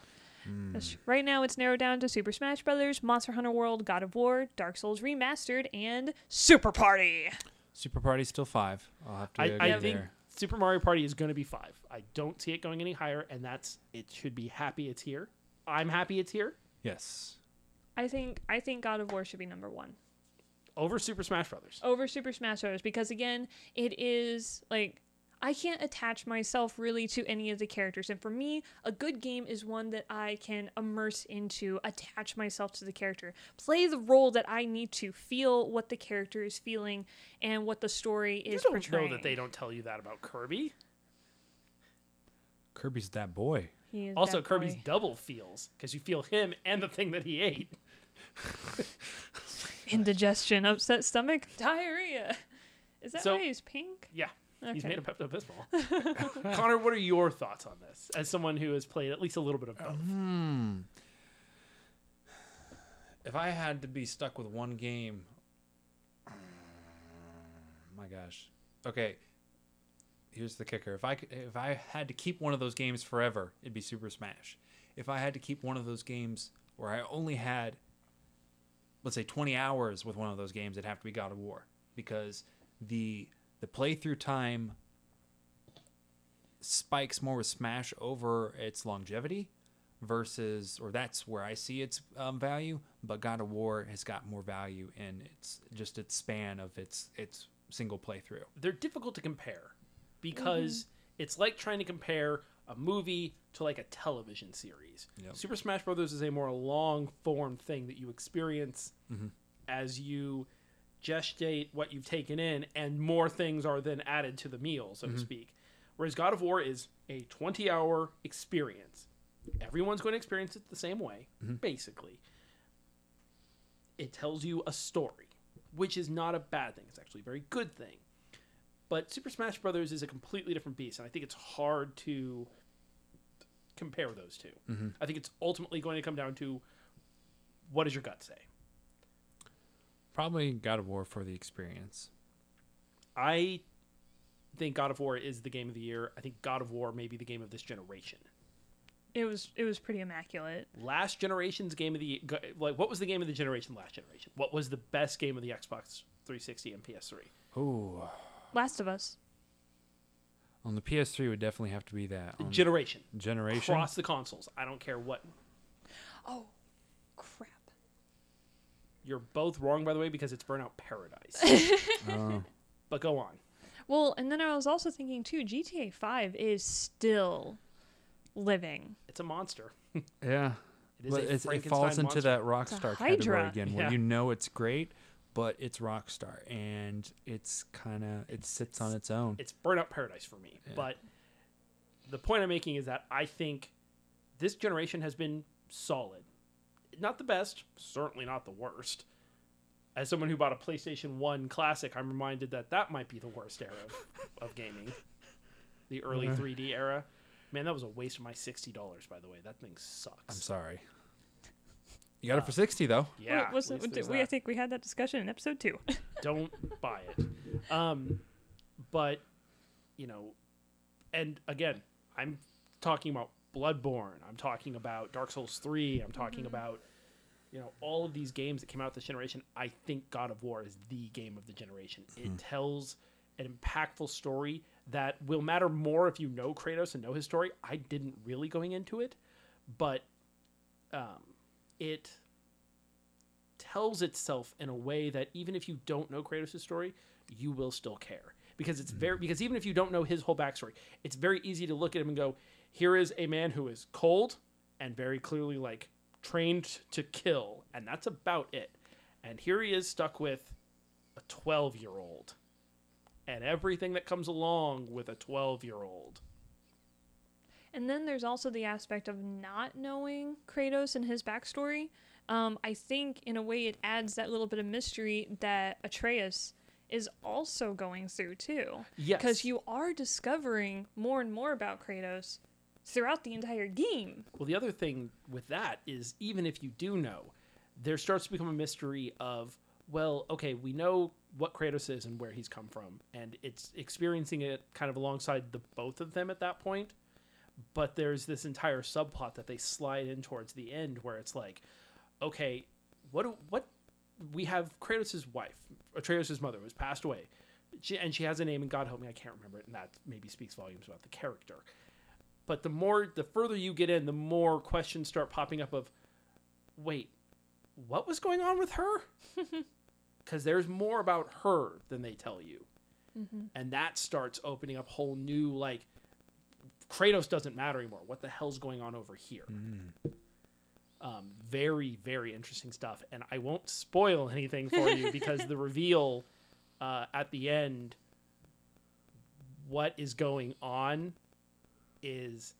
Hmm. That's true. Right now, it's narrowed down to Super Smash Brothers, Monster Hunter World, God of War, Dark Souls Remastered, and Super Party. Super Party's still five. I'll have to I, agree I think there. Super Mario Party is going to be five. I don't see it going any higher, and that's it. Should be happy it's here. I'm happy it's here Yes. I think I think God of War should be number one. Over Super Smash Brothers. over Super Smash Brothers because again, it is like I can't attach myself really to any of the characters. And for me, a good game is one that I can immerse into, attach myself to the character, play the role that I need to, feel what the character is feeling and what the story is You is don't portraying. know that they don't tell you that about Kirby. Kirby's that boy. He is Also, that Kirby's boy. double feels because you feel him and the thing that he ate. indigestion, upset stomach, diarrhea. Is that So- why he's pink? Yeah, he's Okay. made of Pepto Bismol. Connor, what are your thoughts on this? As someone who has played at least a little bit of both, Hmm. If I had to be stuck with one game, my gosh. Okay. Here's the kicker. If I could, if I had to keep one of those games forever, it'd be Super Smash. If I had to keep one of those games where I only had let's say 20 hours with one of those games, it'd have to be God of War because the the playthrough time spikes more with Smash over its longevity versus, or that's where I see its um, value. But God of War has got more value in its just its span of its its single playthrough. they're difficult to compare because it's like trying to compare a movie to like a television series. Yep. Super Smash Brothers is a more long form thing that you experience mm-hmm. as you gestate what you've taken in, and more things are then added to the meal, so to mm-hmm. speak. Whereas God of War is a 20 hour experience. Everyone's going to experience it the same way, mm-hmm. basically. It tells you a story, which is not a bad thing. It's actually a very good thing. But Super Smash Brothers is a completely different beast, and I think it's hard to compare those 2 mm-hmm. I think it's ultimately going to come down to what does your gut say? Probably God of War for the experience. I think God of War is the game of the year. I think God of War may be the game of this generation. It was it was pretty immaculate. Last generation's game of the go- like what was the game of the generation last generation? What was the best game of the Xbox 360 and PS3? Ooh. Last of Us. On the PS3 would definitely have to be that. On Generation. generation. Across the consoles. I don't care what. Oh, crap. You're both wrong by the way because it's Burnout Paradise. Oh. but go on. Well, and then I was also thinking too, GTA 5 is still living. It's a monster. yeah. It is But a it's, it falls into monster. that a Rockstar category again, where Yeah. you know it's great, but it's Rockstar, and it's kind of it sits on its own. it's Burnout Paradise for me. But the point I'm making is that I think this generation has been solid. Not the best, certainly not the worst. As someone who bought a PlayStation 1 Classic, I'm reminded that that might be the worst era of, of gaming. The early 3D era. Man, that was a waste of my $60, by the way. That thing sucks. I'm sorry. You got it for sixty though. Yeah. What was at it? least there's we, I that. think we had that discussion in episode two. don't buy it. Um, but you know, and again, I'm talking about Bloodborne. I'm talking about Dark Souls 3. I'm talking about you know all of these games that came out this generation. I think God of War is the game of the generation. It tells an impactful story that will matter more if you know Kratos and know his story. I didn't really going into it, but um, it tells itself in a way that even if you don't know Kratos' story, you will still care because it's very mm. because even if you don't know his whole backstory, it's very easy to look at him and go, here is a man who is cold and very clearly like trained to kill, and that's about it. And here he is stuck with a 12 year old and everything that comes along with a 12 year old. And then there's also the aspect of not knowing Kratos and his backstory. Um, I think in a way it adds that little bit of mystery that Atreus is also going through too. Yes. Because you are discovering more and more about Kratos throughout the entire game. Well, the other thing with that is even if you do know, there starts to become a mystery of, well, okay, we know what Kratos is and where he's come from, and it's experiencing it kind of alongside the both of them at that point. But there's this entire subplot that they slide in towards the end where it's like, okay, what do, what we have Kratos' wife, Atreus' mother, who's passed away, she, and she has a name, and God help me, I can't remember it, and that maybe speaks volumes about the character. But the more, the further you get in, the more questions start popping up of, wait, what was going on with her? Because there's more about her than they tell you, mm-hmm. and that starts opening up whole new like, Kratos doesn't matter anymore. What the hell's going on over here? Um, very, very interesting stuff. And I won't spoil anything for you because the reveal uh, at the end, what is going on is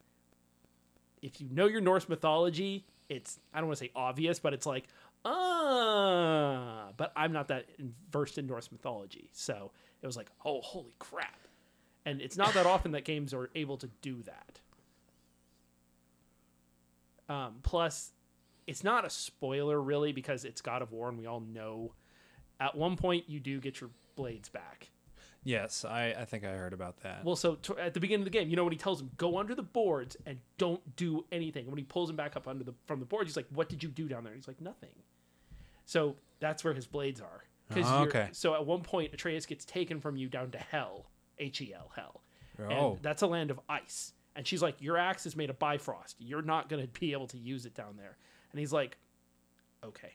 if you know your Norse mythology, it's, I don't want to say obvious, but it's like, ah, but I'm not that versed in Norse mythology. So it was like, oh, holy crap. And it's not that often that games are able to do that. Um, plus, it's not a spoiler really because it's God of War and we all know at one point you do get your blades back. Yes, I, I think I heard about that. Well, so t- at the beginning of the game, you know when he tells him go under the boards and don't do anything. When he pulls him back up under the from the boards, he's like, "What did you do down there?" he's like, "Nothing." So that's where his blades are. Oh, okay. So at one point, Atreus gets taken from you down to hell, H E L, hell. Oh. And that's a land of ice. And she's like, Your axe is made of bifrost. You're not going to be able to use it down there. And he's like, Okay.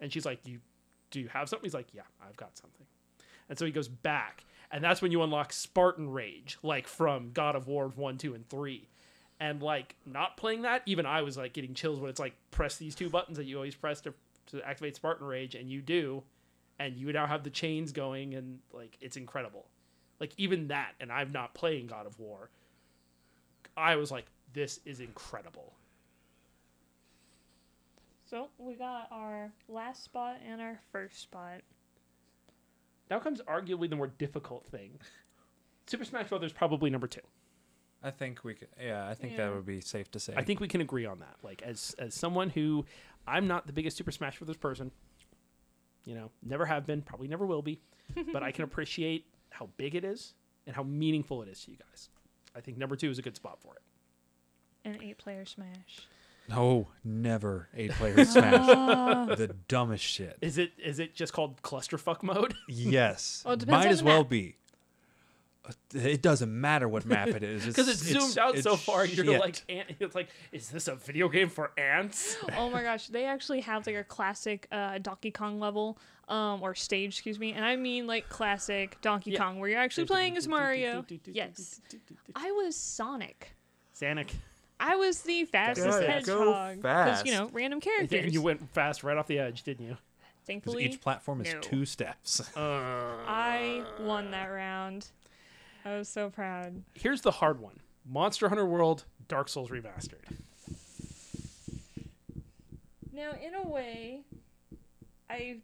And she's like, You do you have something? He's like, Yeah, I've got something. And so he goes back. And that's when you unlock Spartan Rage, like from God of War 1, 2, and 3. And like not playing that, even I was like getting chills when it's like press these two buttons that you always press to, to activate Spartan Rage, and you do. And you now have the chains going, and like it's incredible. Like even that, and I'm not playing God of War. I was like, this is incredible. So we got our last spot and our first spot. Now comes arguably the more difficult thing. Super Smash Brothers probably number two. I think we could. Yeah, I think Yeah. that would be safe to say. I think we can agree on that. Like as as someone who I'm not the biggest Super Smash Brothers person. You know, never have been, probably never will be, but I can appreciate how big it is and how meaningful it is to you guys. I think number two is a good spot for it. An eight player smash. no, never eight player smash. the dumbest shit. Is it is it just called clusterfuck mode? Yes, Well, it depends might on as the well map. be. Uh, It doesn't matter what map it is Because it's, zoomed out so far, you're like, ant, it's like, is this a video game for ants? oh my gosh, they actually have like a classic uh, Donkey Kong level, um, or stage, excuse me, and I mean like classic Donkey Yeah. Kong where you're actually playing as Mario. Yes, I was Sonic. Sonic. I was the fastest Go hedgehog because you know random characters. And you went fast right off the edge, didn't you? 'Cause Thankfully, each platform is no. two steps. I won that round. I was so proud. Here's the hard one Monster Hunter World Dark Souls Remastered. Now, in a way, I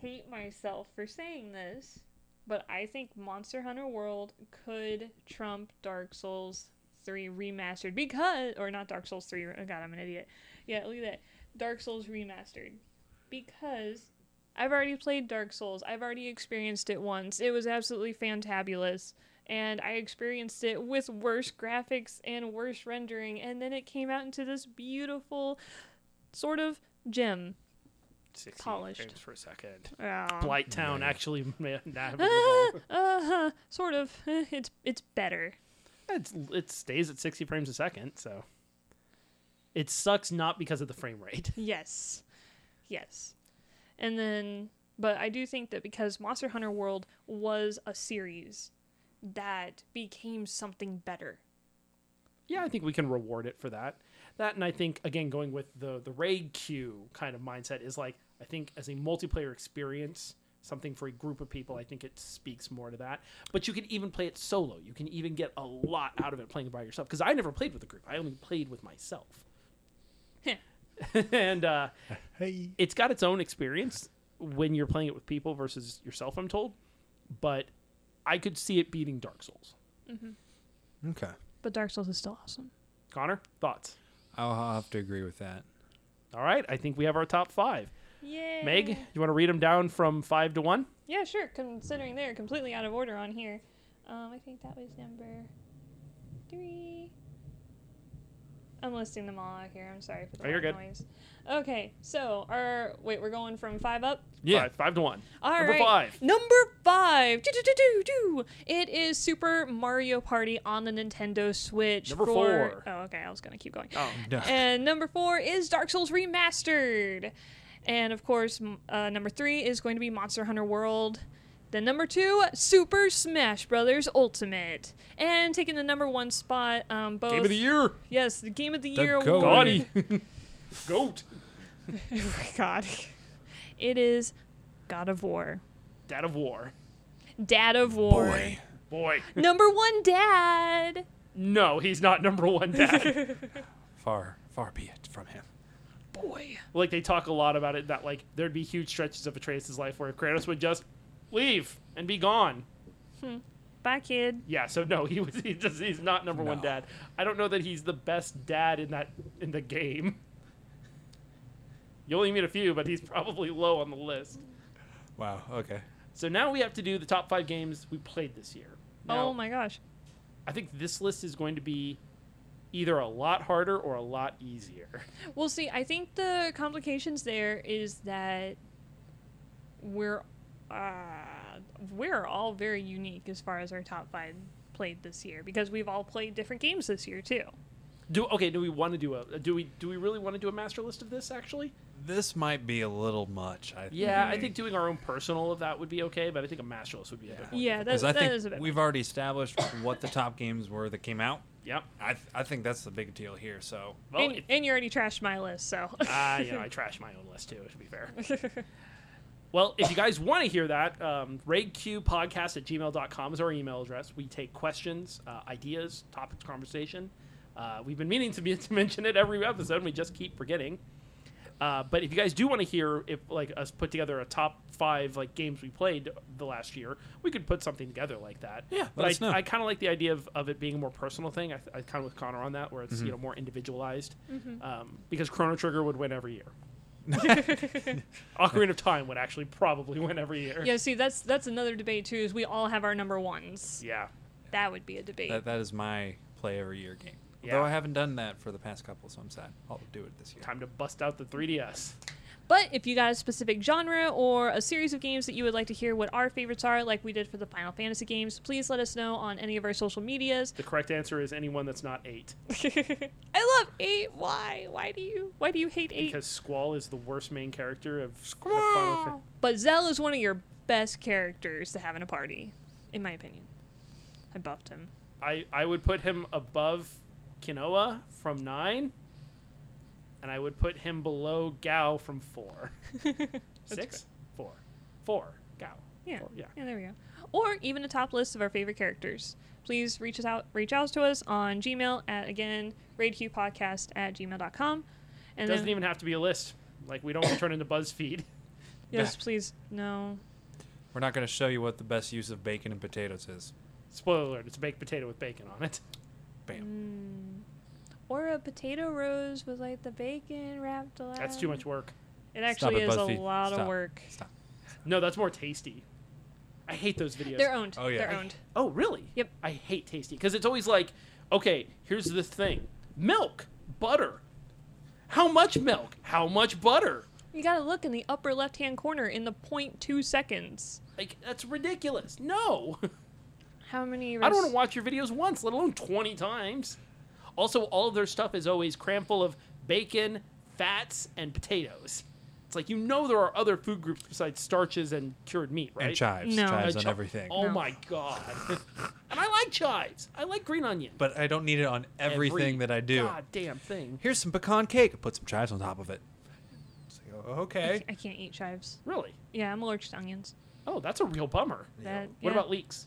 hate myself for saying this, but I think Monster Hunter World could trump Dark Souls 3 remastered because, or not Dark Souls 3, oh god, I'm an idiot. Yeah, look at that. Dark Souls remastered. Because I've already played Dark Souls, I've already experienced it once. It was absolutely fantabulous. and I experienced it with worse graphics and worse rendering, and then it came out into this beautiful sort of gem. 60 Polished. frames per second. Uh, Blight Town Yeah. actually made that. uh, uh, sort of. It's it's better. it's, it stays at 60 frames a second, so it sucks not because of the frame rate. Yes. Yes. And then, but I do think that because Monster Hunter World was a series that became something better. Yeah, I think we can reward it for that. That and I think again going with the the raid queue kind of mindset is like I think as a multiplayer experience, something for a group of people, I think it speaks more to that. But you can even play it solo. You can even get a lot out of it playing by yourself because I never played with a group. I only played with myself. and uh, Hey. it's got its own experience when you're playing it with people versus yourself, I'm told. But I could see it beating Dark Souls. Okay. But Dark Souls is still awesome. Connor, thoughts? I'll have to agree with that. All right, I think we have our top five. Yeah. Meg, you want to read them down from five to one? Yeah, sure. Considering they're completely out of order on here. Um, I think that was number three. I'm listing them all out here. I'm sorry for the Oh, you're good. noise. Okay, so our wait, we're going from five up. Five, five to one. All Number right. five. Number five. Do, do, do, do, do. It is Super Mario Party on the Nintendo Switch. Number for... four. Oh, okay. I was gonna keep going. Oh, No. And number four is Dark Souls Remastered. And of course, uh, number three is going to be Monster Hunter World. Then number two, Super Smash Brothers Ultimate. And taking the number one spot, um, both. game of the year. Yes, the Game of the The Year goat. award. Goat. Oh my God. It is God of War. Dad of War. Dad of War. Boy. Boy. Number one dad. No, he's not number one dad. Far, far be it from him. Boy. like they talk a lot about it that like there'd be huge stretches of Atreus' life where Kratos would just leave and be gone. Hmm. Bye, kid. Yeah, so no, he was he just he's not number one dad. I don't know that he's the best dad in that in the game. You only meet a few, but he's probably low on the list. Wow. Okay. So now we have to do the top five games we played this year. Now, oh my gosh. I think this list is going to be either a lot harder or a lot easier. We'll see, I think the complications there is that we're uh, we're all very unique as far as our top five played this year because we've all played different games this year too. Do okay? Do we want to do a? Do we? Do we really want to do a master list of this? Actually, This might be a little much. I yeah. I think doing our own personal of that would be okay, but I think a master list would be a bit. More Yeah, that, Because I think is a bit. we've already established what the top games were that came out. Yep. I, th- I think that's the big deal here. So Well, and, if- and you already trashed my list, so. Ah, you know, I trashed my own list too. To be fair. well, if you guys want to hear that, um, raidqpodcast at gmail.com is our email address. We take questions, uh, ideas, topics, conversation. Uh, we've been meaning to, be, to mention it every episode, and we just keep forgetting. Uh, but if you guys do want to hear if like us put together a top five like games we played the last year, we could put something together like that. Yeah, but I. I kind of like the idea of, of it being a more personal thing. I, I kind of with Connor on that, where it's you know more individualized, um, because Chrono Trigger would win every year. Ocarina of Time would actually probably win every year. yeah, see, that's that's another debate too. Is we all have our number ones. Yeah. That would be a debate. that, that is my play every year game. Yeah. Though I haven't done that for the past couple, so I'm sad. I'll do it this year. Time to bust out the 3DS. But if you got a specific genre or a series of games that you would like to hear what our favorites are, like we did for the Final Fantasy games, please let us know on any of our social medias. The correct answer is anyone that's not eight, I love eight. Why? Why do you? Why do you hate eight? because Squall is the worst main character of the Final Fa- But Zell is one of your best characters to have in a party, in my opinion. I buffed him. I I would put him above Rinoa from nine, and I would put him below Gau from four. Six, four, four. Gau. Yeah. Four, yeah. Yeah, there we go. Or even a top list of our favorite characters. Please reach us out reach out to us on Gmail at again raidqpodcast at gmail.com. And it Doesn't then, even have to be a list. Like we don't want to turn into BuzzFeed. yes, please no. We're not going to show you what the best use of bacon and potatoes is. Spoiler alert: It's a baked potato with bacon on it. Bam. Mm. Or a potato rose with like the bacon wrapped around. That's too much work. It actually it, is a BuzzFeed. lot of work. Stop. No, that's more tasty. I hate those videos. They're owned. Oh, yeah. They're owned. Oh, really? Yep. I hate Tasty because it's always like, okay, here's the thing: milk, butter. How much milk? How much butter? You gotta look in the upper left hand corner in the 0.2 seconds. Like that's ridiculous. No, How many? I don't want to watch your videos once, let alone twenty times. Also, all of their stuff is always crammed full of bacon, fats, and potatoes. It's like you know there are other food groups besides starches and cured meat, right? And chives. No. Chives on chi- everything. Oh No. my god! and I like chives. I like green onion. But I don't need it on everything Every that I do. God damn thing. Here's some pecan cake. Put some chives on top of it. It's like, oh, I okay. ca- I can't eat chives. Really? Yeah, I'm allergic to onions. Oh, that's a real bummer. That, What yeah. about leeks?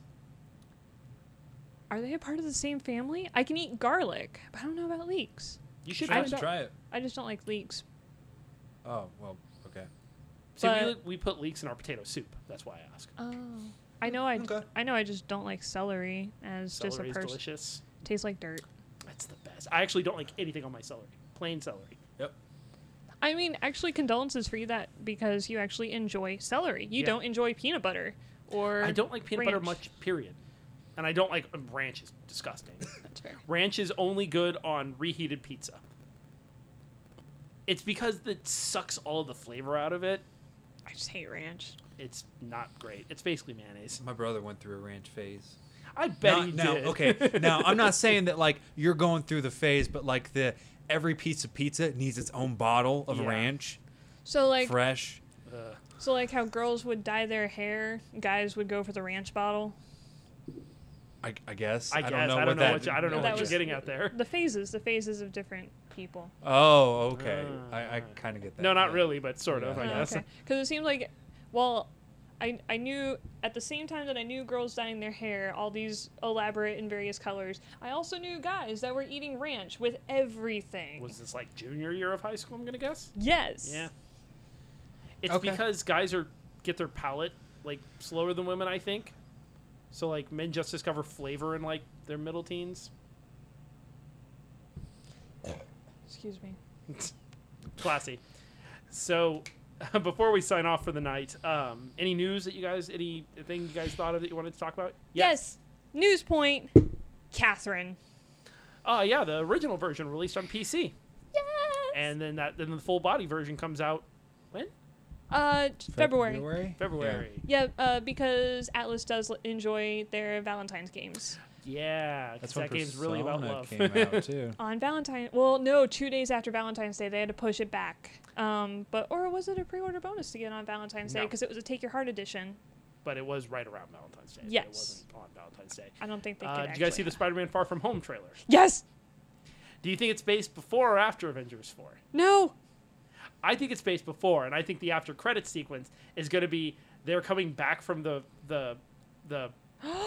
Are they a part of the same family? I can eat garlic, but I don't know about leeks. You should I find. Try it. I just don't like leeks. Oh well. Okay. See, we, we put leeks in our potato soup. That's why I ask. Oh. I know I, Okay. I know I just don't like celery as just a Celery is person. delicious. Tastes like dirt. That's the best. I actually don't like anything on my celery. Plain celery. Yep. I mean, actually, condolences for you that because you actually enjoy celery. You Yeah. don't enjoy peanut butter or I don't like peanut butter ranch. much, period. And I don't like um, ranch is disgusting. That's fair. ranch is only good on reheated pizza. It's because it sucks all of the flavor out of it. I just hate ranch. It's not great. It's basically mayonnaise. My brother went through a ranch phase. I bet Not- he now, did. okay. Now, I'm not saying that like you're going through the phase, but like the every piece of pizza needs its own bottle of Yeah. ranch, So like, fresh. Ugh. so like how girls would dye their hair, guys would go for the ranch bottle. I, I guess. I guess don't know I what don't know that. what you, I don't know what you're was- getting at there. The phases, the phases of different people. Oh, okay. Ah. I, I kind of get that. No, not yeah. really, but sort of. Yeah. I Oh, guess. okay. Because it seems like, well, I I knew at the same time that I knew girls dyeing their hair all these elaborate in various colors. I also knew guys that were eating ranch with everything. Was this like junior year of high school? I'm gonna guess. yes. Yeah. It's Okay. because guys are get their palate like slower than women, I think. So like men just discover flavor in like their middle teens. Excuse me. Classy. So before we sign off for the night, um, any news that you guys, anything you guys thought of that you wanted to talk about? Yes. News point. Catherine. Oh yeah, the original version released on PC, Yes. and then that then the full body version comes out when uh, February. February. February. Yeah, uh, because Atlus does l- enjoy their Valentine's games. Yeah, 'cause That's that game's really about Persona love. Came out too. On Valentine, well, no, two days after Valentine's Day, they had to push it back. Um, but or was it a pre-order bonus to get on Valentine's Day No. because it was a Take Your Heart edition? but it was right around Valentine's Day. but Yes. It wasn't on Valentine's Day. I don't think they Uh, could. did you guys see actually- the Spider-Man Far From Home trailer? Yes. Do you think it's based before or after Avengers 4? No. I think it's based before, and I think the after credit sequence is going to be they're coming back from the the the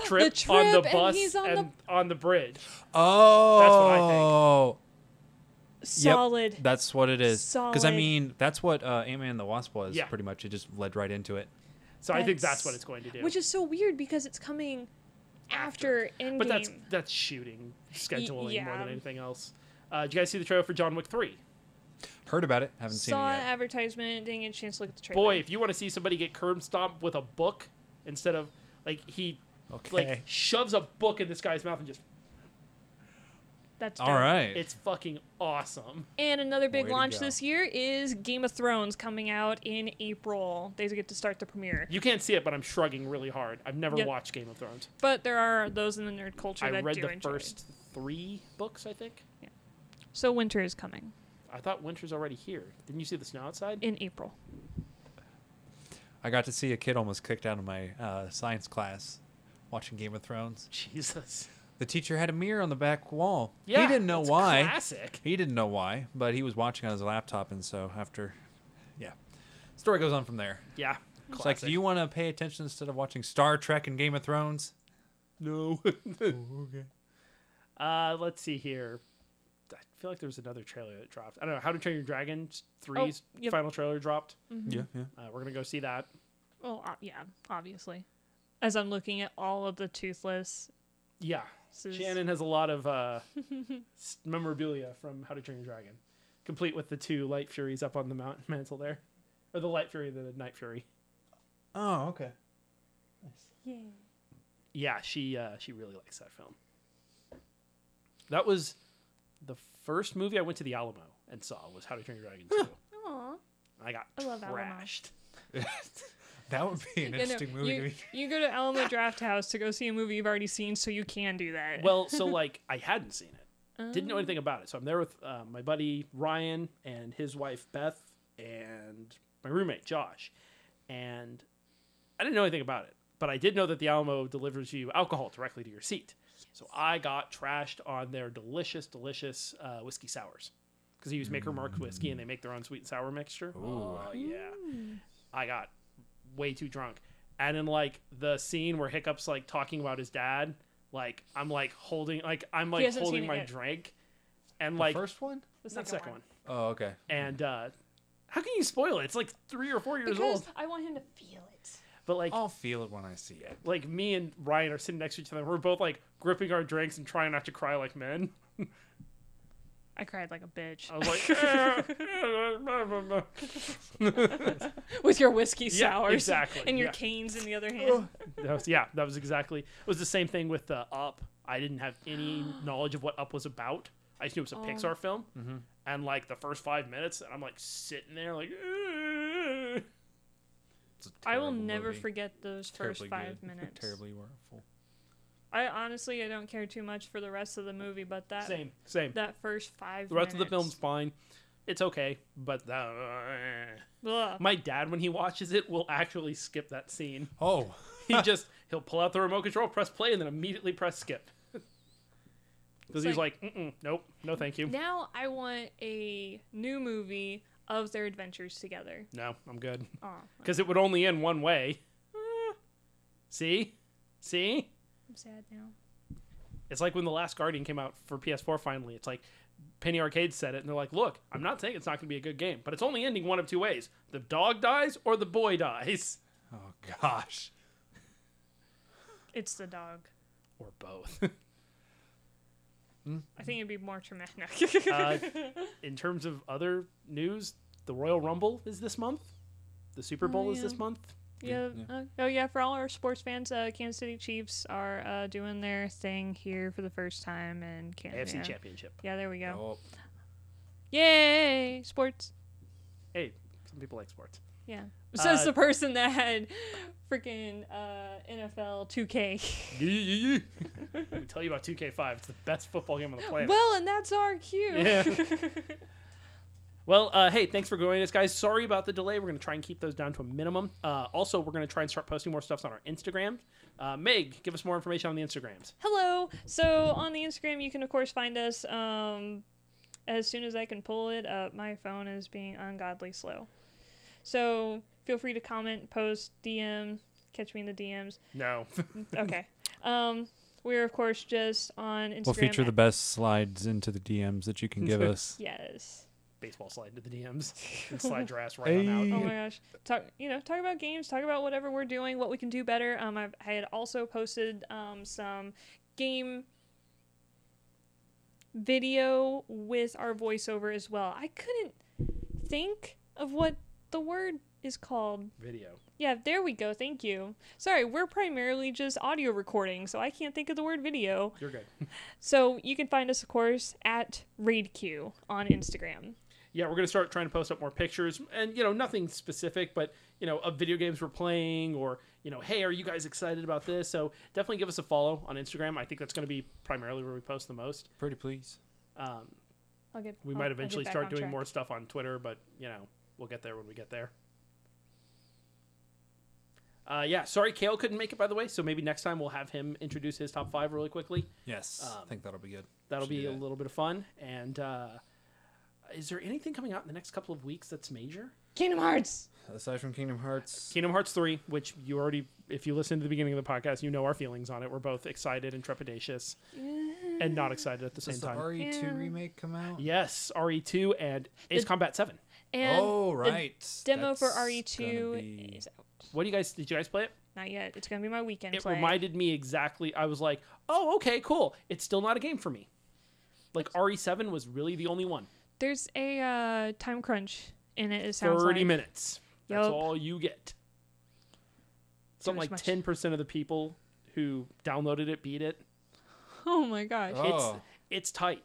trip, on the trip, and bus he's on the- on the bridge. Oh, that's what I think. Solid. That's what it is. Because I mean, that's what uh, Ant Man and the Wasp was. Yeah. Pretty much, it just led right into it. So I think That's- that's what it's going to do. Which is so weird because it's coming after, Endgame. but that's that's shooting scheduling more than anything else. Uh, did you guys see the trailer for John Wick 3? Heard about it. Haven't seen Saw it an yet. advertisement. Didn't get a chance to look at the trailer. Boy, if you want to see somebody get curb stomped with a book instead of like he Okay. like shoves a book in this guy's mouth and just that's All dope. right. it's fucking awesome. And another big Way to launch go. this year is Game of Thrones coming out in April. They get to start the premiere. You can't see it, but I'm shrugging really hard. I've never Yep. watched Game of Thrones. But there are those in the nerd culture I that read do the enjoy first three books, I think. it. So winter is coming I thought winter's already here. Didn't you see the snow outside? in April. I got to see a kid almost kicked out of my uh, science class watching Game of Thrones. Jesus. The teacher had a mirror on the back wall. Yeah, he didn't know it's why. Classic. He didn't know why, but he was watching on his laptop, and so after, yeah, story goes on from there. Yeah. It's like, do you want to pay attention instead of watching Star Trek and Game of Thrones? No. okay. uh, let's see here. I feel like there was another trailer that dropped. I don't know. How to Train Your Dragon 3's Oh, yep. final trailer dropped. Yeah, yeah. Uh, we're going to go see that. Well, uh, yeah, obviously. As I'm looking at all of the toothless. Yeah. is- Shannon has a lot of uh, memorabilia from How to Train Your Dragon, complete with the two Light Furies up on the mount- mantle there. Or the Light Fury the Night Fury. Oh, okay. Yeah. Yeah, she uh, she really likes that film. That was the first movie I went to the Alamo and saw was How to Train Your Dragon 2. Aw. I got I love trashed. That would be an You know, interesting movie. you, you go to Alamo Drafthouse to go see a movie you've already seen, so you can do that. Well, so like I hadn't seen it. Didn't Oh. know anything about it. So I'm there with uh, my buddy Ryan and his wife Beth and my roommate Josh. And I didn't know anything about it, but I did know that the Alamo delivers you alcohol directly to your seat. So I got trashed on their delicious, delicious uh, whiskey sours because they use Maker Mark whiskey and they make their own sweet and sour mixture. Oh yeah, I got way too drunk, and in like the scene where Hiccup's like talking about his dad, like I'm like holding, like I'm like hasn't seen holding it my yet. drink, and the like first one? the not the second one, Oh, okay. and uh, how can you spoil it? It's like three or four years because old, I want him to feel it. But like I'll feel it when I see it. like me and Ryan are sitting next to each other. We're both like gripping our drinks and trying not to cry like men. I cried like a bitch I was like, with your whiskey Yeah, sours, exactly, and your yeah. canes in the other hand. that was, yeah, that was exactly. It was the same thing with uh, Up. I didn't have any knowledge of what Up was about. I just knew it was a Oh. Pixar film, Mm-hmm. and like the first five minutes, and I'm like sitting there like. "Ugh." It's a I will never movie. forget those first Terribly five good. minutes. Terribly wonderful. I honestly, I don't care too much for the rest of the movie, but that Same, same. that first five. The rest of the film's fine. It's okay, but uh, my dad, when he watches it, will actually skip that scene. Oh, He just he'll pull out the remote control, press play, and then immediately press skip. Because he's like- like, Mm-mm, nope, no, thank you. Now I want a new movie of their adventures together. No, I'm good. Aw, Because it would only end one way. See, see, I'm sad now. it's like when the Last Guardian came out for PS4. Finally, it's like Penny Arcade said it, and they're like, "Look, I'm not saying it's not going to be a good game, but it's only ending one of two ways: the dog dies or the boy dies, oh gosh. It's the dog. or both." I think it'd be more traumatic. uh, in terms of other news, the Royal Rumble is this month. The Super Oh, Bowl is this month. yeah. Yeah. Uh, oh yeah. For all our sports fans, uh, Kansas City Chiefs are uh, doing their thing here for the first time in Canada. AFC yeah. Championship. Yeah, there we go. Oh, Yay! Sports. Hey, some people like sports. Yeah. Says Uh, the person that had freaking uh, NFL 2K. Let me tell you about 2K5. It's the best football game on the planet. well, and that's our cue. Yeah. Well, uh, hey, thanks for joining us, guys. Sorry about the delay. We're going to try and keep those down to a minimum. Uh, also, we're going to try and start posting more stuff on our Instagram. Uh, Meg, give us more information on the Instagrams. Hello. So on the Instagram, you can of course find us. Um, as soon as I can pull it up, my phone is being ungodly slow. So feel free to comment, post, DM, catch me in the DMs. No. Okay. um, we're of course just on Instagram. We'll feature the best slides into the DMs that you can give us. Yes. Baseball slide into the DMs and slide your ass right on out. Oh my gosh. Talk you know, talk about games, talk about whatever we're doing, what we can do better. Um I've, I had also posted um some game video with our voiceover as well. I couldn't think of what the word is called. Video. Yeah, there we go. Thank you. Sorry, we're primarily just audio recording, so I can't think of the word video. You're good. So you can find us, of course, at RaidQ on Instagram. yeah, we're gonna start trying to post up more pictures, and you know, nothing specific, but you know, of video games we're playing, or you know, hey, are you guys excited about this? So definitely give us a follow on Instagram. I think that's gonna be primarily where we post the most. pretty please. Um, I'll get. we I'll- might eventually start doing track. more stuff on Twitter, but you know, we'll get there when we get there. Uh, yeah, sorry, Kale couldn't make it by the way, so maybe next time we'll have him introduce his top five really quickly. Yes, Um, I think that'll be good. That'll Should be a that. little bit of fun. And uh, is there anything coming out in the next couple of weeks that's major? Kingdom Hearts. Aside from Kingdom Hearts, Kingdom Hearts 3, which you already, if you listen to the beginning of the podcast, you know our feelings on it. We're both excited and trepidatious and not excited at the same the time. RE2 Yeah. remake come out? yes, RE2 and Ace The- Combat 7. And oh the right. demo for RE2 be- is out. What do you guys, did you guys play it? Not yet. It's gonna be my weekend It play. reminded me exactly, I was like, oh, okay, cool. It's still not a game for me. Like RE7 was really the only one. There's a uh, time crunch in it. It sounds 30 like. minutes. That's Yup. all you get. something like ten percent of the people who downloaded it beat it. Oh my gosh. Oh. It's it's tight.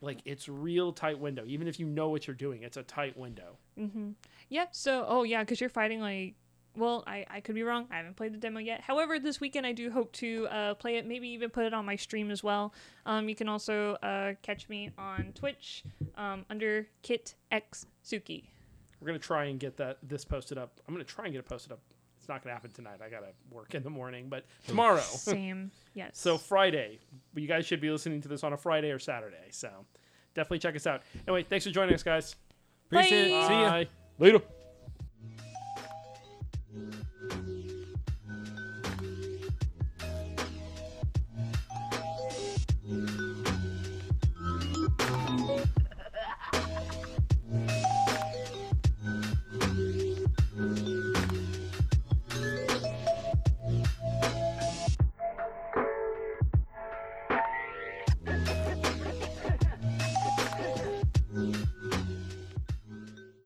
Like it's real tight window. Even if you know what you're doing, it's a tight window. Mm-hmm. Yeah. So, oh yeah, because you're fighting like. Well, I, I could be wrong. I haven't played the demo yet. However, this weekend I do hope to uh, play it. Maybe even put it on my stream as well. Um, you can also uh, catch me on Twitch um, under Kit X Suki. We're gonna try and get that this posted up. I'm gonna try and get it posted up. It's not gonna happen tonight. I gotta work in the morning, but tomorrow. Same. Yes. So Friday, you guys should be listening to this on a Friday or Saturday. So definitely check us out. Anyway, thanks for joining us, guys. Appreciate it. See ya. Later.